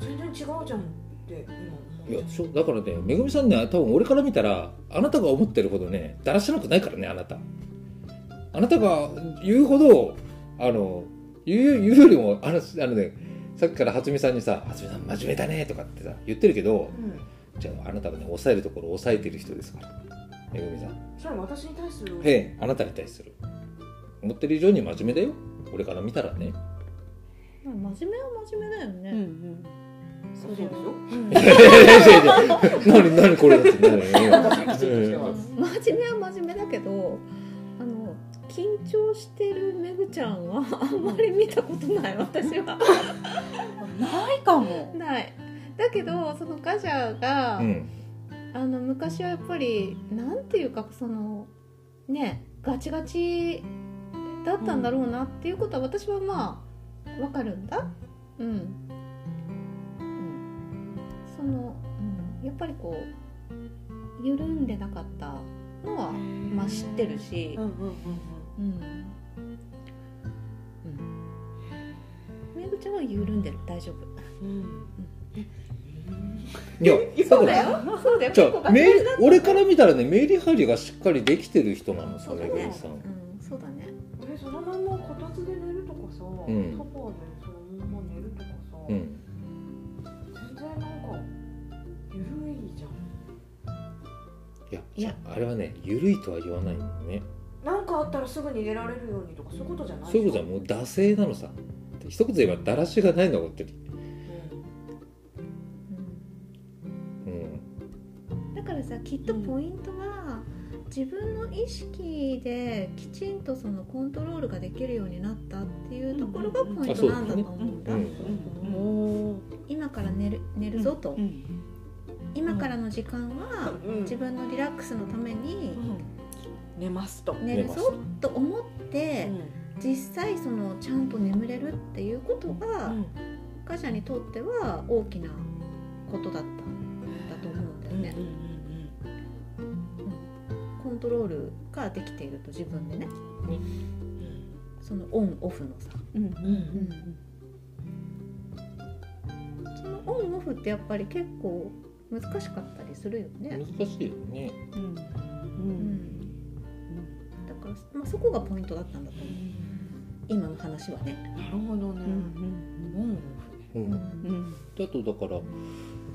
C: 全然違うじゃんって今
A: いやしょだからねめぐみさんね多分俺から見たらあなたが思ってるほどねだらしなくないからねあなた。あなたが言うほどあの言う言うよりもあのあのねさっきから初見さんにさ「初見さん真面目だね」とかってさ言ってるけど
C: うん。
A: じゃああなたがね抑えるところを抑えてる人ですからめぐみさん。
C: それ私に対する。
A: へえあなたに対する。思ってる以上に真面目だよ。俺から見たらね。
B: まあ真面目は真面目だよね、
D: うんうん。
C: そうですよ
B: う。ん
A: いやいやいやいや何何これだって。
B: 真面目は真面目だけど緊張してるめぐちゃんは あんまり見たことない私は。
D: ないかも。
B: ない。だけどそのガジャが、
A: うん。
B: あの昔はやっぱりなんていうかそのねガチガチだったんだろうなっていうことは私はまあわかるんだ。うん、うん、その、うん、やっぱりこう緩んでなかったのはまあ知ってるし。
C: うんうんうんうん。
B: うん。うん。めぐちゃんは緩んでる？大丈夫？
C: うん。
A: いや
B: そうだよ。そうだよ。
A: じゃあ俺から見たらねメリハリがしっかりできてる人なの
B: そうだね。
A: めぐみさん。
B: うんそうだね。
C: えそのままこたつで寝るとかさ、
A: ん。
C: ソファーでそのまま寝るとかさ、
A: うん。
C: 全然なんかゆるいじゃん。
A: いや
B: いや
A: あれはね緩いとは言わないのね
C: なんかあったらすぐ逃げられるようにとかそういうことじゃない
A: そういうことはもう惰性なのさ。一言言えばだらしがないのが本当に
B: うん。
A: うん。
B: だからさきっとポイントは、自分の意識できちんとそのコントロールができるようになったっていうところがポイントなんだと思うんだ、
A: う。ん
D: お
B: 今から寝る寝るぞと、
D: うん。
B: 今からの時間は
C: うん。
B: 自分のリラックスのために
C: 寝ますと、
B: 寝るぞと思って
C: うん。
B: 実際そのちゃんと眠れるっていうことがガジャにとっては大きなことだったんだと思うんだよね、コントロールができていると自分でね。そのオンオフのさ。
D: うんうん
B: そのオンオフってやっぱり結構難しかったりするよね、
A: 難しいよね。
D: うん。う
B: うんん、だから、まあ、そこがポイントだったんだと思う。今の話はね、
C: なるほどね、
D: うん
C: うん。
A: うん。
D: うん。
A: であとだから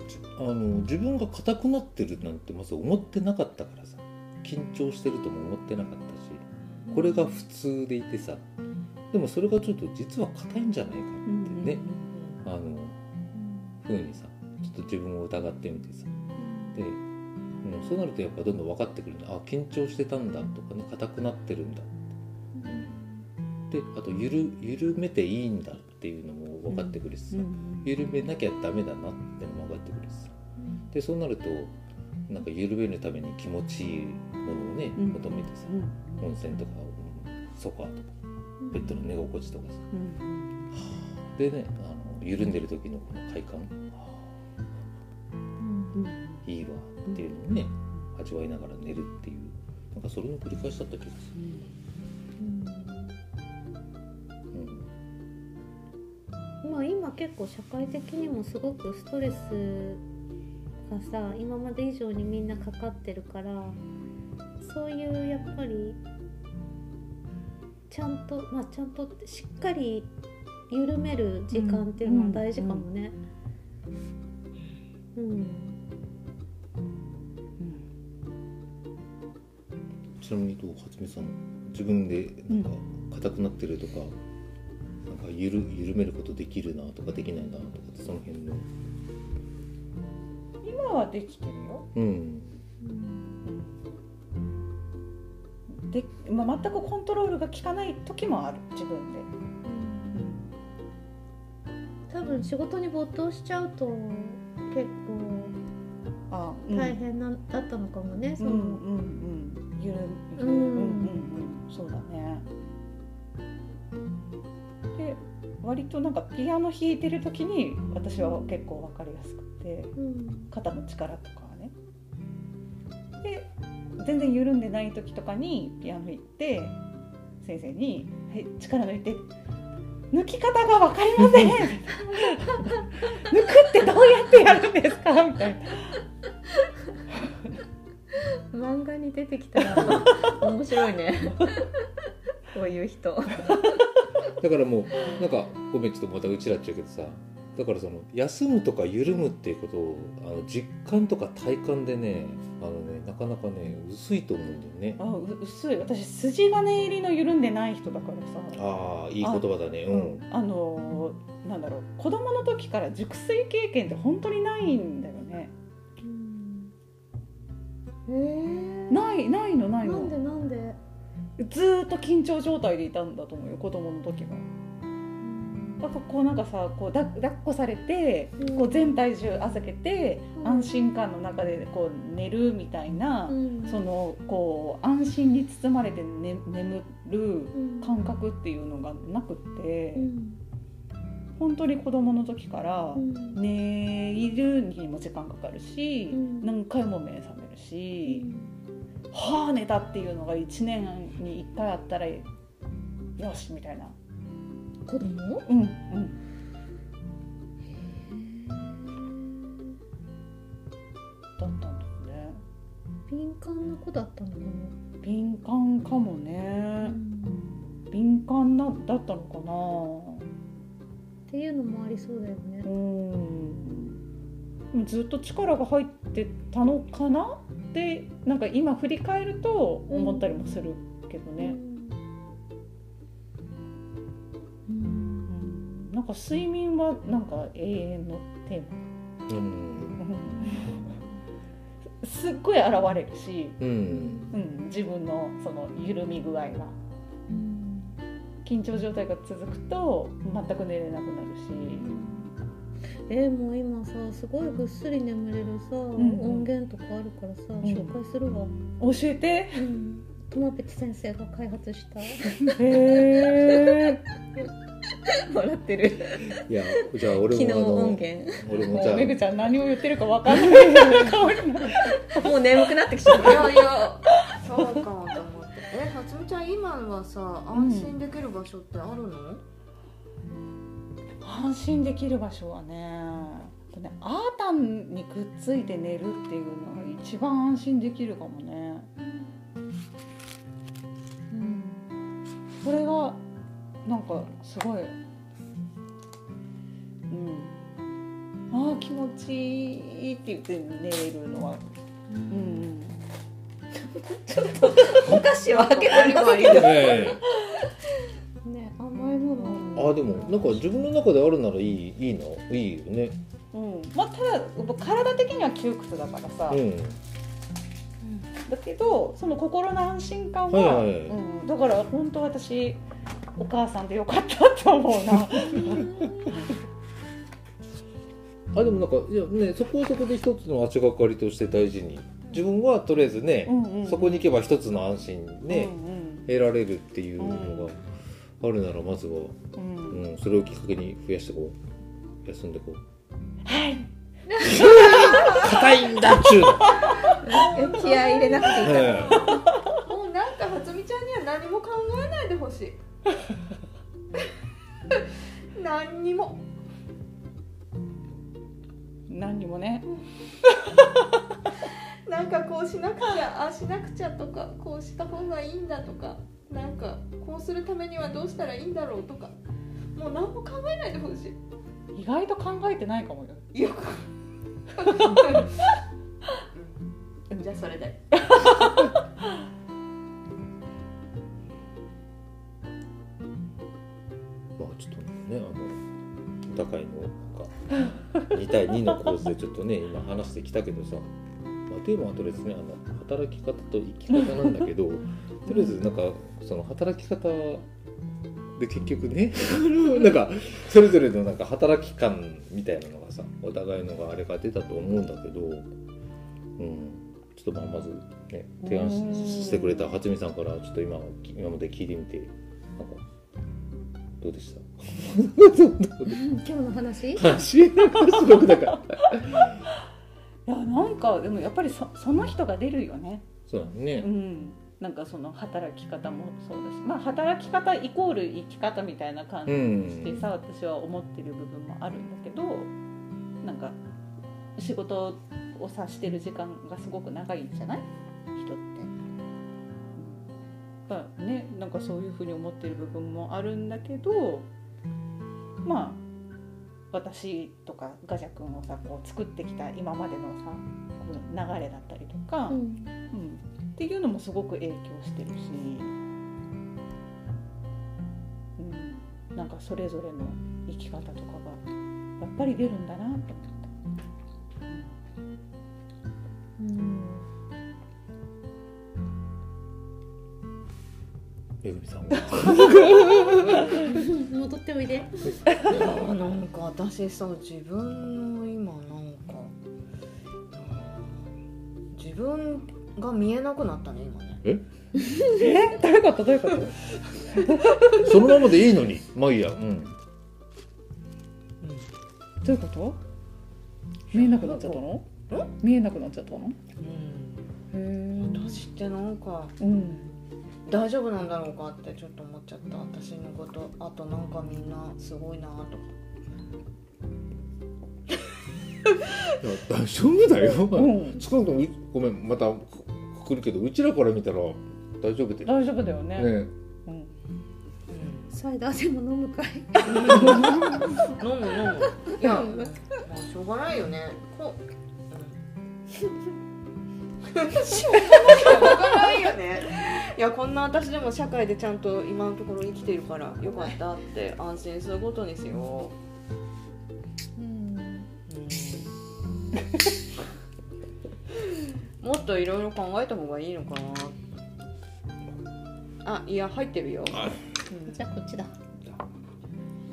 A: じあの自分が硬くなってるなんてまず思ってなかったからさ。緊張してるとも思ってなかったし。これが普通でいてさ。でもそれがちょっと実は硬いんじゃないかってね、あのふうにさちょっと自分を疑ってみてさ。で、うん、そうなるとやっぱどんどん分かってくるんだ。あ緊張してたんだとかね硬くなってるんだ。であとゆる緩めていいんだっていうのも分かってくるしさ、緩めなきゃダメだなってのも分かってくるしさ。でそうなるとなんか緩めるために気持ちいいものをね
D: うん。
A: 求めてさ温泉とかうんソファーとかベッドの寝心地とかさ。でねあの緩んでる時のこの快感。いいわっていうのをね味わいながら寝るっていうなんかそれの繰り返しだった気がする、うん、
B: まあ今結構社会的にもすごくストレスがさ今まで以上にみんなかかってるからそういうやっぱりちゃんとまあちゃんとしっかり緩める時間っていうのは大事かもね。うん、
A: ちなみにどうはつめさん自分でなんか硬くなってるとか、なんか緩緩めることできるなとかできないなとかってその辺の。
D: 今はできてるよ。
A: うん。
D: で、まあ、全くコントロールが効かない時もある自分で、
B: 多分仕事に没頭しちゃうと結
D: あ
B: 構大変な、だったのかもねその、
D: うんうんうんゆるゆる。
B: うん。
D: うんうんうん。そうだね。で割となんかピアノ弾いてる時に私は結構わかりやすくて
B: うん。
D: 肩の力とかはね。で全然緩んでない時とかにピアノ行って先生に「はい力抜いて」抜き方が分かりません 抜くってどうやってやるんですか？みたいな
B: 漫画に出てきたら面白いね。こういう人。
A: だからもうなんかごめんちょっとまたうちらっちゃうけどさ。だからその休むとか緩むっていうことをあの実感とか体感でねあのねなかなかね薄いと思うんだよね。
D: あう薄い。私筋金入りの緩んでない人だからさ。
A: ああいい言葉だね。う
D: うん。ん、あのーなんだろう。子供の時から熟睡経験って本当にないんだよないないのないの。
B: なんでなんで？
D: ずーっと緊張状態でいたんだと思うよ子供の時も。だからこうなんかさこうだ抱っこされて
B: うん。
D: こう全体重預けて
B: うん。
D: 安心感の中でこう寝るみたいな、
B: うん。
D: そのこう安心に包まれて、ね、眠る
B: うん。
D: 感覚っていうのがなくって、
B: うん
D: 本当に子供の時から
B: うん。
D: 寝るにも時間かかるし、
B: うん。
D: 何回も目覚めるし、はあ寝たっていうのが1年に1回あったらよしみたいな。
B: 子供？
D: うんうん。だったんだよね。
B: 敏感な子だったのかな、
D: 敏感かもね。敏感なだったのかな
B: っていうのもありそうだよね。
D: うん。ずっと力が入ってたのかなってなんか今振り返ると思ったりもするけどね、
B: うん。
D: うん。なんか睡眠はなんか永遠のテーマ。
A: うん。
D: すっごい現れるし、
A: うん。
D: うん、自分のその緩み具合が。
B: うん
D: 緊張状態が続くと全く寝れなくなるし、
B: えーもう今さすごいぐっすり眠れるさ、
D: ん
B: 音源とかあるからさ、
D: ん。
B: 紹介するわ、
D: 教えて。
B: うん、トマペチ先生が開発した。
D: へえ
B: 笑ってる。
A: いやじゃあ俺
B: 昨日
A: もあの
B: 音源。
A: 俺もじゃあ
D: めぐちゃん何を言ってるか分かんない。顔になる
B: もう眠くなってきちゃっ
C: いやいやそうかもと思ってえ初めちゃん今はさ安心できる場所ってあるの、
D: 安心できる場所はねねアータンにくっついて寝るっていうのが一番安心できるかもね。
B: うん。
D: それがなんかすごいうん。ああ気持ちいいって言って寝れるのはうんうん。
B: お菓子を開けてる
C: バリバリ
A: え。
B: ね甘いもの。
A: えあでもなんか自分の中であるならいいいいないいよね。
D: うん。まあただ体的には窮屈だからさ、
A: うん。
D: だけどその心の安心感は、
A: はいはい。はい
D: うん、だから本当私お母さんでよかったと思うな。
A: あでもなんかいやねそこはそこで一つの足がかりとして大事に自分はとりあえずね、
D: うんうん
A: そこに行けば一つの安心ね、
D: うん
A: 得られるっていうのがあるならまずは、
D: うん。うん
A: うん、それをきっかけに増やしてこう。休んでこう。
D: はい。
A: 硬いんだっちゅうの、
B: 気合い入れなくていいから、
A: え
C: もうなんか初美ちゃんには何も考えないでほしい。何にも。
D: 何にもね
C: なんかこうしなくちゃああしなくちゃとかこうした方がいいんだとかなんかこうするためにはどうしたらいいんだろうとかもう何も考えないでほしい。
D: 意外と考えてないかもよ。
C: いや うん。じゃあそれで。
A: まあちょっとねあのお互いのなんか2対2の構図でちょっとね今話してきたけどさ、まあ、テーマはとりあえずねあの働き方と生き方なんだけど とりあえずなんかその働き方で結局ねなんかそれぞれのなんか働き感みたいなのがさお互いのがあれが出たと思うんだけど、うん、ちょっとまあまず、ね、提案
D: うん
A: ししてくれた初見さんからちょっと今今まで聞いてみてなんかどうでした？
B: 今日の話？
A: 話？なんかすごくなんか
D: いやなんかでもやっぱりそその人が出るよね。
A: そうだね。
D: う、ん。なんかその働き方もそうだし。まあ働き方イコール生き方みたいな感
A: う
D: じ
A: ん
D: でさ、私は思ってる部分もあるんだけどなんか仕事をさしてる時間がすごく長いんじゃない？人って。だからねなんかそういうふうに思ってる部分もあるんだけどまあ私とかガジャ君をさこう作ってきた今までのさこの流れだったりとか、
B: うん
D: うん、っていうのもすごく影響してるし、うん、なんかそれぞれの生き方とかがやっぱり出るんだなと思った。
B: うん
A: めぐみさんは。
B: 戻っておいで。
C: なんか私さ自分の今なんかうん自分が見えなくなったね今ね。
D: え？どういうこと？どういうこと？
A: そのままでいいのに。まあいいや。うん。
D: どういうこと？見えなくなっちゃったの？見えなくなっちゃったの？
C: うん、
D: へ
C: 私ってなんか
D: えうん
C: 大丈夫なんだろうかってちょっと思っちゃった。私のこと。あとなんかみんなすごいなとか。
A: いや大丈夫だよ、
D: うん。
A: 少なくとごめんまた来るけどうちらから見たら大丈夫で、ね、
D: 大丈夫だよね。うん。
B: サイダーでも飲むかい。
C: 飲む飲む。いや まあしょうがないよね。こう、ないよね。いやこんな私でも社会でちゃんと今のところ生きてるからよかったって安心することにしよ。
B: うん。
C: う、うん、もっといろいろ考えた方がいいのかな。あいや入ってるよ、
A: あ
C: うん。
B: じゃあこっちだ。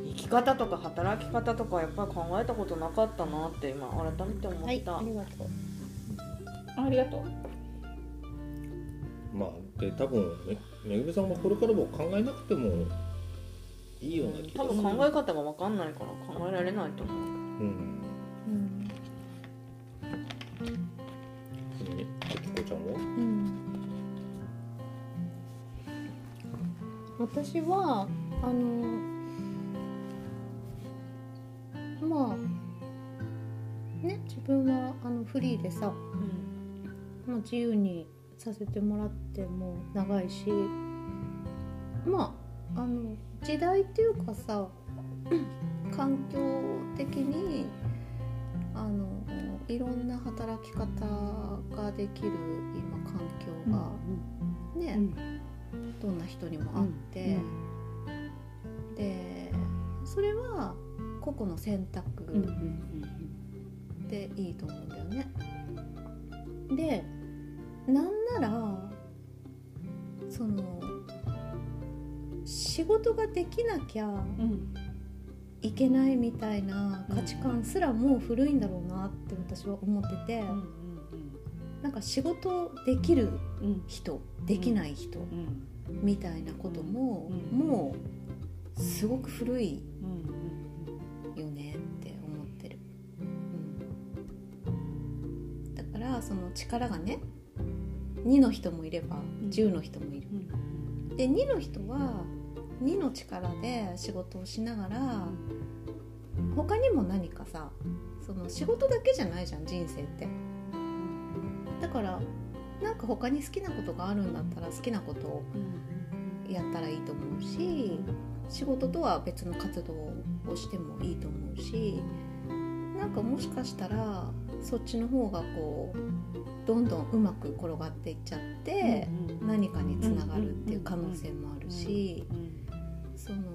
C: 生き方とか働き方とかやっぱり考えたことなかったなって今改めて思った、
B: はいありがとう
D: ありがとう。
A: まあで多分めめぐみさんもこれからも考えなくてもいいような気
C: 多
A: がする。
C: 分考え方が分かんないから考えられないと思う。
A: うん。
B: うん。
A: ねあきこちゃんは
B: うん。私はあのまあね自分はあのフリーでさ、まあ、自由にさせてもらっても長いしまああの時代っていうかさ環境的にあのいろんな働き方ができる今環境がね、どんな人にもあって、でそれは個々の選択でいいと思うんだよね。で事ができなきゃいけないみたいな価値観すらもう古いんだろうなって私は思ってて、なんか仕事できる人できない人みたいなことも、
D: うん。
B: もうすごく古いよねって思ってる、うん、だからその力がね2の人もいれば
D: うん
B: 10の人もいる、で2の人は2の力で仕事をしながら他にも何かさその仕事だけじゃないじゃん人生って。だからなんか他に好きなことがあるんだったら好きなことをやったらいいと思うし仕事とは別の活動をしてもいいと思うしなんかもしかしたらそっちの方がこうどんどんうまく転がっていっちゃって何かにつながるっていう可能性もあるしその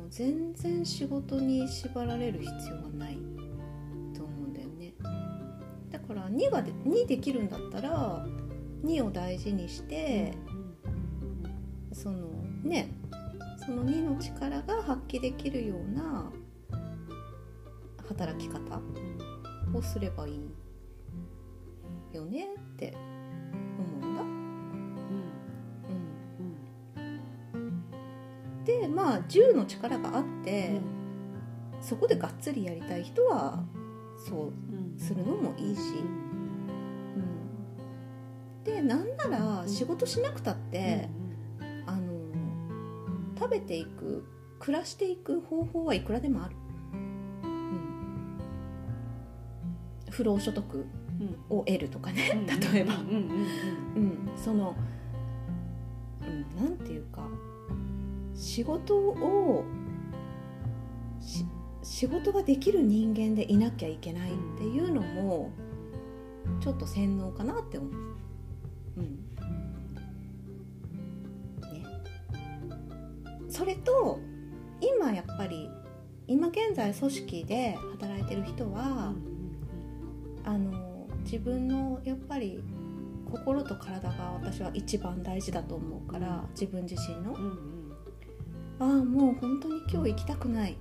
B: 全然仕事に縛られる必要はないと思うんだよね。だから2がで2できるんだったら2を大事にしてそのねその2の力が発揮できるような働き方をすればいいよねってまあ10の力があって、そこでがっつりやりたい人はそうするのもいいし、うん、でなんなら仕事しなくたって、あの食べていく暮らしていく方法はいくらでもある、うん、不労所得を得るとかね例えば、うん、その、うん、なんていうか仕事をし仕事ができる人間でいなきゃいけないっていうのもちょっと洗脳かなって思う。うん。ね、それと今やっぱり今現在組織で働いてる人は、あの自分のやっぱり心と体が私は一番大事だと思うから自分自身のああもう本当に今日行きたくない。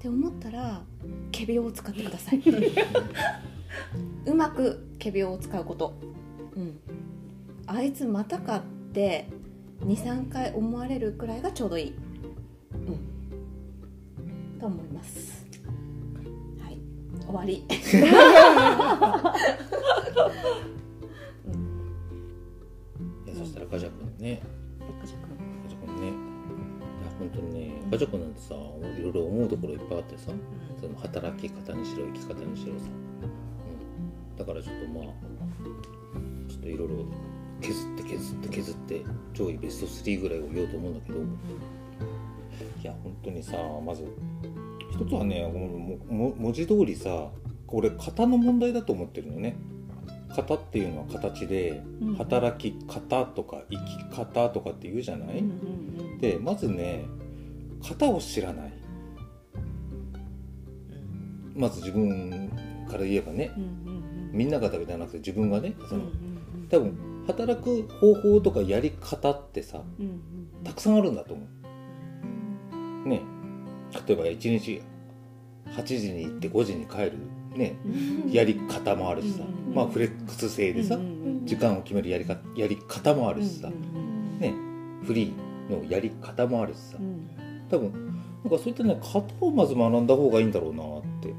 B: って思ったら仮病を使ってください。うまく仮病を使うこと、うん、あいつまたかって23回思われるくらいがちょうどいい、うん、と思います。はい。終わり。
A: そしたらガジャ君ね。本当にねガジャ君なんてさいろいろ思うところいっぱいあってさその働き方にしろ生き方にしろさ、うん、だからちょっとまあちょっといろいろ削って削って削って上位ベスト3ぐらいを言おうと思うんだけどいや本当にさまず一つはねもも文字通りさこれ型の問題だと思ってるのね。型っていうのは形で
D: うん
A: 働き方とか生き方とかって言うじゃない、でまずね型を知らない。まず自分から言えばねみんなが食べてなくて自分がねその多分働く方法とかやり方ってさたくさんあるんだと思う。ね。例えば1日8時に行って5時に帰る。ね。やり方もあるしさ。
D: うん
A: まあフレックス制でさ時間を決めるやりかやり方もあるしさ。ね。フリーのやり方もあるしさ。多分なんかそういったね型をまず学んだ方がいいんだろうなって。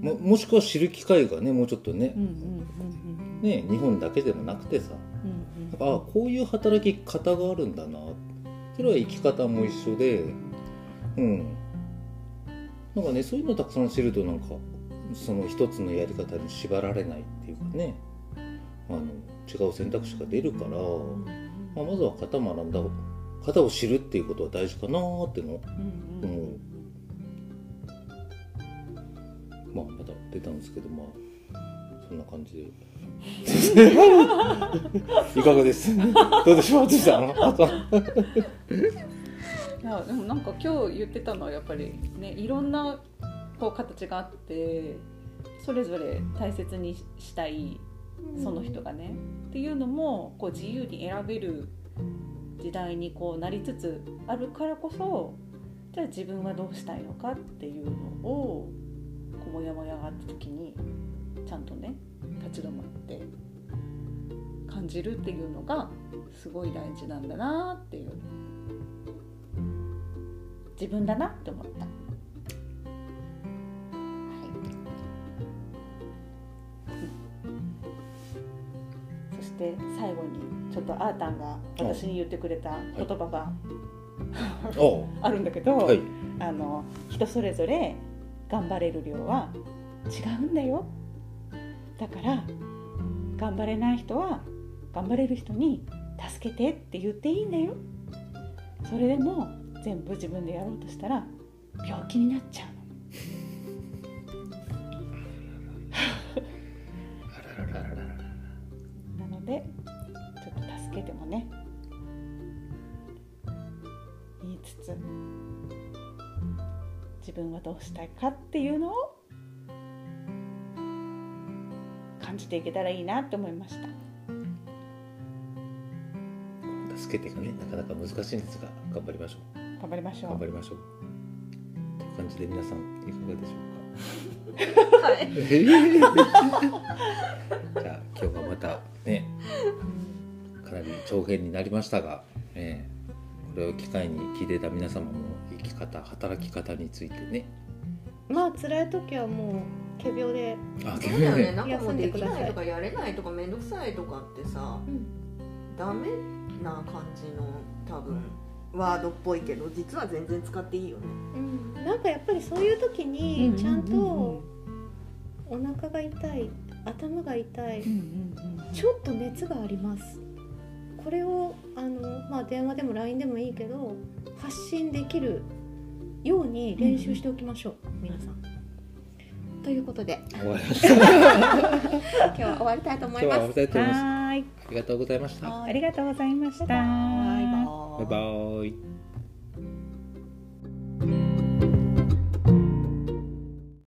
A: ももしくは知る機会がねもうちょっとね。ね日本だけでもなくてさ。なんかあこういう働き方があるんだな。それは生き方も一緒で。うん。なんかねそういうのたくさん知るとなんかその一つのやり方に縛られないっていうかね。あの違う選択肢が出るから、まあ、まずは型学んだ型を知るっていうことは大事かなーっての
D: うんうん。
A: 思う、まあまだ出たんですけどまあそんな感じで。いかがです？どうでしょう淳さん。
D: いやでもなんか今日言ってたのはやっぱりねいろんなこう形があってそれぞれ大切にしたいその人がね、っていうのもこう自由に選べる時代にこうなりつつあるからこそじゃあ自分はどうしたいのかっていうのをこうモヤモヤがあった時にちゃんとね立ち止まって感じるっていうのがすごい大事なんだなっていう自分だなって思った。して最後にちょっとあーたんが私に言ってくれた言葉が あるんだけど、
A: はい。
D: あの人それぞれ頑張れる量は違うんだよ。だから頑張れない人は頑張れる人に助けてって言っていいんだよ。それでも全部自分でやろうとしたら病気になっちゃう
A: あ
D: でちょっと助けてもね。言いつつ自分はどうしたいかっていうのを感じていけたらいいなって思いました。
A: 助けてがねなかなか難しいんですが頑張りましょう。
D: 頑張りましょう。
A: 頑張りましょう。という感じで皆さんいかがでしょうか？
B: はい。
A: じゃあ今日はまたねかなり長編になりましたが、えーこれを機会に聞いてた皆様も生き方働き方についてね。
B: まあ辛い時はもう仮病で。
A: あ
C: そうだよね。
A: ね
C: なんかもうできないとかやれないとか面倒くさいとかってさ、
B: うん。
C: ダメな感じの多分ワードっぽいけど実は全然使っていいよね。
B: うん。なんかやっぱりそういう時にちゃんとお腹が痛い頭が痛いちょっと熱があります。これをあの、まあ、電話でも LINE でもいいけど発信できるように練習しておきましょう、皆さん。ということで。
A: 終わりました。
B: 今日は終わりたいと思います。
A: ありがとうございました。
D: ありがとうございました
A: 拜拜。